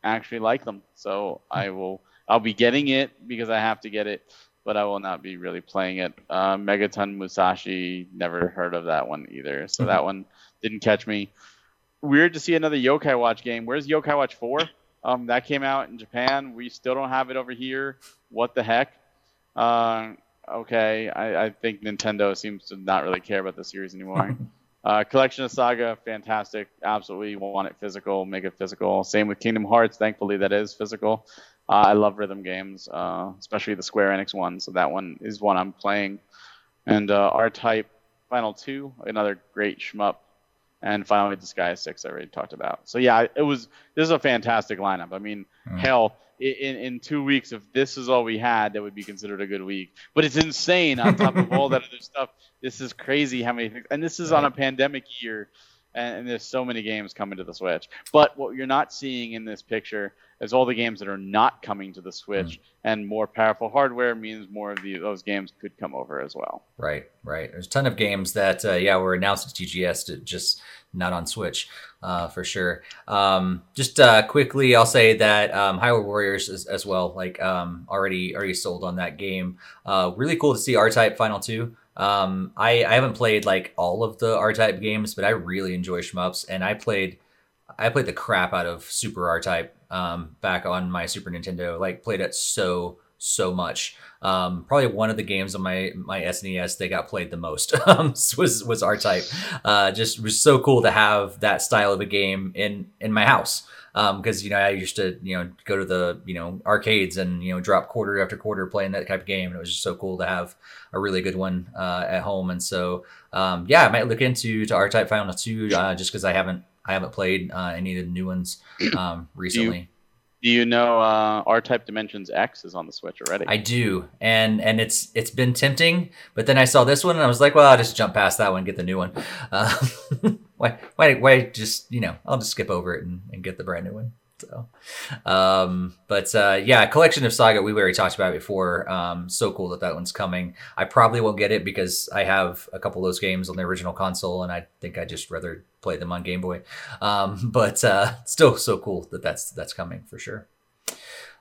actually like them, so I will. I'll be getting it because I have to get it, but I will not be really playing it. Uh, Megaton Musashi, never heard of that one either, so that one didn't catch me. Weird to see another Yokai Watch game. Where's Yokai Watch 4? Um, that came out in Japan. We still don't have it over here. What the heck? Uh, okay, I, I think Nintendo seems to not really care about the series anymore. uh, Collection of Saga, fantastic. Absolutely want it physical, make it physical. Same with Kingdom Hearts. Thankfully, that is physical. Uh, I love rhythm games, uh, especially the Square Enix one. So that one is one I'm playing. And uh, R-Type Final 2, another great shmup. And finally, Disgaea 6, I already talked about. So yeah, it was. This is a fantastic lineup. I mean, Mm. hell, in in two weeks, if this is all we had, that would be considered a good week. But it's insane on top of all that other stuff. This is crazy how many things, and this is on a pandemic year, and, and there's so many games coming to the Switch. But what you're not seeing in this picture is all the games that are not coming to the Switch, and more powerful hardware means more of the, those games could come over as well. Right, right. There's a ton of games that, uh, yeah, were announced at TGS, to just not on Switch, uh, for sure. Um, just uh, quickly, I'll say that um, Hyrule Warriors as, as well, like um, already already sold on that game. Uh, really cool to see R-Type Final Two. Um, I, I haven't played like all of the R-Type games, but I really enjoy shmups, and I played I played the crap out of Super R-Type um, back on my Super Nintendo. Like played it so so much. Um, probably one of the games on my my SNES that got played the most um, was was R Type. Uh, just was so cool to have that style of a game in in my house because you know I used to you know go to the you know arcades and you know drop quarter after quarter playing that type of game and it was just so cool to have a really good one uh, at home and so um, yeah I might look into to R Type Final Two uh, just because I haven't I haven't played uh, any of the new ones um, recently. Do you know uh, R-Type Dimensions X is on the Switch already? I do, and and it's it's been tempting, but then I saw this one and I was like, well, I'll just jump past that one, get the new one. Uh, why why why just you know I'll just skip over it and, and get the brand new one. So, um, but uh, yeah, collection of Saga we already talked about before. Um, so cool that that one's coming. I probably won't get it because I have a couple of those games on the original console, and I think I just rather play them on Game Boy. Um, but uh, still so cool that that's that's coming for sure.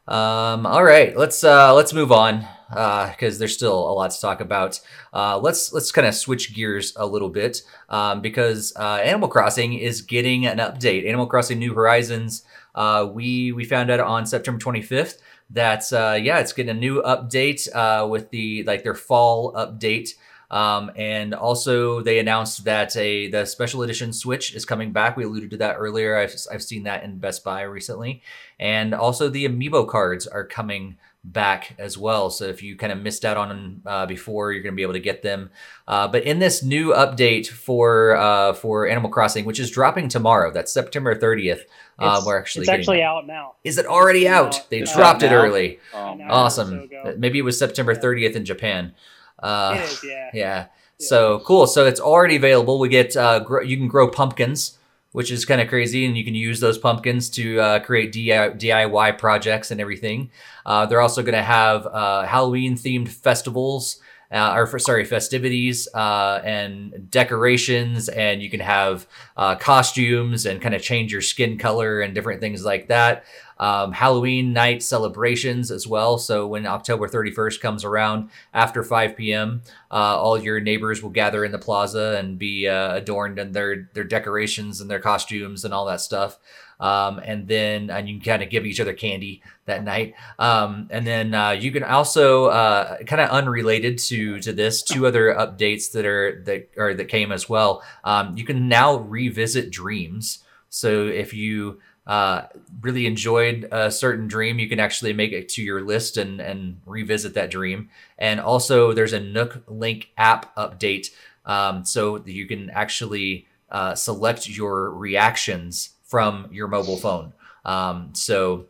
Um, all right, let's uh, let's move on because uh, there's still a lot to talk about. Uh, let's let's kind of switch gears a little bit um, because uh, Animal Crossing is getting an update. Animal Crossing New Horizons. Uh, we we found out on September 25th that uh, yeah, it's getting a new update uh, with the like their fall update. Um, and also they announced that a the special edition Switch is coming back. We alluded to that earlier. I've, I've seen that in Best Buy recently, and also the Amiibo cards are coming back as well. So if you kind of missed out on them uh, before, you're going to be able to get them. Uh, but in this new update for uh, for Animal Crossing, which is dropping tomorrow, that's September 30th. Uh, we're actually it's actually getting- out now. Is it already It's out? out. They It's dropped out it early. Um. Awesome. So. Maybe it was September Yeah. 30th in Japan. Uh, it is, yeah. yeah. So cool. So it's already available. We get uh, gr- you can grow pumpkins, which is kind of crazy, and you can use those pumpkins to uh, create DIY projects and everything. Uh, they're also going to have uh, Halloween themed festivals. Uh, or for, sorry, festivities uh, and decorations, and you can have uh, costumes and kind of change your skin color and different things like that. Um, Halloween night celebrations as well. So when October 31st comes around after 5 p.m., uh, all your neighbors will gather in the plaza and be uh, adorned in their their decorations and their costumes and all that stuff. Um, and then and you can kind of give each other candy that night. Um, and then uh, you can also uh, kind of unrelated to to this two other updates that are that or that came as well. Um, you can now revisit dreams. So if you uh, really enjoyed a certain dream, you can actually make it to your list and and revisit that dream. And also, there's a Nook Link app update, um, so that you can actually uh, select your reactions from your mobile phone. Um, so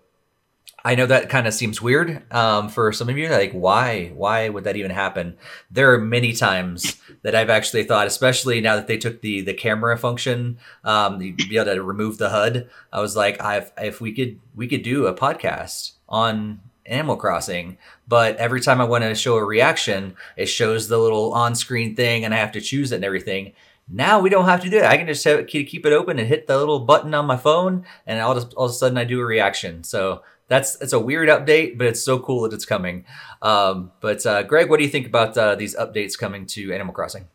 I know that kind of seems weird um, for some of you. Like, why? Why would that even happen? There are many times that I've actually thought, especially now that they took the the camera function, um, you'd be able to remove the HUD. I was like, I've, if we could we could do a podcast on Animal Crossing, but every time I want to show a reaction, it shows the little on-screen thing, and I have to choose it and everything. Now we don't have to do it. I can just keep it open and hit the little button on my phone, and all of a sudden I do a reaction. So that's it's a weird update, but it's so cool that it's coming. Um, but uh, Greg, what do you think about uh, these updates coming to Animal Crossing?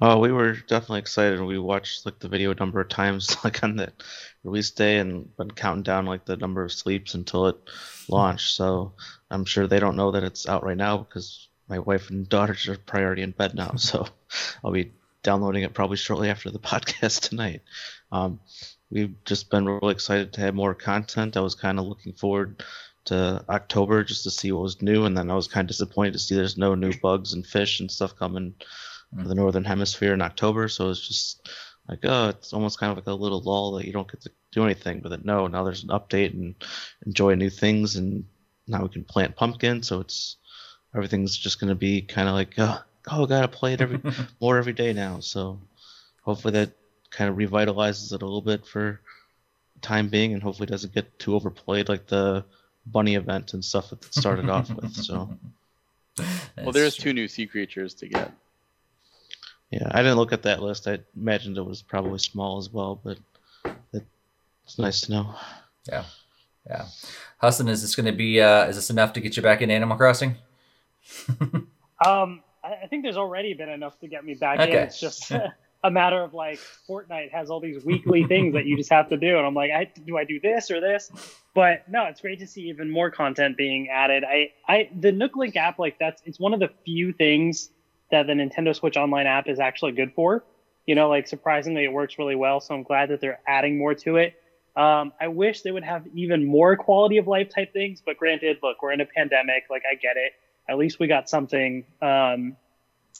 Oh, we were definitely excited. We watched like the video a number of times, like on the release day, and been counting down like the number of sleeps until it launched. So I'm sure they don't know that it's out right now because my wife and daughters are priority in bed now. So I'll be downloading it probably shortly after the podcast tonight. Um, we've just been really excited to have more content. I was kind of looking forward to October just to see what was new, and then I was kind of disappointed to see there's no new bugs and fish and stuff coming mm. the northern hemisphere in October. So it's just like, oh, it's almost kind of like a little lull that you don't get to do anything. But then, no, now there's an update and enjoy new things, and now we can plant pumpkins. So it's everything's just going to be kind of like, oh, oh, gotta play it every more every day now. So hopefully that kind of revitalizes it a little bit for time being, and hopefully doesn't get too overplayed like the bunny event and stuff that started off with. So. well, there's two new sea creatures to get. Yeah, I didn't look at that list. I imagined it was probably small as well, but it's nice to know. Yeah, yeah. Hassan, is this going to be? Uh, is this enough to get you back in Animal Crossing? um, I think there's already been enough to get me back okay. in. It's just a matter of like Fortnite has all these weekly things that you just have to do, and I'm like, I, do I do this or this? But no, it's great to see even more content being added. I, I the Nook Link app, like that's it's one of the few things that the Nintendo Switch Online app is actually good for. You know, like surprisingly, it works really well. So I'm glad that they're adding more to it. Um, I wish they would have even more quality of life type things, but granted, look, we're in a pandemic. Like I get it. At least we got something. Um,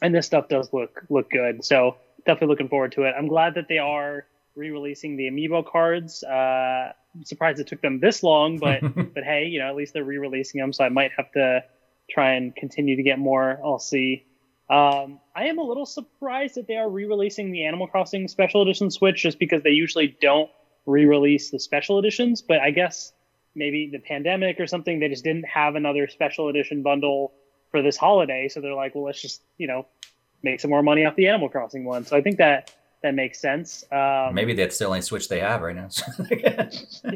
and this stuff does look look good. So definitely looking forward to it. I'm glad that they are re-releasing the amiibo cards. Uh, I'm surprised it took them this long, but but hey, you know at least they're re-releasing them, so I might have to try and continue to get more. I'll see. Um, I am a little surprised that they are re-releasing the Animal Crossing Special Edition Switch, just because they usually don't re-release the special editions. But I guess maybe the pandemic or something, they just didn't have another special edition bundle for this holiday. So they're like, well, let's just you know make some more money off the Animal Crossing one. So I think that that makes sense. Um, Maybe that's the only Switch they have right now.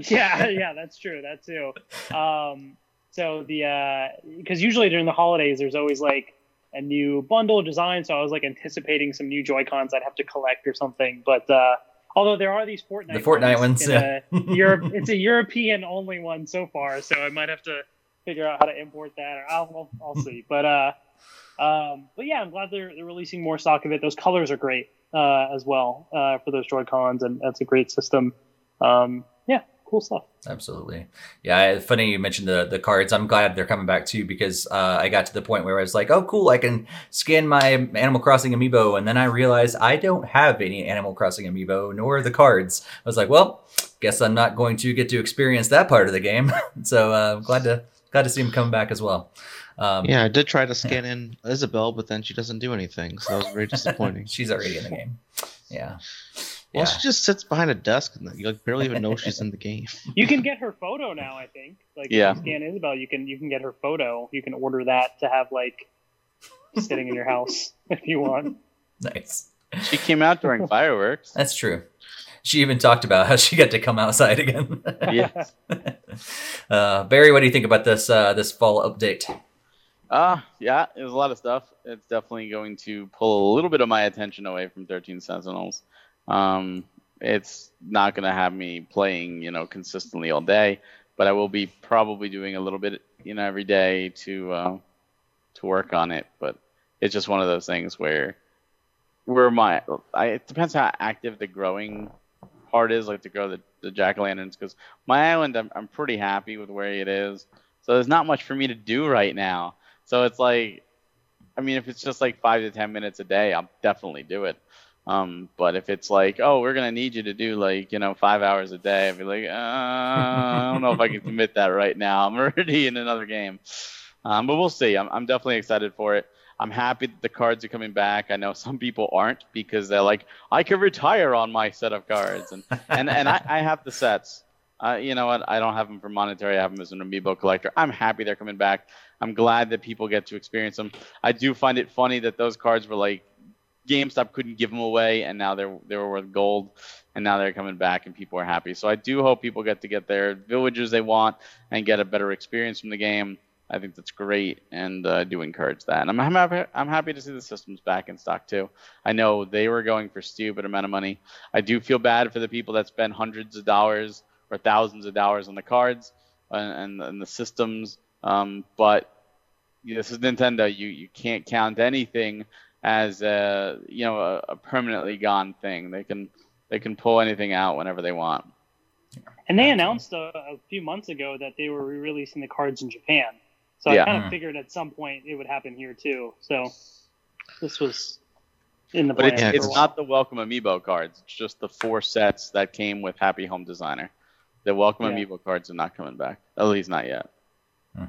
yeah, yeah, that's true. That too. Um, so the because uh, usually during the holidays, there's always like a new bundle design. So I was like anticipating some new Joy Cons I'd have to collect or something. But uh, although there are these Fortnite, the Fortnite ones, yeah. Europe, it's a European only one so far. So I might have to figure out how to import that, or I'll, I'll, I'll see. But uh, um, but yeah, I'm glad they're, they're releasing more stock of it. Those colors are great uh, as well uh, for those Joy Cons, and that's a great system. Um, yeah, cool stuff. Absolutely. Yeah, funny you mentioned the the cards. I'm glad they're coming back too because uh, I got to the point where I was like, oh, cool, I can scan my Animal Crossing amiibo, and then I realized I don't have any Animal Crossing amiibo nor the cards. I was like, well, guess I'm not going to get to experience that part of the game. so uh, I'm glad to glad to see them come back as well. Um, yeah, I did try to scan yeah. in Isabelle, but then she doesn't do anything, so that was very disappointing. she's already in the game. Yeah. Well, yeah. she just sits behind a desk and you like barely even know she's in the game. You can get her photo now, I think. Like, yeah. if you scan Isabelle, you can you can get her photo. You can order that to have like sitting in your house if you want. Nice. She came out during fireworks. That's true. She even talked about how she got to come outside again. yes. Uh, Barry, what do you think about this uh, this fall update? Uh, yeah, was a lot of stuff. It's definitely going to pull a little bit of my attention away from 13 Sentinels. Um, it's not going to have me playing, you know, consistently all day, but I will be probably doing a little bit, you know, every day to uh, to work on it. But it's just one of those things where where my I, it depends how active the growing part is, like to grow the, the jack o' lanterns. Because my island, I'm I'm pretty happy with where it is, so there's not much for me to do right now. So it's like, I mean, if it's just like five to ten minutes a day, I'll definitely do it. Um, but if it's like, oh, we're gonna need you to do like you know five hours a day, I'd be like, uh, I don't know if I can commit that right now. I'm already in another game. Um, but we'll see. I'm, I'm definitely excited for it. I'm happy that the cards are coming back. I know some people aren't because they're like, I can retire on my set of cards, and and and I, I have the sets. Uh, you know what? I don't have them for monetary. I have them as an amiibo collector. I'm happy they're coming back. I'm glad that people get to experience them. I do find it funny that those cards were like GameStop couldn't give them away, and now they're they were worth gold, and now they're coming back, and people are happy. So I do hope people get to get their villagers they want and get a better experience from the game. I think that's great, and uh, do encourage that. And I'm, I'm happy. I'm happy to see the systems back in stock too. I know they were going for stupid amount of money. I do feel bad for the people that spend hundreds of dollars or thousands of dollars on the cards and, and, and the systems. Um, but this is Nintendo. You you can't count anything as a you know a, a, permanently gone thing. They can they can pull anything out whenever they want. And they announced a, a few months ago that they were re-releasing the cards in Japan. So yeah. I kind of figured at some point it would happen here too. So this was in the but it's, it's not the welcome amiibo cards. It's just the four sets that came with Happy Home Designer. The welcome yeah. amiibo cards are not coming back. At least not yet. Hmm.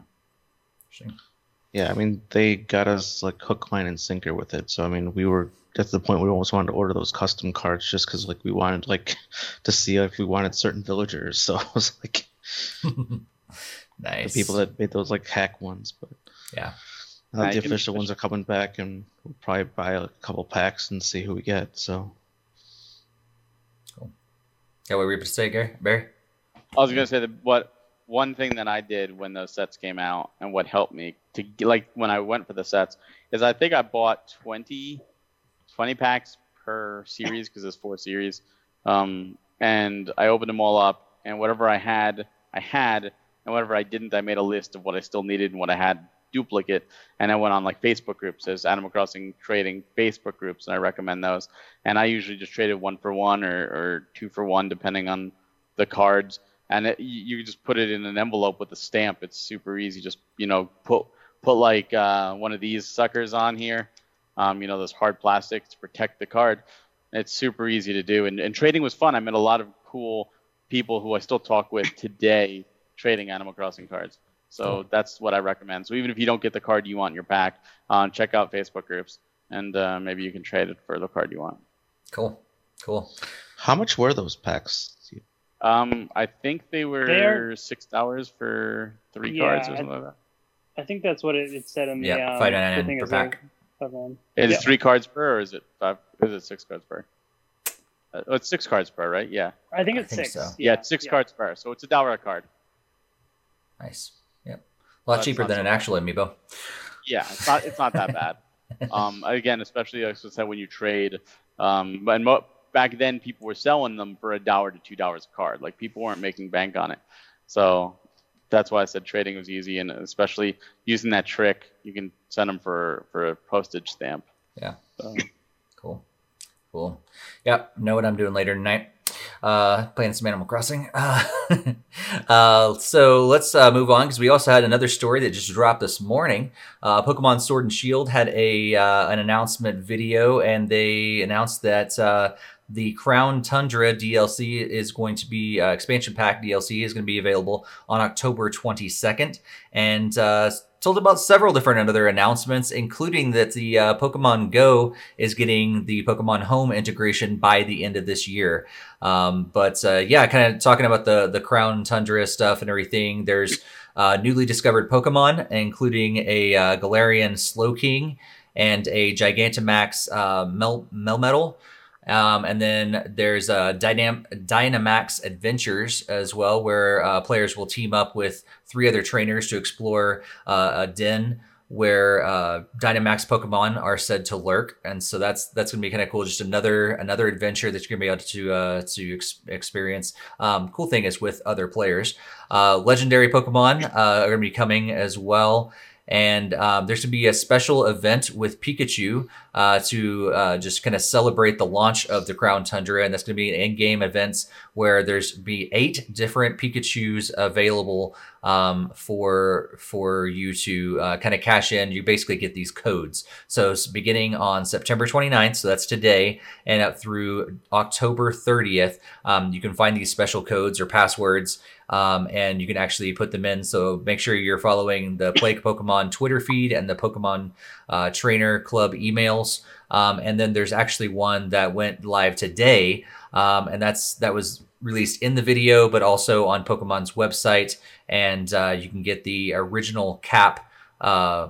Yeah, I mean they got us like hook, line, and sinker with it. So I mean we were at the point we almost wanted to order those custom cards just because like we wanted like to see if we wanted certain villagers. So I was like, nice. The people that made those like hack ones, but yeah. Now the official ones are coming back, and we'll probably buy a couple packs and see who we get. So. Cool. Yeah, what were you to say, Gary? Barry? I was gonna say that what one thing that I did when those sets came out and what helped me to like when I went for the sets is I think I bought 20, 20 packs per series because there's four series, um, and I opened them all up and whatever I had I had and whatever I didn't I made a list of what I still needed and what I had duplicate. And I went on like Facebook groups. There's Animal Crossing trading Facebook groups and I recommend those. And I usually just traded one for one or, or two for one depending on the cards and it, you just put it in an envelope with a stamp. It's super easy. Just you know, put put like uh, one of these suckers on here. Um, you know, those hard plastic to protect the card. It's super easy to do, and, and trading was fun. I met a lot of cool people who I still talk with today trading Animal Crossing cards. So cool. that's what I recommend. So even if you don't get the card you want in your pack, uh, check out Facebook groups, and uh, maybe you can trade it for the card you want. Cool, cool. How much were those packs? Um, I think they were They're, six dollars for three yeah, cards or something I, like that. I think that's what it, it said in the yeah, um, five ninety nine per pack. It is three cards per, or is it five? Is it six cards per? Uh, oh, it's six cards per, right? Yeah. I think it's I think six. So. Yeah, it's six yeah. cards per, so it's a dollar a card. Nice. Yep. A lot cheaper than so an actual amiibo. Yeah, it's not. It's not that bad. um, again, especially like I said, when you trade, um, and mo- back then people were selling them for a dollar to two dollars a card. Like people weren't making bank on it. So that's why I said trading was easy, and especially using that trick, you can send them for for a postage stamp. Yeah. So. Cool. Cool. Yep. Know what I'm doing later tonight. Uh, playing some Animal Crossing. Uh, uh, so let's uh, move on because we also had another story that just dropped this morning. Uh, Pokemon Sword and Shield had a uh, an announcement video, and they announced that uh, the Crown Tundra DLC is going to be uh, expansion pack DLC is going to be available on October 22nd, and uh, told about several different other announcements, including that the uh, Pokemon Go is getting the Pokemon Home integration by the end of this year. Um, but uh, yeah, kind of talking about the the Crown Tundra stuff and everything. There's uh, newly discovered Pokemon, including a uh, Galarian Slowking and a Gigantamax Mel- Melmetal. Um, and then there's uh, Dynam- Dynamax Adventures as well, where uh, players will team up with three other trainers to explore uh, a den where uh, Dynamax Pokemon are said to lurk, and so that's that's gonna be kind of cool. Just another another adventure that you're gonna be able to uh, to ex- experience. Um, cool thing is with other players. Uh, legendary Pokemon uh, are gonna be coming as well and um, there's going to be a special event with Pikachu uh, to uh, just kind of celebrate the launch of the Crown Tundra, and that's going to be an in-game events where there's be eight different Pikachu's available um, for for you to uh, kind of cash in. You basically get these codes. So it's beginning on September 29th, so that's today, and up through October 30th, um, you can find these special codes or passwords um, and you can actually put them in. So make sure you're following the Play Pokemon Twitter feed and the Pokemon uh, Trainer Club emails. Um, and then there's actually one that went live today, um, and that's that was released in the video, but also on Pokemon's website, and uh, you can get the original cap uh,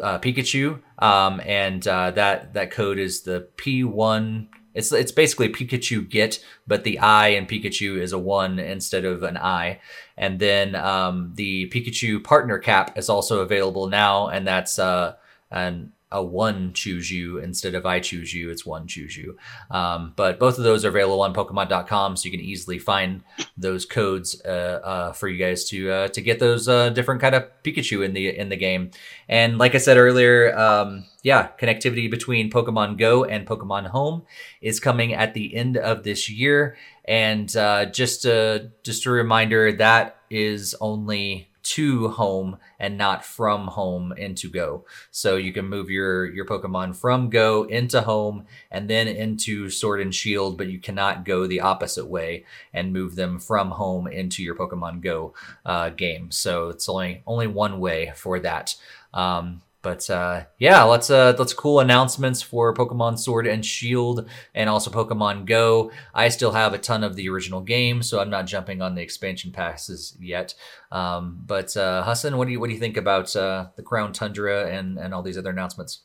uh, Pikachu, um, and uh, that that code is the P one. It's it's basically Pikachu get, but the I in Pikachu is a one instead of an I. And then um, the Pikachu partner cap is also available now, and that's uh, an a one choose you instead of I choose you. It's one choose you. Um, but both of those are available on Pokemon.com, so you can easily find those codes uh, uh, for you guys to uh, to get those uh, different kind of Pikachu in the in the game. And like I said earlier, um, yeah, connectivity between Pokemon Go and Pokemon Home is coming at the end of this year. And uh, just a just a reminder that is only to home and not from home into Go. So you can move your your Pokemon from Go into home and then into Sword and Shield, but you cannot go the opposite way and move them from home into your Pokemon Go uh, game. So it's only only one way for that. Um, but uh, yeah, lots of lots of cool announcements for Pokemon Sword and Shield, and also Pokemon Go. I still have a ton of the original game, so I'm not jumping on the expansion passes yet. Um, but uh, Hassan, what do you what do you think about uh, the Crown Tundra and and all these other announcements?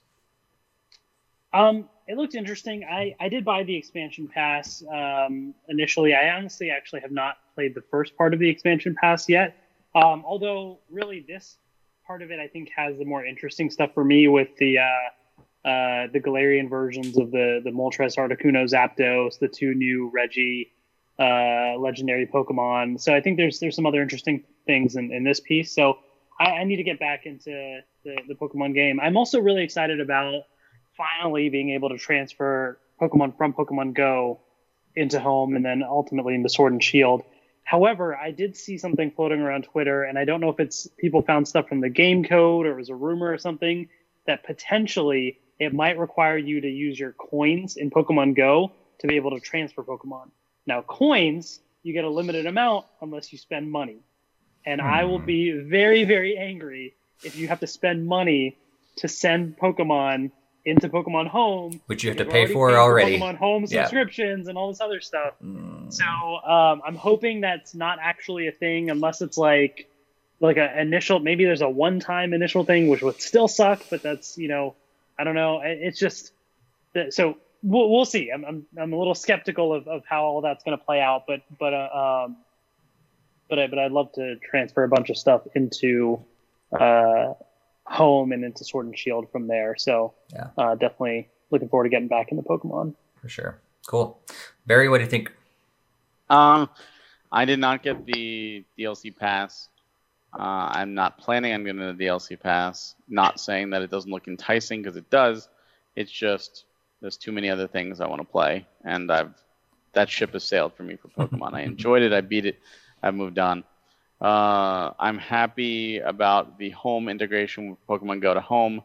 Um, it looked interesting. I I did buy the expansion pass um, initially. I honestly actually have not played the first part of the expansion pass yet. Um, although really this part of it I think has the more interesting stuff for me with the uh, uh, the Galarian versions of the the Moltres, Articuno, Zapdos, the two new Regi uh, legendary Pokemon. So I think there's there's some other interesting things in, in this piece. So I, I need to get back into the, the Pokemon game. I'm also really excited about finally being able to transfer Pokemon from Pokemon Go into Home and then ultimately into Sword and Shield. However, I did see something floating around Twitter, and I don't know if it's people found stuff from the game code or it was a rumor or something that potentially it might require you to use your coins in Pokemon Go to be able to transfer Pokemon. Now, coins, you get a limited amount unless you spend money. And mm. I will hmm. be very, very angry if you have to spend money to send Pokemon into Pokemon Home, which you have to pay for already. Pokemon Home subscriptions yeah. and all this other stuff. Mm. So um, I'm hoping that's not actually a thing, unless it's like like an initial. Maybe there's a one-time initial thing, which would still suck, but that's you know, I don't know. It's just so we'll, we'll see. I'm, I'm I'm a little skeptical of, of how all that's going to play out, but but uh, um, but I but I'd love to transfer a bunch of stuff into uh home and into Sword and Shield from there. So yeah, uh, definitely looking forward to getting back into Pokemon. For sure. Cool. Barry, what do you think? Um, I did not get the DLC pass. Uh, I'm not planning on getting the DLC pass. Not saying that it doesn't look enticing because it does. It's just there's too many other things I want to play, and I've that ship has sailed for me for Pokemon. I enjoyed it. I beat it. I've moved on. Uh, I'm happy about the home integration with Pokemon Go to Home,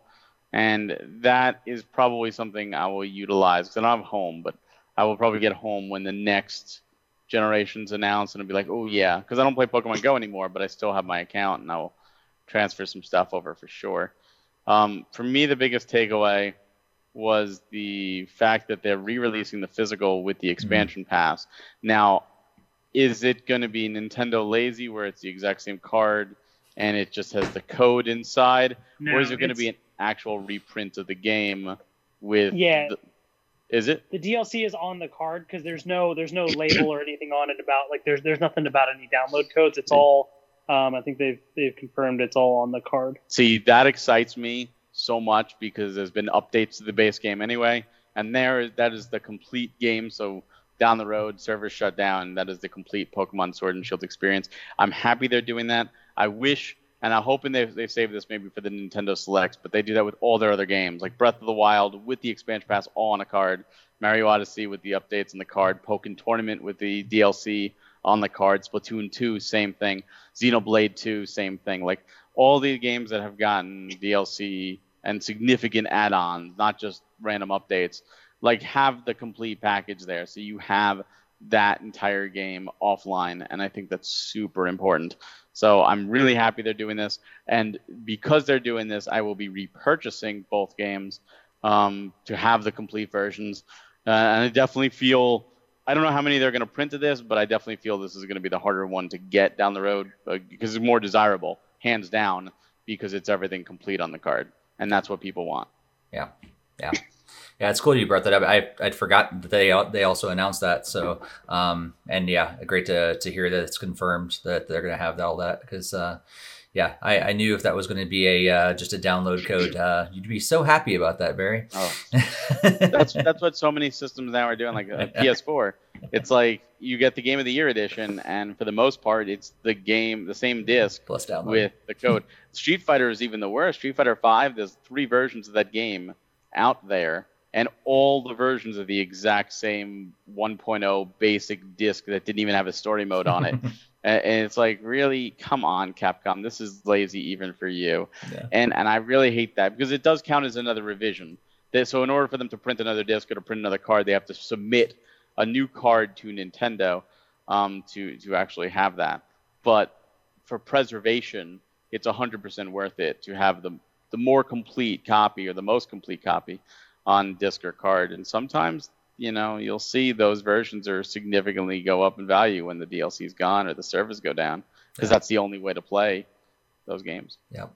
and that is probably something I will utilize because I don't have home, but I will probably get home when the next generation's announced, and it'll be like, oh yeah, because I don't play Pokemon Go anymore, but I still have my account, and I will transfer some stuff over for sure. Um, for me, the biggest takeaway was the fact that they're re-releasing the physical with the mm-hmm. expansion mm-hmm. pass. Now, is it going to be Nintendo lazy where it's the exact same card and it just has the code inside, no, or is it going to be an actual reprint of the game with? Yeah. The, is it? The DLC is on the card because there's no there's no label or anything on it about like there's there's nothing about any download codes. It's all um, I think they've they've confirmed it's all on the card. See, that excites me so much because there's been updates to the base game anyway, and there that is the complete game. So down the road, servers shut down. That is the complete Pokemon Sword and Shield experience. I'm happy they're doing that. I wish, and I'm hoping they they save this maybe for the Nintendo Selects, but they do that with all their other games, like Breath of the Wild with the expansion pass all on a card, Mario Odyssey with the updates on the card, Pokken Tournament with the DLC on the card, Splatoon 2, same thing, Xenoblade 2, same thing. Like all the games that have gotten DLC and significant add-ons, not just random updates like have the complete package there. So you have that entire game offline and i think that's super important. So i'm really happy they're doing this. And because they're doing this i will be repurchasing both games um, to have the complete versions. Uh, and i definitely feel I don't know how many they're going to print of this, but I definitely feel this is going to be the harder one to get down the road uh, because it's more desirable, hands down, because it's everything complete on the card, and that's what people want. Yeah, yeah, yeah. It's cool you brought that up. I I'd forgotten that they they also announced that. So um and yeah, great to to hear that it's confirmed that they're going to have all that because uh yeah, I, I knew if that was going to be a uh, just a download code, uh, you'd be so happy about that, Barry. Oh, that's that's what so many systems now are doing. Like a PS4, it's like you get the Game of the Year edition, and for the most part, it's the game, the same disc Plus download. with the code. Street Fighter is even the worst. Street Fighter Five, there's three versions of that game out there, and all the versions of the exact same 1.0 basic disc that didn't even have a story mode on it. and it's like, really, come on, Capcom, this is lazy even for you. Yeah. And and I really hate that because it does count as another revision. So in order for them to print another disc or to print another card, they have to submit a new card to Nintendo um, to to actually have that. But for preservation, it's 100% worth it to have the the more complete copy or the most complete copy on disc or card. And sometimes, you know, you'll see those versions are significantly go up in value when the DLC is gone or the servers go down because Yeah. that's the only way to play those games. Yep,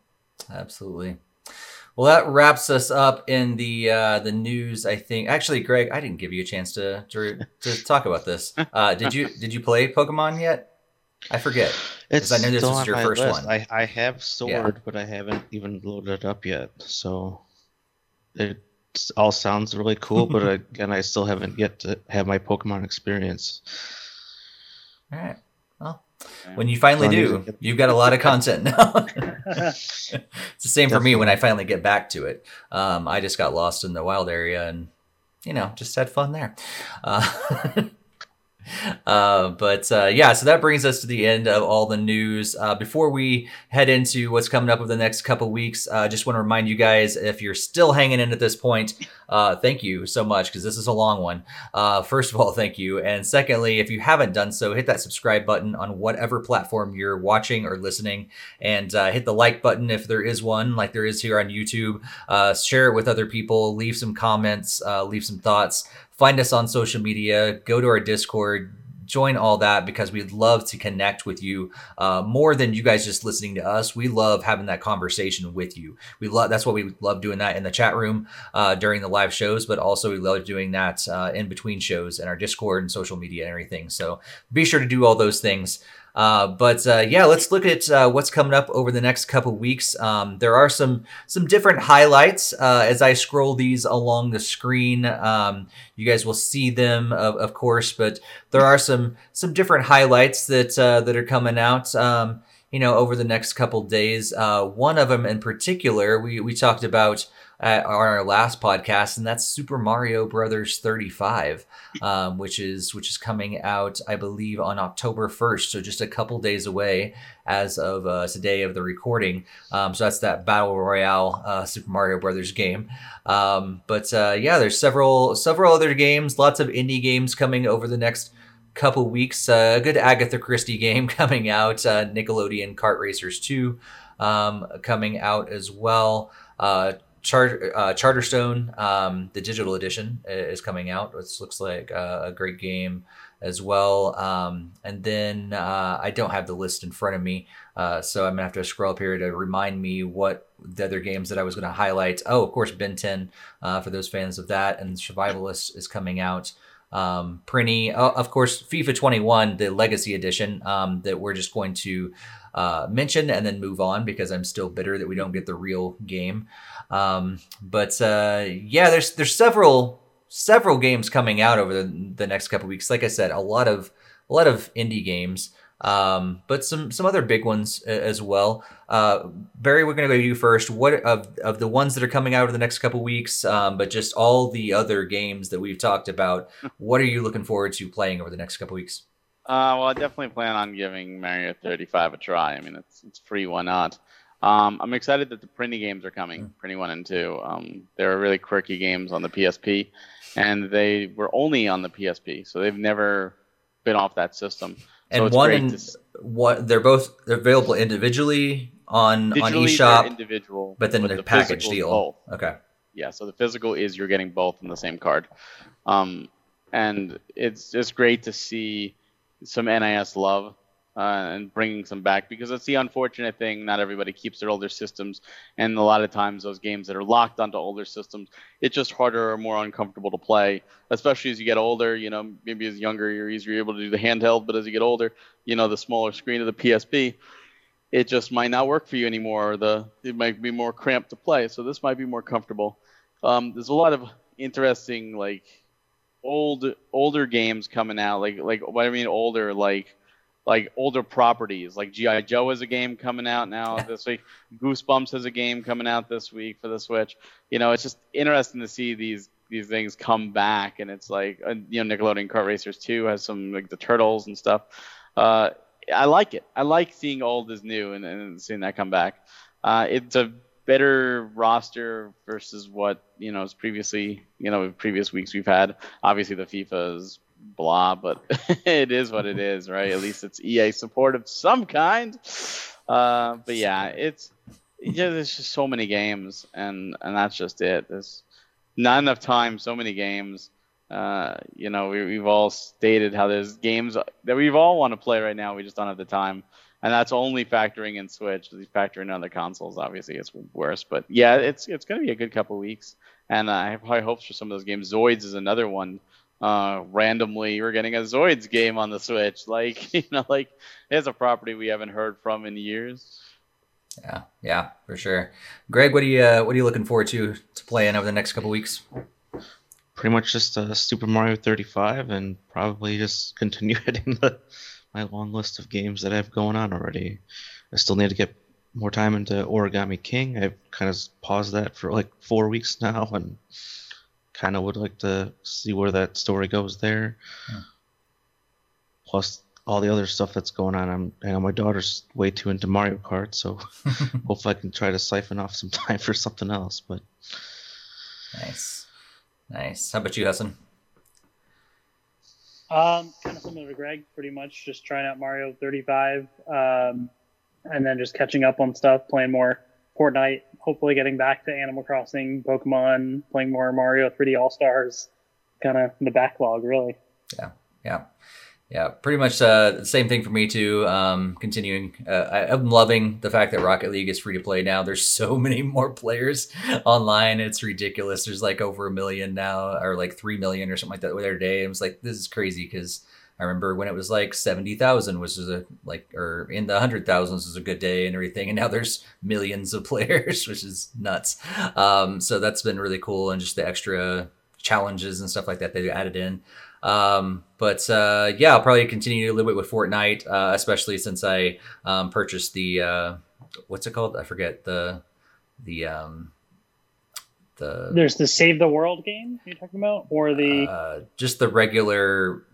absolutely. Well, that wraps us up in the uh, the news. I think actually, Greg, I didn't give you a chance to to, to talk about this. Uh, did you did you play Pokemon yet? I forget. It's I know this still was your first list. one. I, I have Sword, but I haven't even loaded it up yet. So it all sounds really cool, but again, I still haven't yet to have my Pokemon experience. All right. Well, when you finally Don't do, even get- you've got a lot of content now. it's the same for me when I finally get back to it. Um, I just got lost in the wild area and, you know, just had fun there. Uh, uh, but uh, yeah, so that brings us to the end of all the news. Uh, before we head into what's coming up over the next couple weeks, I uh, just want to remind you guys if you're still hanging in at this point, uh, thank you so much because this is a long one. Uh, first of all, thank you. And secondly, if you haven't done so, hit that subscribe button on whatever platform you're watching or listening, and hit the like button if there is one, like there is here on YouTube. Share it with other people, leave some comments, leave some thoughts. Find us on social media, go to our Discord, join all that because we'd love to connect with you uh, more than you guys just listening to us. We love having that conversation with you. We love that's why we love doing that in the chat room uh, during the live shows, but also we love doing that uh, in between shows and our Discord and social media and everything. So be sure to do all those things. Uh, but uh, yeah, let's look at uh, what's coming up over the next couple weeks. Um, there are some some different highlights uh, as I scroll these along the screen. Um, you guys will see them, of, of course, but there are some some different highlights that uh, that are coming out. Um, you know, over the next couple days. Uh, one of them in particular, we we talked about uh, on our last podcast, and that's Super Mario Brothers 35, um, which is which is coming out, I believe, on October 1st. So just a couple days away as of uh, today of the recording. Um, so that's that battle royale uh, Super Mario Brothers game. Um, but uh, yeah, there's several several other games, lots of indie games coming over the next couple weeks. Uh, a good Agatha Christie game coming out. Uh, Nickelodeon Kart Racers 2 um, coming out as well. Char- uh, Charterstone, um, the digital edition, is coming out. This looks like uh, a great game as well. Um, and then uh, I don't have the list in front of me, uh, so I'm gonna have to scroll up here to remind me what the other games that I was gonna highlight. Oh, of course, Ben 10 uh, for those fans of that, and Survivalist is coming out. Um, Prinny, uh, of course, FIFA 21, the Legacy Edition, um, that we're just going to uh, mention and then move on because I'm still bitter that we don't get the real game. Um, but uh, yeah, there's there's several several games coming out over the, the next couple weeks. Like I said, a lot of a lot of indie games, um, but some some other big ones as well. Uh, Barry, we're gonna go to you first. What of of the ones that are coming out over the next couple weeks, um, but just all the other games that we've talked about. What are you looking forward to playing over the next couple weeks? Uh, well, I definitely plan on giving Mario 35 a try. I mean, it's it's free, why not? Um, I'm excited that the Prinny games are coming, Prinny 1 and 2. Um, they're really quirky games on the PSP, and they were only on the PSP, so they've never been off that system. So And one and to what they're both they're available individually on on eShop, individual, but then the, the package deal. both. Okay. Yeah, so the physical is you're getting both in the same card. Um, and it's just great to see some NIS love uh, and bringing some back because it's the unfortunate thing. Not everybody keeps their older systems, and a lot of times those games that are locked onto older systems, it's just harder or more uncomfortable to play, especially as you get older. You know, maybe as younger you're easier able to do the handheld, but as you get older, you know, the smaller screen of the PSP, it just might not work for you anymore. Or the it might be more cramped to play, so this might be more comfortable. Um, there's a lot of interesting like old older games coming out like like what I mean older like like older properties. Like GI Joe has a game coming out now this week. Goosebumps has a game coming out this week for the Switch. You know, it's just interesting to see these these things come back, and it's like uh, you know Nickelodeon Kart Racers 2 has some like the turtles and stuff. Uh, I like it. I like seeing old as new and, and seeing that come back. Uh, it's a better roster versus what you know is previously you know previous weeks we've had. Obviously, the FIFA is blah, but it is what it is, right? At least it's EA support of some kind. Uh, but yeah, it's yeah, there's just so many games, and and that's just it. There's not enough time, so many games. Uh, you know, we, we've all stated how there's games that we've all want to play right now. We just don't have the time, and that's only factoring in Switch. If factor in other consoles, obviously it's worse. But yeah, it's it's going to be a good couple weeks, and I have high hopes for some of those games. Zoids is another one uh, randomly we're getting a Zoids game on the Switch. Like, you know, like it's a property we haven't heard from in years. Yeah, yeah, for sure. Greg, what are you uh, what are you looking forward to to playing over the next couple weeks? Pretty much just uh, Super Mario 35, and probably just continue hitting the my long list of games that I have going on already. I still need to get more time into Origami King. I've kind of paused that for like four weeks now, and kind of would like to see where that story goes there. Yeah. Plus all the other stuff that's going on. I'm, you know, my daughter's way too into Mario Kart, so hopefully I can try to siphon off some time for something else. But nice, nice. How about you, Hassan? Um, kind of similar to Greg, pretty much just trying out Mario 35, um, and then just catching up on stuff, playing more Fortnite, hopefully getting back to Animal Crossing, Pokemon, playing more Mario 3D All Stars, kind of the backlog, really. Yeah, yeah, yeah. Pretty much uh, the same thing for me too. Um, continuing, uh, I, am loving the fact that Rocket League is free to play now. There's so many more players online. It's ridiculous. There's like over a million now, or like three million or something like that the other day. I was like, this is crazy because I remember when it was like seventy thousand was a like or in the hundred thousands was a good day and everything, and now there's millions of players, which is nuts. Um, so that's been really cool, and just the extra challenges and stuff like that they added in. Um, but uh, yeah, I'll probably continue a little bit with Fortnite, uh, especially since I um, purchased the uh, what's it called? I forget the the um, the. There's the Save the World game you're talking about, or the uh, just the regular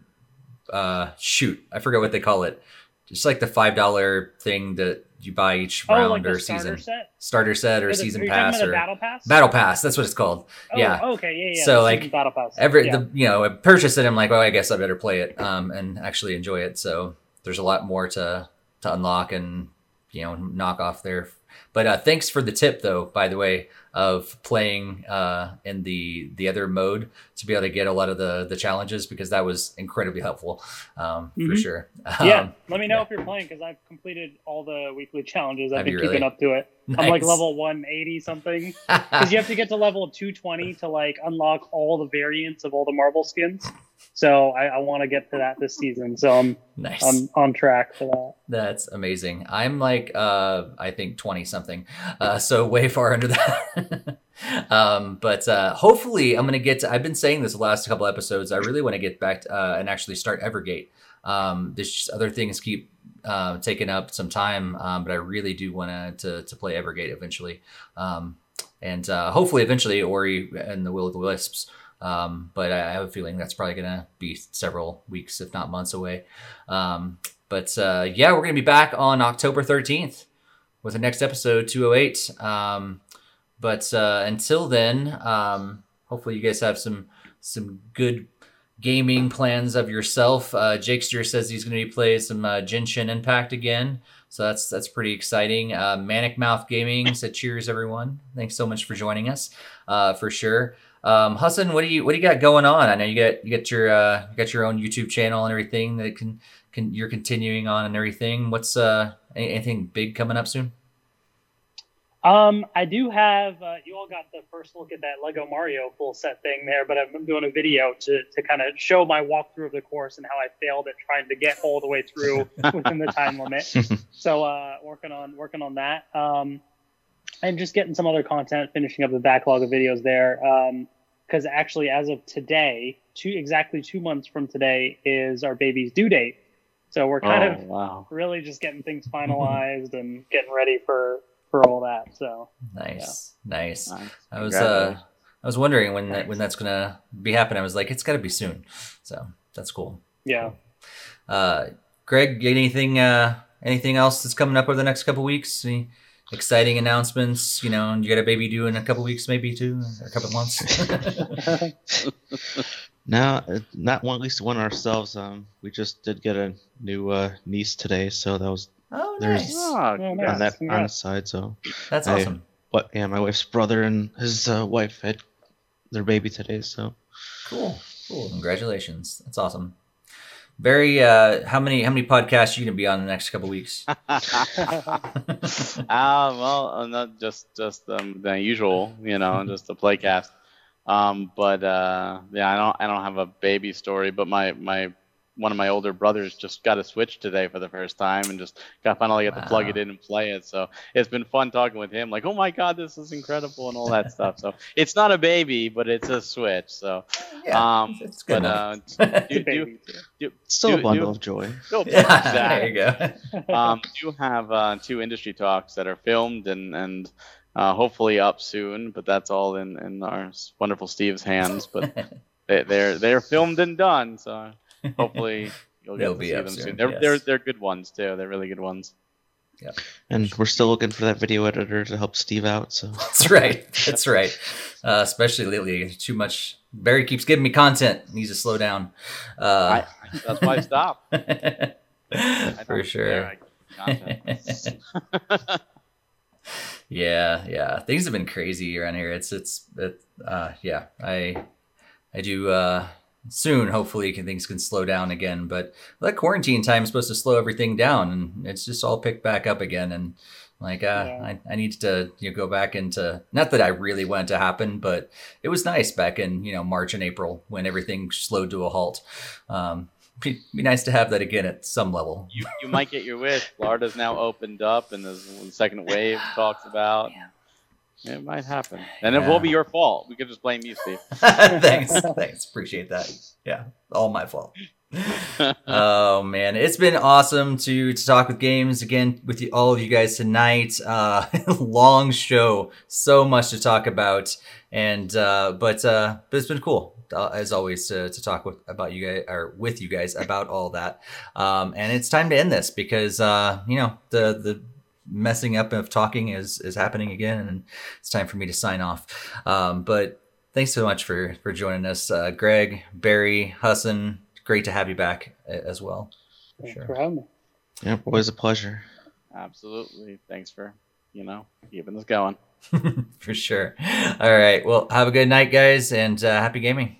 uh, shoot, I forget what they call it. Just like the five dollar thing that you buy each oh, round like or season set? starter set or, or the, season pass or battle pass. Battle pass, that's what it's called. Oh, yeah. Okay. Yeah. Yeah. So like battle pass. Every yeah. the you know I purchased it. I'm like, oh, I guess I better play it um, and actually enjoy it. So there's a lot more to to unlock and you know knock off there. But uh, thanks for the tip though. By the way, of playing uh, in the the other mode to be able to get a lot of the the challenges because that was incredibly helpful um, mm-hmm. for sure. Yeah, um, let me know yeah. if you're playing because I've completed all the weekly challenges. I've Have been keeping really? up to it. Nice. I'm like level 180 something because you have to get to level 220 to like unlock all the variants of all the marble skins. So I, I want to get to that this season. So I'm nice. I'm on track for that. That's amazing. I'm like uh I think 20 something. Uh so way far under that. um but uh hopefully I'm going to get to, I've been saying this the last couple episodes. I really want to get back to, uh, and actually start Evergate. Um this other things keep uh, taking up some time, um, but I really do want to to play Evergate eventually. Um and uh, hopefully eventually Ori and the Will of the Wisps. Um, but I have a feeling that's probably going to be several weeks, if not months away. Um, but uh, yeah, we're going to be back on October 13th with the next episode, 208. Um, but uh, until then, um, hopefully you guys have some some good gaming plans of yourself. Uh, Jakester says he's going to be playing some uh, Genshin Impact again. So that's that's pretty exciting. Uh, Manic Mouth Gaming said, "Cheers, everyone! Thanks so much for joining us, uh, for sure." Um, Hassan, what do you what do you got going on? I know you got you got your uh, you got your own YouTube channel and everything that can can you're continuing on and everything. What's uh anything big coming up soon? Um, I do have. Uh, you all got the first look at that Lego Mario full set thing there, but I'm doing a video to to kind of show my walkthrough of the course and how I failed at trying to get all the way through within the time limit. So, uh, working on working on that. Um, and just getting some other content, finishing up the backlog of videos there. Because um, actually, as of today, two exactly two months from today is our baby's due date. So we're kind Oh, of wow. really just getting things finalized and getting ready for for all that. So Nice, nice. Nice. I was uh I was wondering when that when that's gonna be happening. I was like, it's got to be soon. So that's cool. yeah. Uh, Greg, anything uh anything else that's coming up over the next couple weeks? Any exciting announcements? You know, and you got a baby due in a couple weeks, maybe too, or a couple months. No, uh, not one. At least one ourselves. Um, we just did get a new uh, niece today, so that was oh, nice. Oh, on nice. that on the side. So, That's I- awesome. but yeah, my wife's brother and his uh, wife had their baby today. So, Cool, cool. Congratulations. That's awesome. Barry. Uh, how many how many podcasts are you gonna be on in the next couple weeks? Ah, well, uh, not just just um, the usual, you know, just the playcast. Um, but uh, yeah, I don't I don't have a baby story, but my my one of my older brothers just got a Switch today for the first time and just got finally got to plug it in and play it. So it's been fun talking with him, like, oh my god, this is incredible and all that stuff. So it's not a baby, but it's a Switch. So um, it's good. but uh, do, do, do, still Do- a bundle do- of joy. go yeah, there you go. um, do have uh, two industry talks that are filmed and and uh, hopefully up soon, but that's all in in our wonderful Steve's hands. But they, they're they're filmed and done, so hopefully you'll get They'll to be see up them soon. soon, They're yes. they're they're good ones too. They're really good ones. Yeah. And we're still looking for that video editor to help Steve out. So, That's right. That's right. Uh, especially lately, too much. Barry keeps giving me content. Needs to slow down. Uh, I, that's why I stopped. I for don't sure. care. I- content. yeah, yeah. Things have been crazy around here. It's it's it, uh, yeah. I I do uh, soon. Hopefully, can, things can slow down again. But that quarantine time is supposed to slow everything down, and it's just all picked back up again. And like, uh, Yeah. I I need to you know, go back into not that I really want it to happen, but it was nice back in you know March and April when everything slowed to a halt. Um, be, be nice to have that again at some level. you you might get your wish. Florida's now opened up, and there's the second wave talks about. It might happen, and it Yeah. will be your fault. We can just blame you, Steve. thanks, thanks, appreciate that. Yeah, all my fault. oh man, it's been awesome to to talk with games again with you, all of you guys tonight. Uh, long show, so much to talk about, and uh, but uh, but it's been cool uh, as always to, to talk with about you guys or with you guys about all that. Um, and it's time to end this because uh, you know the the messing up of talking is is happening again, and it's time for me to sign off. Um, but thanks so much for for joining us, uh, Greg, Barry, Hassan. Great to have you back as well. For Thanks sure. for having me. yeah, always a pleasure. Absolutely. Thanks for, you know, keeping this going. for sure. All right. Well, have a good night, guys, and uh, happy gaming.